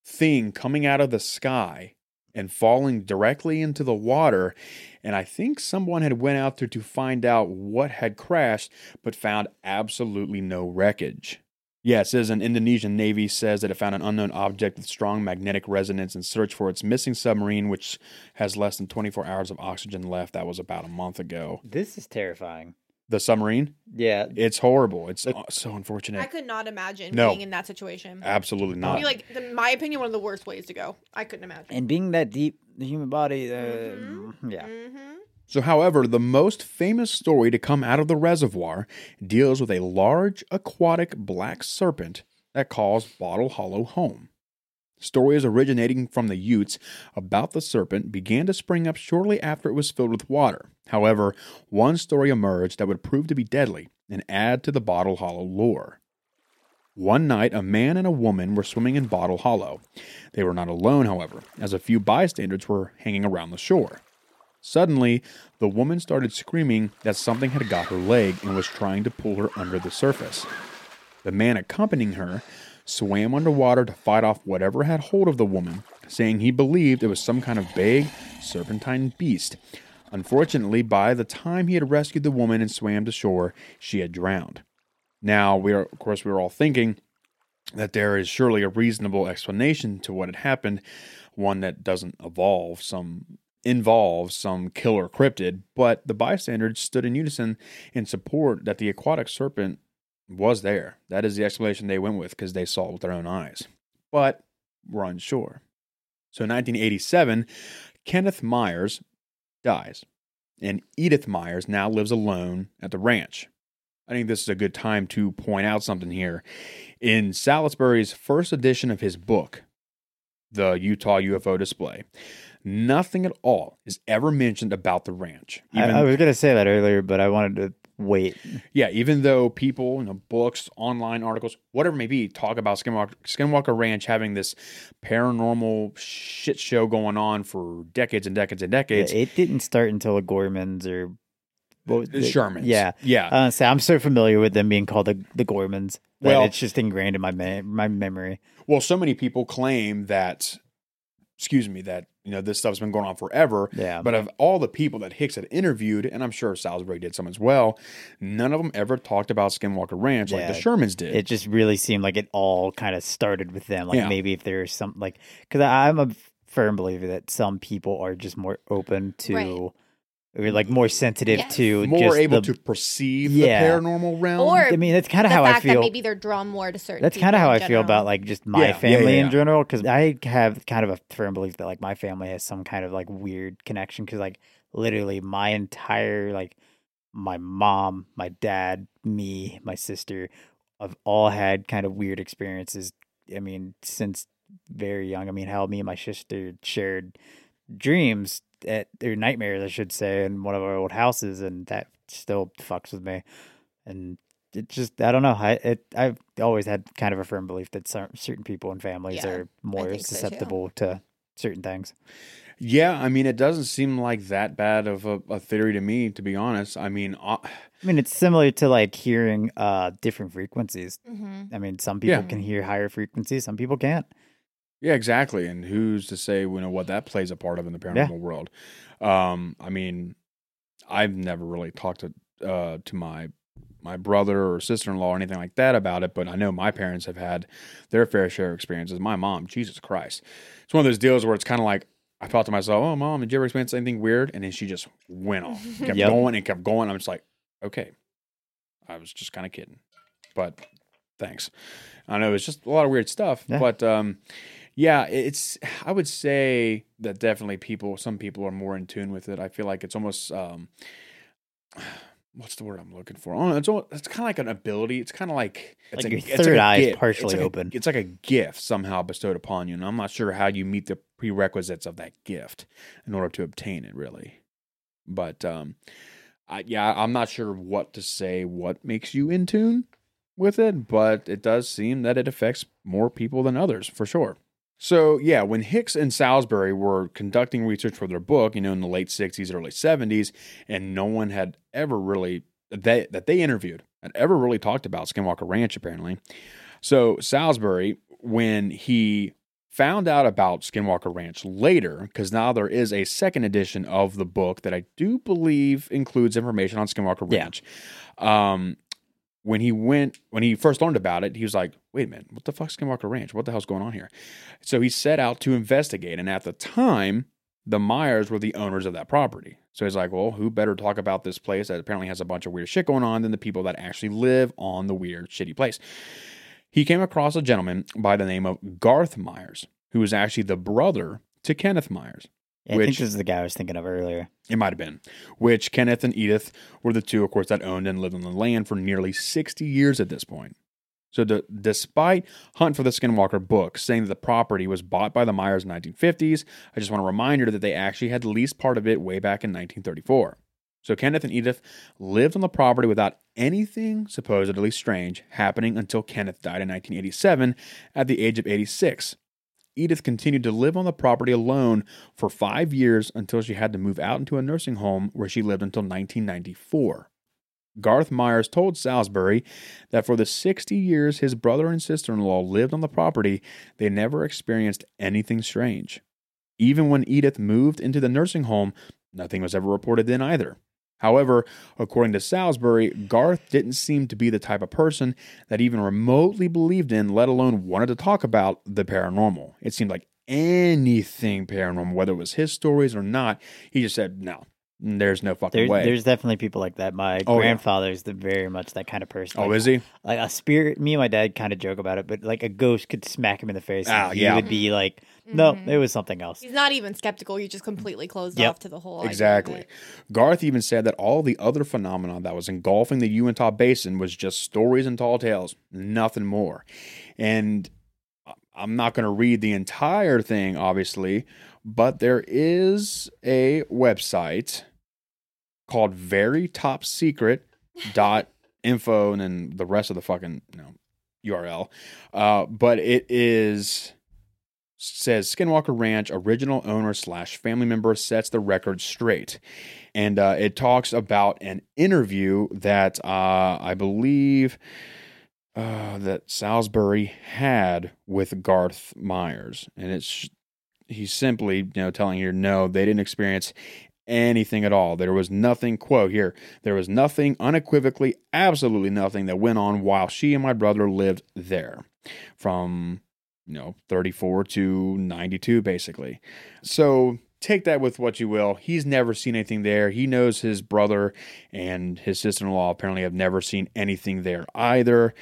thing coming out of the sky and falling directly into the water and i think someone had went out there to find out what had crashed but found absolutely no wreckage yeah, says an Indonesian Navy says that it found an unknown object with strong magnetic resonance and searched for its missing submarine, which has less than 24 hours of oxygen left. That was about a month ago. this is terrifying. The submarine? Yeah, It's horrible. It's Look- uh, so unfortunate. I could not imagine No. being in that situation. Absolutely not. be like, the, my opinion, one of the worst ways to go. I couldn't imagine. and being that deep, the human body. Uh, Mhm. Yeah, Mm-hmm. So, however, the most famous story to come out of the reservoir deals with a large aquatic black serpent that calls Bottle Hollow home. Stories originating from the Utes about the serpent began to spring up shortly after it was filled with water. However, one story emerged that would prove to be deadly and add to the Bottle Hollow lore. One night, a man and a woman were swimming in Bottle Hollow. They were not alone, however, as a few bystanders were hanging around the shore. Suddenly, the woman started screaming that something had got her leg and was trying to pull her under the surface. The man accompanying her swam underwater to fight off whatever had hold of the woman, saying he believed it was some kind of big, serpentine beast. Unfortunately, by the time he had rescued the woman and swam to shore, she had drowned. Now, we are, of course, we were all thinking that there is surely a reasonable explanation to what had happened, one that doesn't evolve some involve some killer cryptid, but the bystanders stood in unison in support that the aquatic serpent was there. That is the explanation they went with because they saw it with their own eyes. But we're unsure. So in 1987, Kenneth Myers dies, and Edith Myers now lives alone at the ranch. I think this is a good time to point out something here. In Salisbury's first edition of his book, The Utah UFO Display, nothing at all is ever mentioned about the ranch. I, I was gonna say that earlier, but I wanted to wait. yeah, even though people, you know, books, online articles, whatever it may be, talk about Skinwalker, Skinwalker Ranch having this paranormal shit show going on for decades and decades and Yeah, decades. it didn't start until the Gormans or what was the? Shermans. Yeah, Yeah. uh, so I'm so familiar with them being called the the Gormans that Well- it's just ingrained in my me- my memory. Well, so many people claim that, excuse me, that you know this stuff's been going on forever. Yeah, But of all the people that Hicks had interviewed, and I'm sure Salisbury did some as well, none of them ever talked about Skinwalker Ranch like the Shermans did. it just really seemed like it all kind of started with them. Like Yeah. maybe if there's some like because I'm a firm believer that some people are just more open to. Right. Or like more sensitive Yes. to More just able the, to perceive Yeah. the paranormal realm. Or I mean, that's kind of how I feel. that maybe they're drawn more to certain. That's kind of how in I feel about like just my Yeah, yeah, family yeah, in general because I have kind of a firm belief that like my family has some kind of like weird connection because like literally my entire like my mom, my dad, me, my sister, have all had kind of weird experiences. I mean, since very young. I mean, how me and my sister shared dreams at or nightmares, I should say, in one of our old houses, and that still fucks with me. And it just, I don't know. I it, I've always had kind of a firm belief that cer- certain people and families Yeah, are more think so, susceptible to certain things. Yeah, I mean, it doesn't seem like that bad of a, a theory to me, to be honest. I mean, uh, I mean, it's similar to like hearing uh different frequencies. Mm-hmm. I mean, some people Yeah. can hear higher frequencies, some people can't. Yeah, exactly. And who's to say, you know, what that plays a part of in the paranormal Yeah. world? Um, I mean, I've never really talked to uh, to my my brother or sister in law or anything like that about it, but I know my parents have had their fair share of experiences. My mom, Jesus Christ, it's one of those deals where it's kind of like I thought to myself, "Oh, mom, did you ever experience anything weird?" And then she just went off, kept Yep. going and kept going. I'm just like, okay, I was just kind of kidding, but thanks. I know it's just a lot of weird stuff, Yeah. but um, yeah, it's. I would say that definitely people, some people are more in tune with it. I feel like it's almost. Um, what's the word I'm looking for? Oh, it's almost, it's kind of like an ability. It's kind of like it's Like a, your third a eye is gift. partially It's like a- open. it's like a gift somehow bestowed upon you, and I'm not sure how you meet the prerequisites of that gift in order to obtain it, really. But um, I, yeah, I'm not sure what to say. What makes you in tune with it? But it does seem that it affects more people than others, for sure. So yeah, when Hicks and Salisbury were conducting research for their book, you know, in the late '60s, early '70s, and no one had ever really they, that they interviewed had ever really talked about Skinwalker Ranch, apparently. So Salisbury, when he found out about Skinwalker Ranch later, because now there is a second edition of the book that I do believe includes information on Skinwalker Yeah. Ranch. Um, when he went, when he first learned about it, he was like, "Wait a minute, what the fuck's Skinwalker Ranch? What the hell's going on here?" So he set out to investigate, and at the time, the Myers were the owners of that property. So he's like, well, who better talk about this place that apparently has a bunch of weird shit going on than the people that actually live on the weird, shitty place? He came across a gentleman by the name of Garth Myers, who was actually the brother to Kenneth Myers. Yeah, I think Which- this is the guy I was thinking of earlier. It might have been, which Kenneth and Edith were the two, of course, that owned and lived on the land for nearly 60 years at this point. So, the, despite Hunt for the Skinwalker book saying that the property was bought by the Myers in the 1950s, I just want to remind you that they actually had leased part of it way back in 1934. So, Kenneth and Edith lived on the property without anything supposedly strange happening until Kenneth died in 1987 at the age of 86. Edith continued to live on the property alone for five years until she had to move out into a nursing home where she lived until 1994. Garth Myers told Salisbury that for the 60 years his brother and sister in law lived on the property, they never experienced anything strange. Even when Edith moved into the nursing home, nothing was ever reported then either. However, according to Salisbury, Garth didn't seem to be the type of person that even remotely believed in, let alone wanted to talk about, the paranormal. It seemed like anything paranormal, whether it was his stories or not, he just said, no, there's no fucking There's, way. there's definitely people like that. My Oh, yeah. grandfather's the very much that kind of person. oh, Like, is he? like a spirit? Me and my dad kind of joke about it, but like a ghost could smack him in the face. Ah, and he yeah. would be like, "No, Mhm. it was something else." He's not even skeptical. He just completely closed Yep. off to the whole idea of Exactly. it. Garth even said that all the other phenomena that was engulfing the Uintah Basin was just stories and tall tales, nothing more. And I'm not going to read the entire thing, obviously, but there is a website called Very Top Secret dot info and then the rest of the fucking you know, URL. Uh, but it is says Skinwalker Ranch original owner slash family member sets the record straight, and uh, it talks about an interview that uh, I believe uh, that Salisbury had with Garth Myers, and it's he's simply you know telling you no, they didn't experience anything at all. There was nothing, quote here, there was nothing unequivocally, absolutely nothing that went on while she and my brother lived there. From, you know, 34 to 92, basically. So take that with what you will. He's never seen anything there. He knows his brother and his sister in law apparently have never seen anything there either.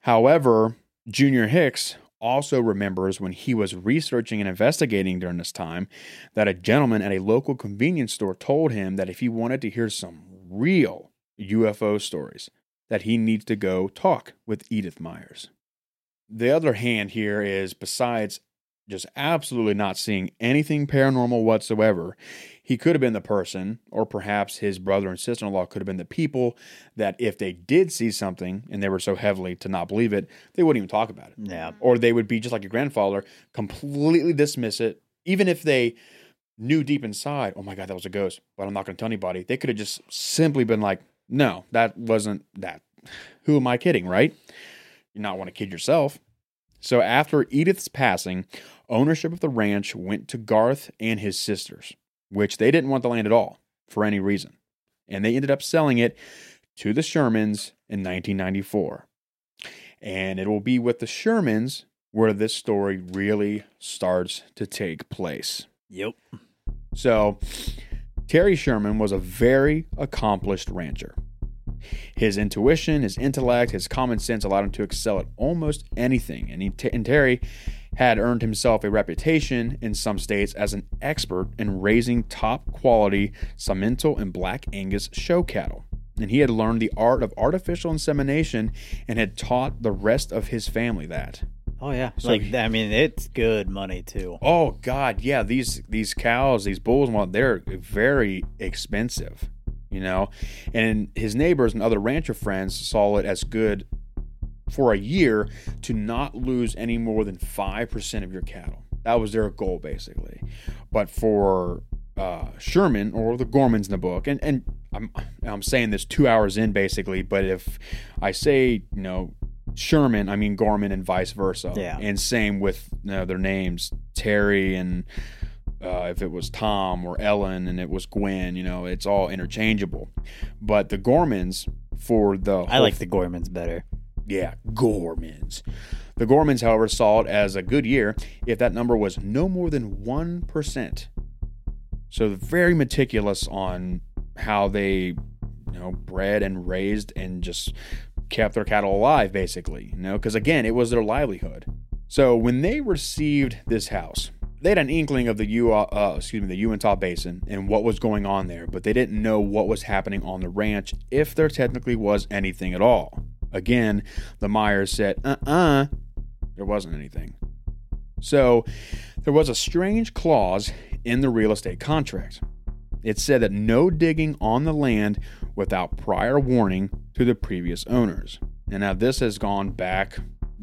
However, Junior Hicks also remembers when he was researching and investigating during this time that a gentleman at a local convenience store told him that if he wanted to hear some real UFO stories, that he needs to go talk with Edith Myers. The other hand here is besides just absolutely not seeing anything paranormal whatsoever, he could have been the person, or perhaps his brother and sister in law could have been the people that if they did see something and they were so heavily to not believe it, they wouldn't even talk about it. Yeah. Mm-hmm. Or they would be just like your grandfather, completely dismiss it, even if they knew deep inside, oh my God, that was a ghost, but I'm not going to tell anybody. They could have just simply been like, no, that wasn't that. Who am I kidding, right? You not want to kid yourself. So after Edith's passing, ownership of the ranch went to Garth and his sisters, which they didn't want the land at all for any reason. And they ended up selling it to the Shermans in 1994. And it will be with the Shermans where this story really starts to take place. Yep. So, Terry Sherman was a very accomplished rancher. His intuition, his intellect, his common sense allowed him to excel at almost anything. And, he, and Terry had earned himself a reputation in some states as an expert in raising top quality Simmental and Black Angus show cattle. And he had learned the art of artificial insemination and had taught the rest of his family that. Oh yeah. So like I mean, it's good money too. Oh God, yeah. These these cows, these bulls, well, they're very expensive, you know. And his neighbors and other rancher friends saw it as good for a year to not lose any more than five percent of your cattle. That was their goal, basically. But for uh, Sherman or the Gormans in the book, and and I'm I'm saying this two hours in, basically. But if I say you know Sherman, I mean Gorman, and vice versa. Yeah. And same with you know, their names, Terry and uh, if it was Tom or Ellen and it was Gwen, you know, it's all interchangeable. But the Gormans for the I like the Gormans better. yeah, Gormans. The Gormans, however, saw it as a good year if that number was no more than 1%. So very meticulous on how they, you know, bred and raised and just kept their cattle alive, basically, you know, because again, it was their livelihood. So when they received this house, they had an inkling of the U, uh, excuse me, the Uintah Basin and what was going on there, but they didn't know what was happening on the ranch, if there technically was anything at all. Again, the Myers said, "Uh-uh, there wasn't anything." So there was a strange clause in the real estate contract. It said that no digging on the land without prior warning to the previous owners. And now this has gone back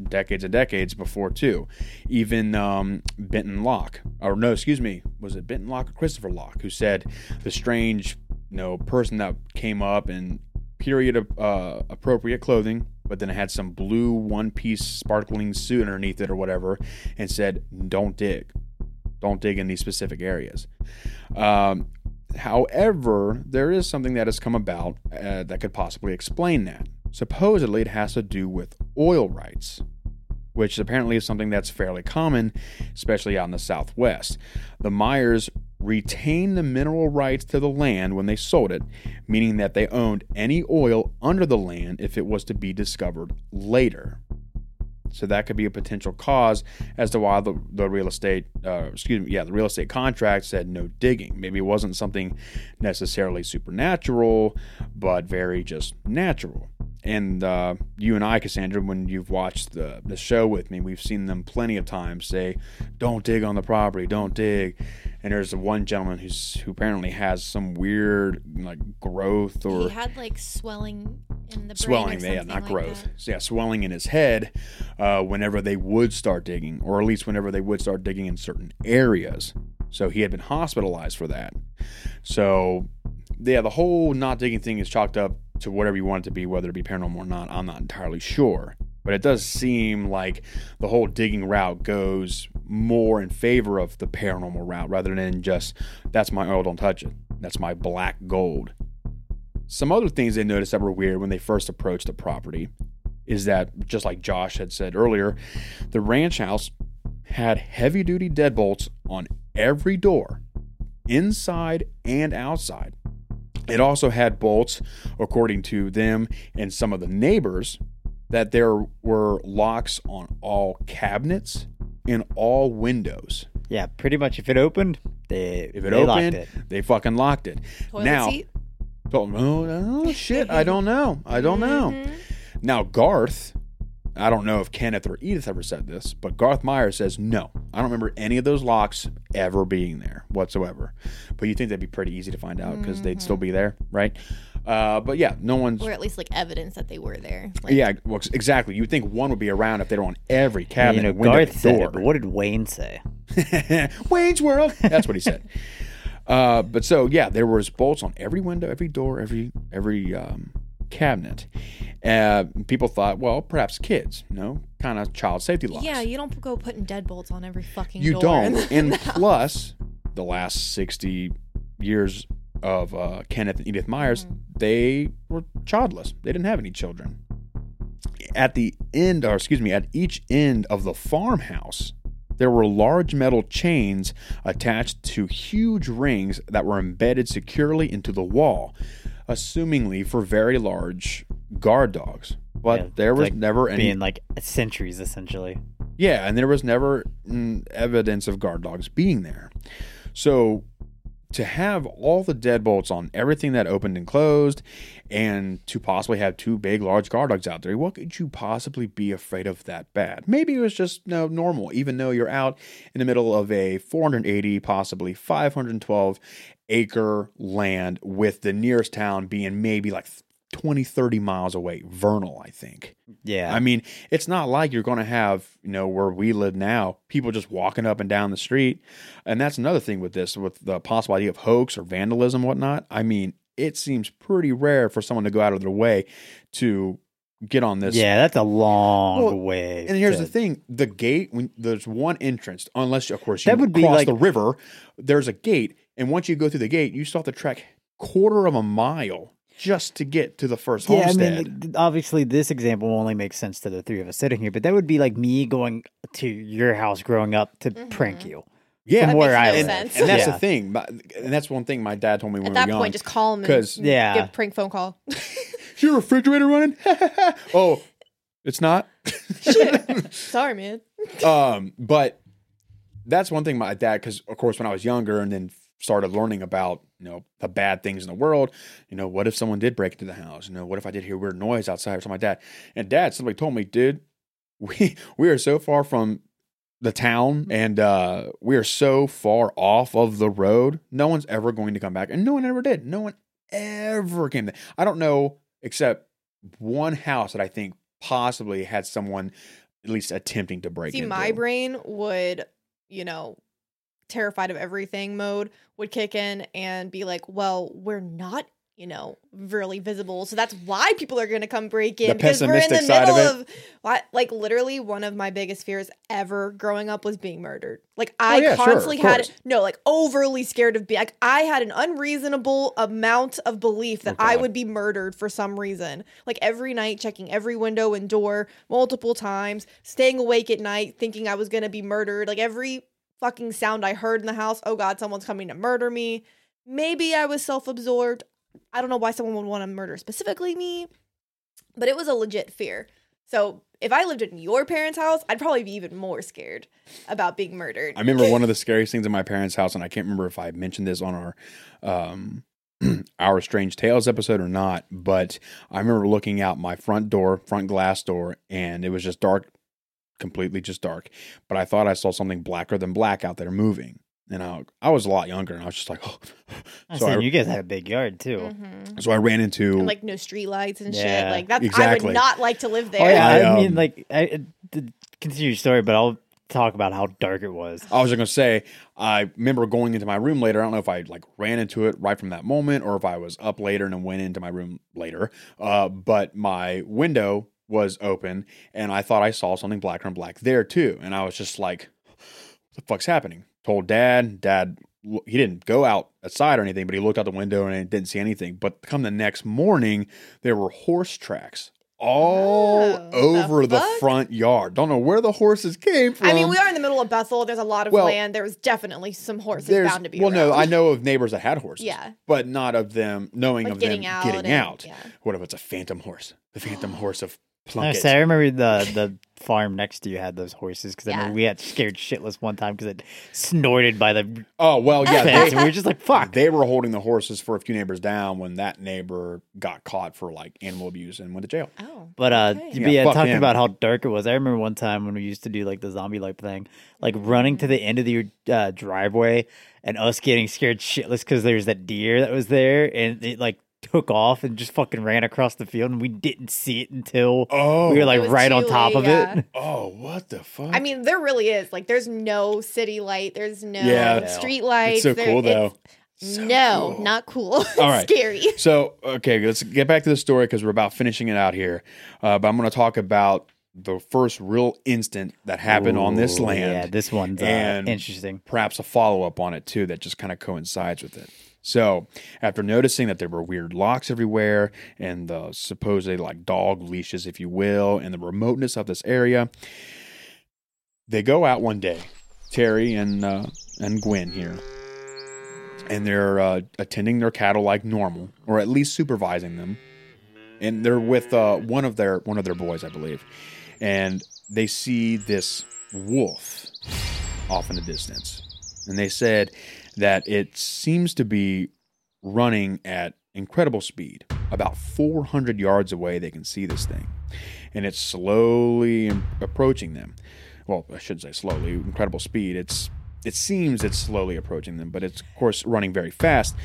decades and decades before too. Even um, Benton Locke, or no, excuse me, was it Benton Locke or Christopher Locke, who said the strange, you know, person that came up in period of uh, appropriate clothing, but then it had some blue one piece sparkling suit underneath it or whatever, and said, "Don't dig, don't dig in these specific areas." Um, However, there is something that has come about uh, that could possibly explain that. Supposedly, it has to do with oil rights, which apparently is something that's fairly common, especially out in the Southwest. The Myers retained the mineral rights to the land when they sold it, meaning that they owned any oil under the land if it was to be discovered later. So that could be a potential cause as to why the, the real estate, uh, excuse me, yeah, the real estate contract said no digging. Maybe it wasn't something necessarily supernatural, but very just natural. And uh, you and I, Cassandra, when you've watched the the show with me, we've seen them plenty of times say, "Don't dig on the property, don't dig." And there's one gentleman who's who apparently has some weird like growth or he had like swelling in the brain swelling, yeah, not like growth. that. Yeah, swelling in his head uh, whenever they would start digging, or at least whenever they would start digging in certain areas. So he had been hospitalized for that. So, yeah, the whole not digging thing is chalked up to whatever you want it to be, whether it be paranormal or not. I'm not entirely sure. But it does seem like the whole digging route goes more in favor of the paranormal route rather than just, that's my oil, don't touch it. That's my black gold. Some other things they noticed that were weird when they first approached the property is that, just like Josh had said earlier, the ranch house had heavy duty deadbolts on every door, inside and outside. It also had bolts, according to them and some of the neighbors, that there were locks on all cabinets and all windows. Yeah, pretty much. If it opened, they If it they locked opened, it. they fucking locked it. Toilet now, seat? Don't. Oh, shit. I don't know. I don't know. Mhm. Now, Garth, I don't know if Kenneth or Edith ever said this, but Garth Meyer says, no, I don't remember any of those locks ever being there whatsoever. But you think that'd be pretty easy to find out because they'd still be there, right? Uh, but yeah, no one's. Or at least like evidence that they were there. Like, Yeah, well, exactly. You'd think one would be around if they were on every cabinet, you know, window, Garth and said door. it, but what did Wayne say? Wayne's World. That's what he said. Uh, but so yeah, there was bolts on every window, every door, every every um, cabinet. Uh, people thought, well, perhaps kids, you know, kind of child safety locks. Yeah, you don't go putting deadbolts on every fucking you door. don't. in and plus, the last sixty years of uh, Kenneth and Edith Myers, Mm-hmm. they were childless. They didn't have any children. At the end, or excuse me, at each end of the farmhouse, there were large metal chains attached to huge rings that were embedded securely into the wall, assumingly for very large guard dogs. But Yeah, there was like never any Being like centuries, essentially. yeah, and there was never mm, evidence of guard dogs being there. So to have all the deadbolts on everything that opened and closed, and to possibly have two big, large guard dogs out there, what could you possibly be afraid of that bad? Maybe it was just no normal, even though you're out in the middle of a 480, possibly 512 acre land with the nearest town being maybe like 20, 30 miles away. Vernal, I think. Yeah. I mean, it's not like you're going to have, you know, where we live now, people just walking up and down the street. And that's another thing with this, with the possible idea of hoax or vandalism, whatnot. I mean, it seems pretty rare for someone to go out of their way to get on this. yeah, that's a long Well, way. And here's to- the thing: the gate. When there's one entrance, unless of course you That would be cross like- the river, there's a gate, and once you go through the gate, you still have to trek quarter of a mile just to get to the first Yeah, I mean, obviously, this example only makes sense to the three of us sitting here, but that would be like me going to your house growing up to prank you. yeah, from That where makes I no live. sense. And that's Yeah. the thing. And that's one thing my dad told me when At we that were young. point, just call them 'Cause- and Yeah. give a prank phone call. Is your refrigerator running? oh, it's not. Sorry, man. um, but that's one thing my dad, because of course when I was younger and then started learning about you know the bad things in the world, you know, what if someone did break into the house? You know, what if I did hear weird noise outside or something like that? And dad simply told me, dude, we we are so far from the town and uh we are so far off of the road no one's ever going to come back and no one ever did no one ever came there i don't know except one house that i think possibly had someone at least attempting to break See, into. my brain would, you know, terrified of everything mode would kick in and be like, well, we're not, you know, really visible. So that's why people are going to come break in. The because we're in the side of middle of, like, literally, one of my biggest fears ever growing up was being murdered. Like, oh, I Oh, yeah, constantly of had, no, like, overly scared of being, like, I had an unreasonable amount of belief that Oh, I would be murdered for some reason. Like, every night, checking every window and door multiple times, staying awake at night, thinking I was going to be murdered. Like, every fucking sound I heard in the house, oh God, someone's coming to murder me. Maybe I was self absorbed. I don't know why someone would want to murder specifically me, but it was a legit fear. So if I lived in your parents' house, I'd probably be even more scared about being murdered. I remember one of the scariest things in my parents' house, and I can't remember if I mentioned this on our um, our Strange Tales episode or not, but I remember looking out my front door, front glass door, and it was just dark, completely just dark. But I thought I saw something blacker than black out there moving. And I, I was a lot younger, and I was just like, oh. I So said, I, you guys had a big yard too. Mhm. so I ran into And like no street lights and shit. Like that's I would not like to live there. Oh yeah, I, I, mean, um, like, I, I- continue your story, but I'll talk about how dark it was. I was just gonna say, I remember going into my room later. I don't know if I like ran into it right from that moment, or if I was up later and then went into my room later. Uh, but my window was open, and I thought I saw something black on black there too. And I was just like, "What the fuck's happening?" Told dad. Dad, he didn't go out outside or anything, but he looked out the window and didn't see anything. But come the next morning, there were horse tracks. All Oh, over the, fuck? front yard. Don't know where the horses came from. I mean, we are in the middle of Bethel. There's a lot of Well, land. There was definitely some horses bound to be well, no. I know of neighbors that had horses. Yeah. but not of them knowing Like of getting them out getting and- out. yeah. What if it's a phantom horse? The phantom horse of I, Plunkett. say, I remember the the farm next to you had those horses because I Yeah. remember we had scared shitless one time because it snorted by the Oh well, yeah, fence, they, and we were just like, "Fuck." they were holding the horses for a few neighbors down when that neighbor got caught for like animal abuse and went to jail. Oh. But uh, Okay. but Yeah, yeah, talking him. about how dark it was. I remember one time when we used to do like the zombie life thing, like running to the end of the uh, driveway and us getting scared shitless because there's that deer that was there and it like took off and just fucking ran across the field and we didn't see it until Oh, we were like right on top late, of yeah. it. oh, what the fuck? I mean, there really is. Like, there's no city light. There's no Yeah. street lights. it's so there- cool though. So no, cool. not cool. All right. Scary. So, okay, let's get back to the story because we're about finishing it out here. Uh, but I'm going to talk about the first real instant that happened on this land. Yeah, this one's uh, interesting. perhaps a follow up on it too that just kind of coincides with it. So, after noticing that there were weird locks everywhere and the supposedly like dog leashes, if you will, and the remoteness of this area, they go out one day, Terry and uh, and Gwen here, and they're uh, attending their cattle like normal, or at least supervising them, and they're with uh, one of their one of their boys, I believe, and they see this wolf off in the distance, and they said that it seems to be running at incredible speed. About 400 yards away, they can see this thing, and it's slowly approaching them. Well, I shouldn't say slowly, incredible speed. It's it seems it's slowly approaching them, but it's of course running very fast.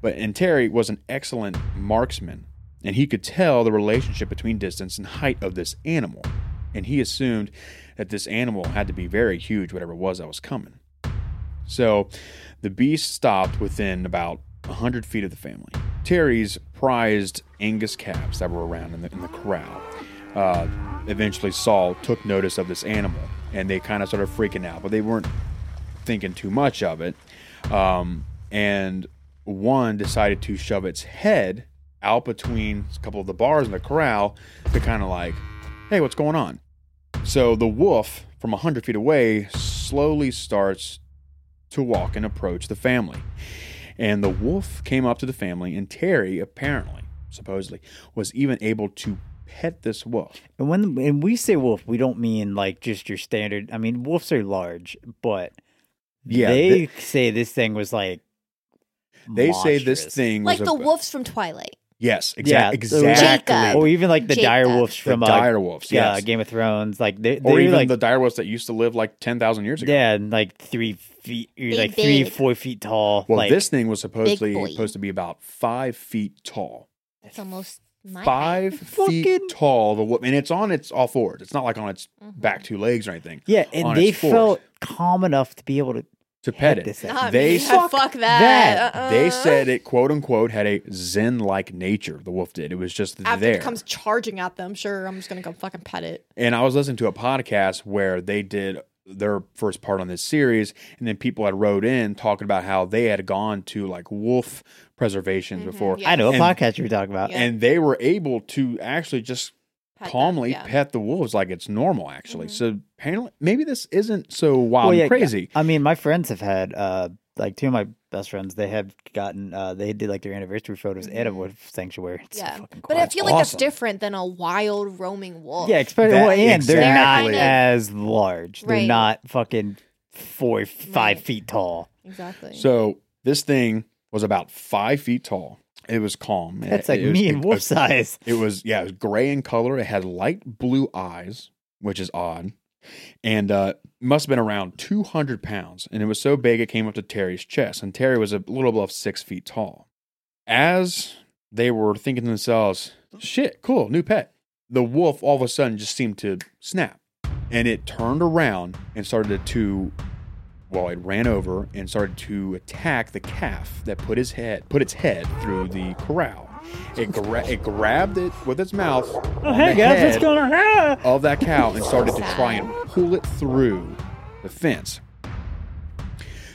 But and Terry was an excellent marksman, and he could tell the relationship between distance and height of this animal, and he assumed that this animal had to be very huge, whatever it was that was coming. So the beast stopped within about 100 feet of the family. Terry's prized Angus calves that were around in the, in the corral uh, eventually saw, took notice of this animal, and they kind of started freaking out, but they weren't thinking too much of it. Um, and one decided to shove its head out between a couple of the bars in the corral to kind of like, hey, what's going on? So the wolf from 100 feet away slowly starts to walk and approach the family. And the wolf came up to the family, and Terry apparently, supposedly, was even able to pet this wolf. And when when we say wolf, we don't mean like just your standard. I mean, wolves are large, but Yeah, they they, say this thing was like. they say this monstrous. thing was Like the a- wolves from Twilight. Yes, Yeah, exactly. exactly. Jacob. or even like the dire Jacob. wolves The from uh, dire wolves, yeah, yes. Game of Thrones. Like they, or they're even like the dire wolves that used to live like 10,000 years ago. yeah, and like three feet, or Big, like three, big. four feet tall. Well, like, this thing was supposedly supposed to be about five feet tall. That's almost my height. Five feet Fucking- tall. The wolf, and it's on its all fours. It's not like on its Mm-hmm. back two legs or anything. yeah, and on they felt calm enough to be able to To pet it. this thing. Not They me. fuck fuck that. that. Uh-uh. They said it, quote unquote, had a zen like nature. The wolf did. It was just after there. it comes charging at them, sure, I'm just gonna go fucking pet it. and I was listening to a podcast where they did their first part on this series, and then people had wrote in talking about how they had gone to like wolf preservations before, yeah. I know a And- podcast you were talking about. Yeah. and they were able to actually just Pet them, calmly yeah. pet the wolves like it's normal. Actually, so apparently maybe this isn't so wild Well, yeah, and crazy. I mean, my friends have had uh like two of my best friends. They have gotten uh they did like their anniversary photos at a wolf sanctuary. It's Yeah, fucking but I feel like that's different than a wild roaming wolf. yeah, especially That- well, and they're exactly. not as large. Right. They're not fucking four five Right. feet tall. exactly. So this thing was about five feet tall. It was calm. That's It- like it was- me and it- wolf size. It was yeah, it was gray in color. It had light blue eyes, which is odd, and uh, must have been around two hundred pounds. And it was so big it came up to Terry's chest, and Terry was a little above six feet tall. As they were thinking to themselves, "Shit, cool, new pet," the wolf all of a sudden just seemed to snap, and it turned around and started to. Well, it ran over and started to attack the calf that put his head put its head through the corral. It, gra- it grabbed it with its mouth Oh, hey the guys, head what's going on? Ah! of that cow and started to try and pull it through the fence.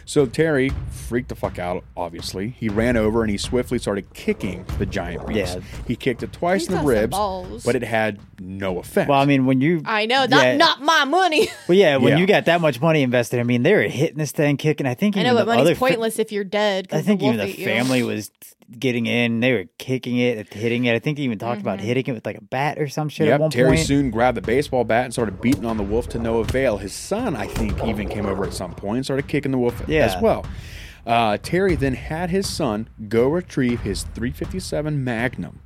So Terry freaked the fuck out, obviously. He ran over and he swiftly started kicking the giant beast. Yeah. He kicked it twice He's in the got some ribs, balls. but it had no effect. Well, I mean, when you I know that Yeah. not my money. well, yeah, when Yeah. you got that much money invested, I mean, they were hitting this thing, kicking. I think I even know, but the money's other fa- pointless if you're dead. 'cause I think the wolf even the ate you. family was getting in. They were kicking it, hitting it. I think they even talked about Mhm. hitting it with like a bat or some shit at Yep, one Terry point. soon grabbed the baseball bat and started beating on the wolf to no avail. His son, I think, even came over at some point and started kicking the wolf Yeah. as well. Uh, Terry then had his son go retrieve his 357 Magnum.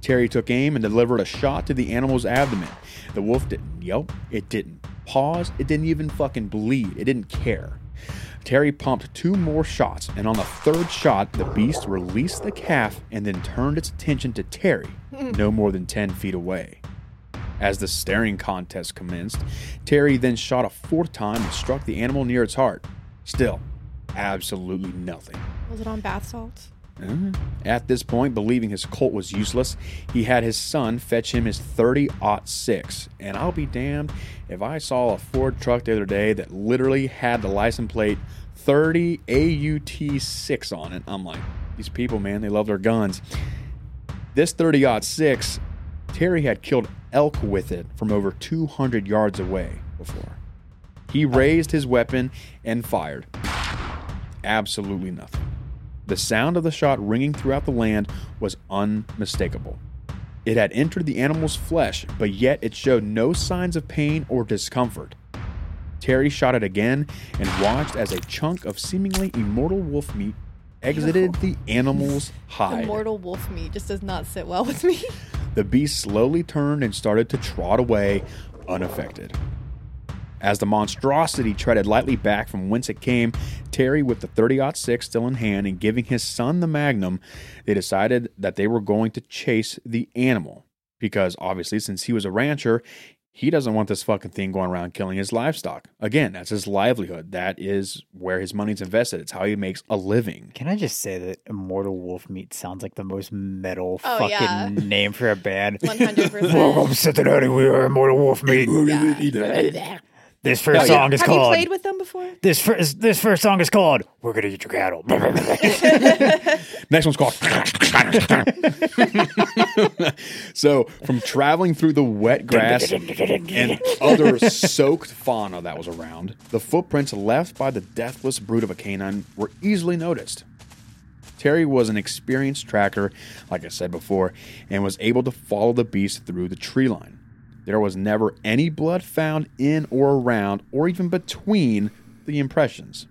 Terry took aim and delivered a shot to the animal's abdomen. The wolf didn't yelp, it didn't pause, it didn't even fucking bleed, it didn't care. Terry pumped two more shots, and on the third shot, the beast released the calf and then turned its attention to Terry, no more than 10 feet away. As the staring contest commenced, Terry then shot a fourth time and struck the animal near its heart. Still, absolutely nothing. Was it on bath salts? Uh, At this point, believing his colt was useless, he had his son fetch him his 30 6. And I'll be damned if I saw a Ford truck the other day that literally had the license plate 30 AUT 6 on it. I'm like, these people, man, they love their guns. This 30 6, Terry had killed elk with it from over 200 yards away before. He raised his weapon and fired. Absolutely nothing. The sound of the shot ringing throughout the land was unmistakable. It had entered the animal's flesh, but yet it showed no signs of pain or discomfort. Terry shot it again and watched as a chunk of seemingly immortal wolf meat exited the animal's hide. Immortal wolf meat just does not sit well with me. The beast slowly turned and started to trot away, unaffected. As the monstrosity treaded lightly back from whence it came, Terry, with the 30 6 still in hand and giving his son the magnum, they decided that they were going to chase the animal. Because obviously, since he was a rancher, he doesn't want this fucking thing going around killing his livestock. Again, that's his livelihood. That is where his money's invested. It's how he makes a living. Can I just say that Immortal Wolf Meat sounds like the most metal Oh, fucking yeah. name for a band? one hundred percent. Welcome percent. Cincinnati. We are Immortal Wolf Meat. This first Hell yeah. song is Have you called. played with them before? this first this first song is called "We're Gonna Eat Your Cattle." Next one's called. so, from traveling through the wet grass and other soaked fauna that was around, the footprints left by the deathless brute of a canine were easily noticed. Terry was an experienced tracker, like I said before, and was able to follow the beast through the tree line. There was never any blood found in or around or even between the impressions.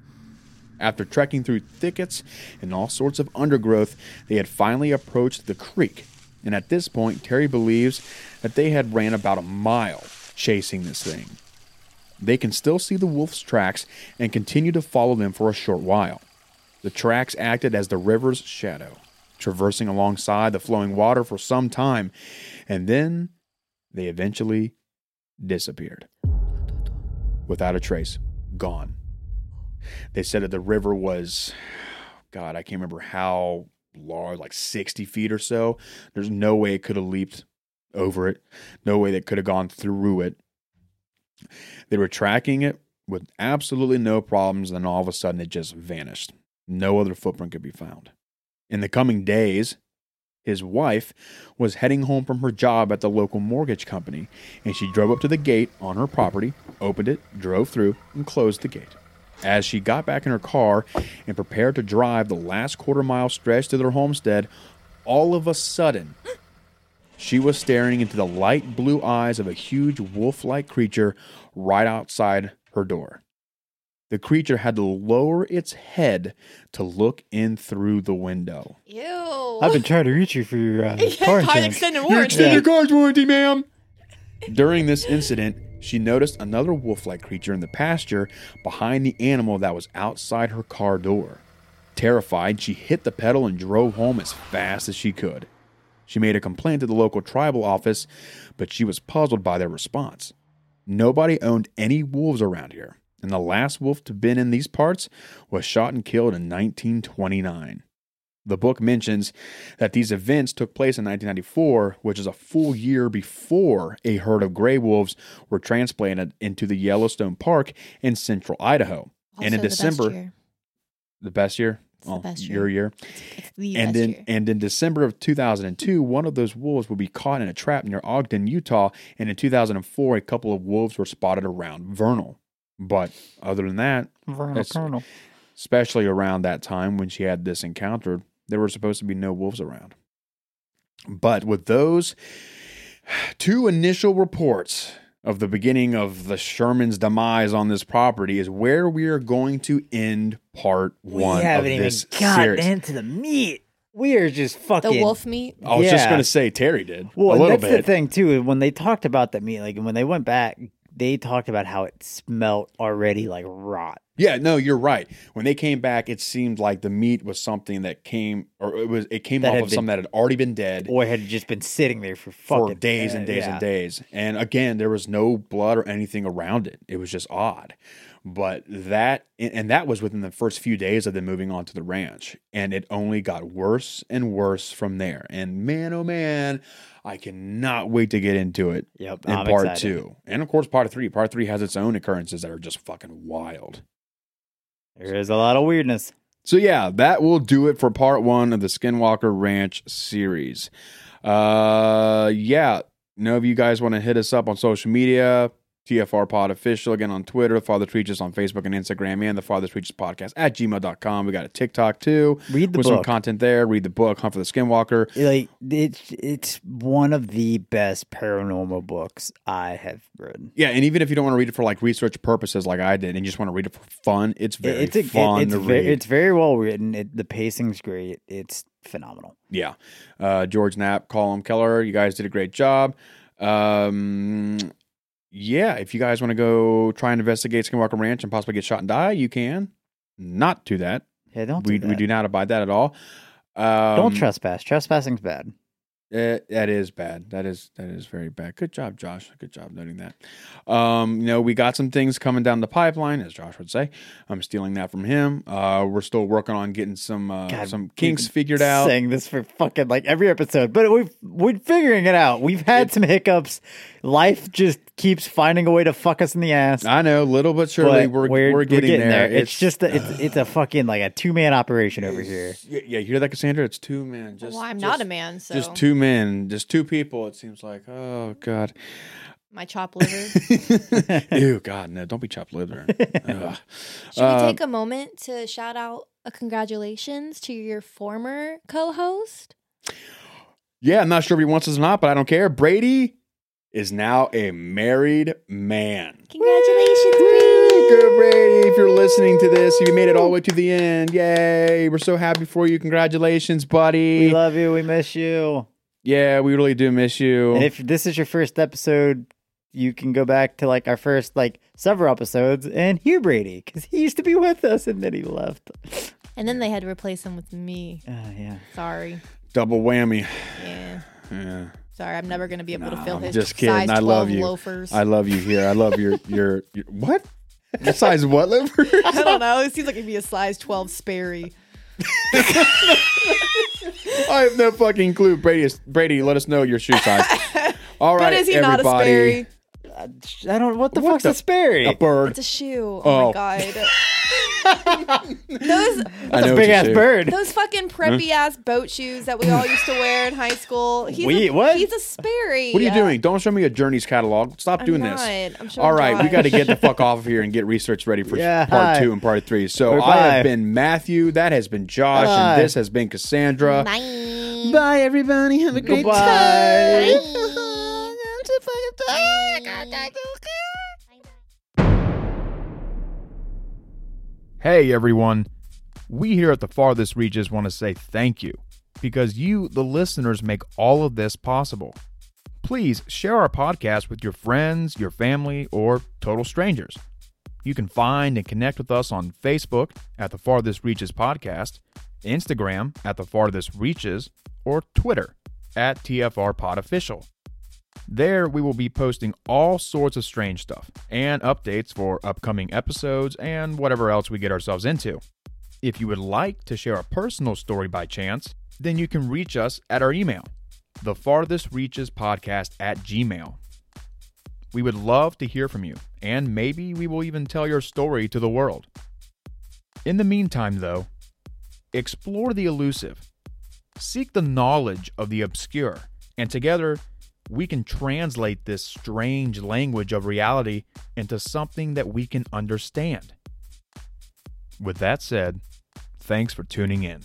After trekking through thickets and all sorts of undergrowth, they had finally approached the creek. And at this point, Terry believes that they had ran about a mile chasing this thing. They can still see the wolf's tracks and continue to follow them for a short while. The tracks acted as the river's shadow, traversing alongside the flowing water for some time, and then they eventually disappeared. Without a trace, gone. They said that the river was, God, I can't remember how large, like 60 feet or so. There's no way it could have leaped over it, no way that could have gone through it. They were tracking it with absolutely no problems, and then all of a sudden it just vanished. No other footprint could be found. In the coming days, his wife was heading home from her job at the local mortgage company, and she drove up to the gate on her property, opened it, drove through, and closed the gate. As she got back in her car and prepared to drive the last quarter mile stretch to their homestead, all of a sudden, she was staring into the light blue eyes of a huge wolf like creature right outside her door. The creature had to lower its head to look in through the window. Ew. I've been trying to reach you for your uh, Yeah, car car insurance. extended Your warranty. extended car's warranty, ma'am. During this incident, she noticed another wolf like creature in the pasture behind the animal that was outside her car door. Terrified, she hit the pedal and drove home as fast as she could. She made a complaint to the local tribal office, but she was puzzled by their response. Nobody owned any wolves around here, and the last wolf to been in these parts was shot and killed in 1929. The book mentions that these events took place in 1994, which is a full year before a herd of gray wolves were transplanted into the Yellowstone Park in central Idaho. and in Also the best December, year. the best year, It's the Oh, best your year, the and best in year. and in December of 2002, one of those wolves would be caught in a trap near Ogden, Utah, and in 2004, a couple of wolves were spotted around Vernal. But other than that, Vernal Colonel. especially around that time when she had this encounter, there were supposed to be no wolves around. But with those two initial reports of the beginning of the Sherman's demise on this property is where we are going to end part one we haven't of even this gotten series. into the meat. We are just fucking The wolf meat. I was just gonna say Terry did Well, a and little that's the thing too. When they talked about the meat, like when they went back, they talked about how it smelt already like rot. Yeah, no, you're right. When they came back, it seemed like the meat was something that came, or it was, it came That off had of been- something that had already been dead or had just been sitting there for for fucking days and uh, days yeah. and days. And again, there was no blood or anything around it. It was just odd. But that, and that was within the first few days of them moving on to the ranch, and it only got worse and worse from there. And man, oh man, I cannot wait to get into it Yep, in I'm part excited. two, and of course part three. Part three has its own occurrences that are just fucking wild. There is a lot of weirdness. So yeah, that will do it for part one of the Skinwalker Ranch series. Uh, yeah, know if you guys want to hit us up on social media, TFR Pod Official again on Twitter, Farthest Reaches on Facebook and Instagram, and the Farthest Reaches Podcast at gmail.com. We got a TikTok too. Read the book with some content there. Read the book, Hunt for the Skinwalker. like it's it's one of the best paranormal books I have read. Yeah, and even if you don't want to read it for like research purposes like I did, and you just want to read it for fun, it's very it's a, fun it's to very, read. it's very well written. It, the pacing's great. It's phenomenal. Yeah. Uh, George Knapp, Colm Kelleher, you guys did a great job. Um, yeah, if you guys want to go try and investigate Skinwalker Ranch and possibly get shot and die, you can. Not do that. Yeah, don't we do we do not abide that at all. Um, don't trespass. Trespassing's bad. eh, that is bad. That is that is very bad. Good job, Josh. Good job noting that. Um, you know, we got some things coming down the pipeline, as Josh would say. I'm stealing that from him. Uh, we're still working on getting some uh, God, some kinks figured out. Saying this for fucking like every episode, but we've we're figuring it out. We've had some hiccups. Life just keeps finding a way to fuck us in the ass. I know, little but surely but we're, we're, getting, there. It's, just a, it's it's a fucking like a two man operation over here. Yeah, yeah, you hear that, Cassandra? It's two men. Just, well, I'm just, not a man, so Just two men, just two people. It seems like, oh god, my chop liver. ew, God, no! Don't be chopped liver. Ugh. Should Uh, we take a moment to shout out a congratulations to your former co-host? Yeah, I'm not sure if he wants us or not, but I don't care. Brady is now a married man. Congratulations, Brady. Good, Brady. If you're listening to this, if you made it all the way to the end, yay! We're so happy for you. Congratulations, buddy. We love you. We miss you. yeah, we really do miss you. And if this is your first episode, you can go back to like our first like several episodes and hear Brady because he used to be with us and then he left. and then they had to replace him with me. Uh, yeah. Sorry. Double whammy. Yeah. Yeah. Sorry, I'm never gonna be able to fill I'm his just kidding. size I love you. loafers. I love you here. I love your your, your what? What size what liver? I don't know. It seems like it'd be a size 12 Sperry. I have no fucking clue. Brady, Brady, let us know your shoe size. All right, but is he everybody. not a Sperry? I don't. What the What fuck's the- a Sperry? A bird. It's a shoe. Oh, Oh. my god. those That's a big ass say. bird. those fucking preppy ass boat shoes that we all used to wear in high school. He's We- a, what? He's a Sperry. What are you Yeah. doing? Don't show me a Journeys catalog. Stop I'm doing not. this. I'm sure All right, we got to get the fuck off of here and get research ready for Yeah, part hi. two and part three. So Or I bye. have been Matthew. That has been Josh, Bye. and this has been Cassandra. Bye. Bye, everybody. Have a great Goodbye. Hey everyone! We here at the Farthest Reaches want to say thank you because you, the listeners, make all of this possible. Please share our podcast with your friends, your family, or total strangers. You can find and connect with us on Facebook at the Farthest Reaches Podcast, Instagram at the Farthest Reaches, or Twitter at TFR Pod Official. There, we will be posting all sorts of strange stuff and updates for upcoming episodes and whatever else we get ourselves into. If you would like to share a personal story by chance, then you can reach us at our email, the farthest reaches podcast at gmail. We would love to hear from you, and maybe we will even tell your story to the world. In the meantime, though, explore the elusive, seek the knowledge of the obscure, and together we can translate this strange language of reality into something that we can understand. With that said, thanks for tuning in.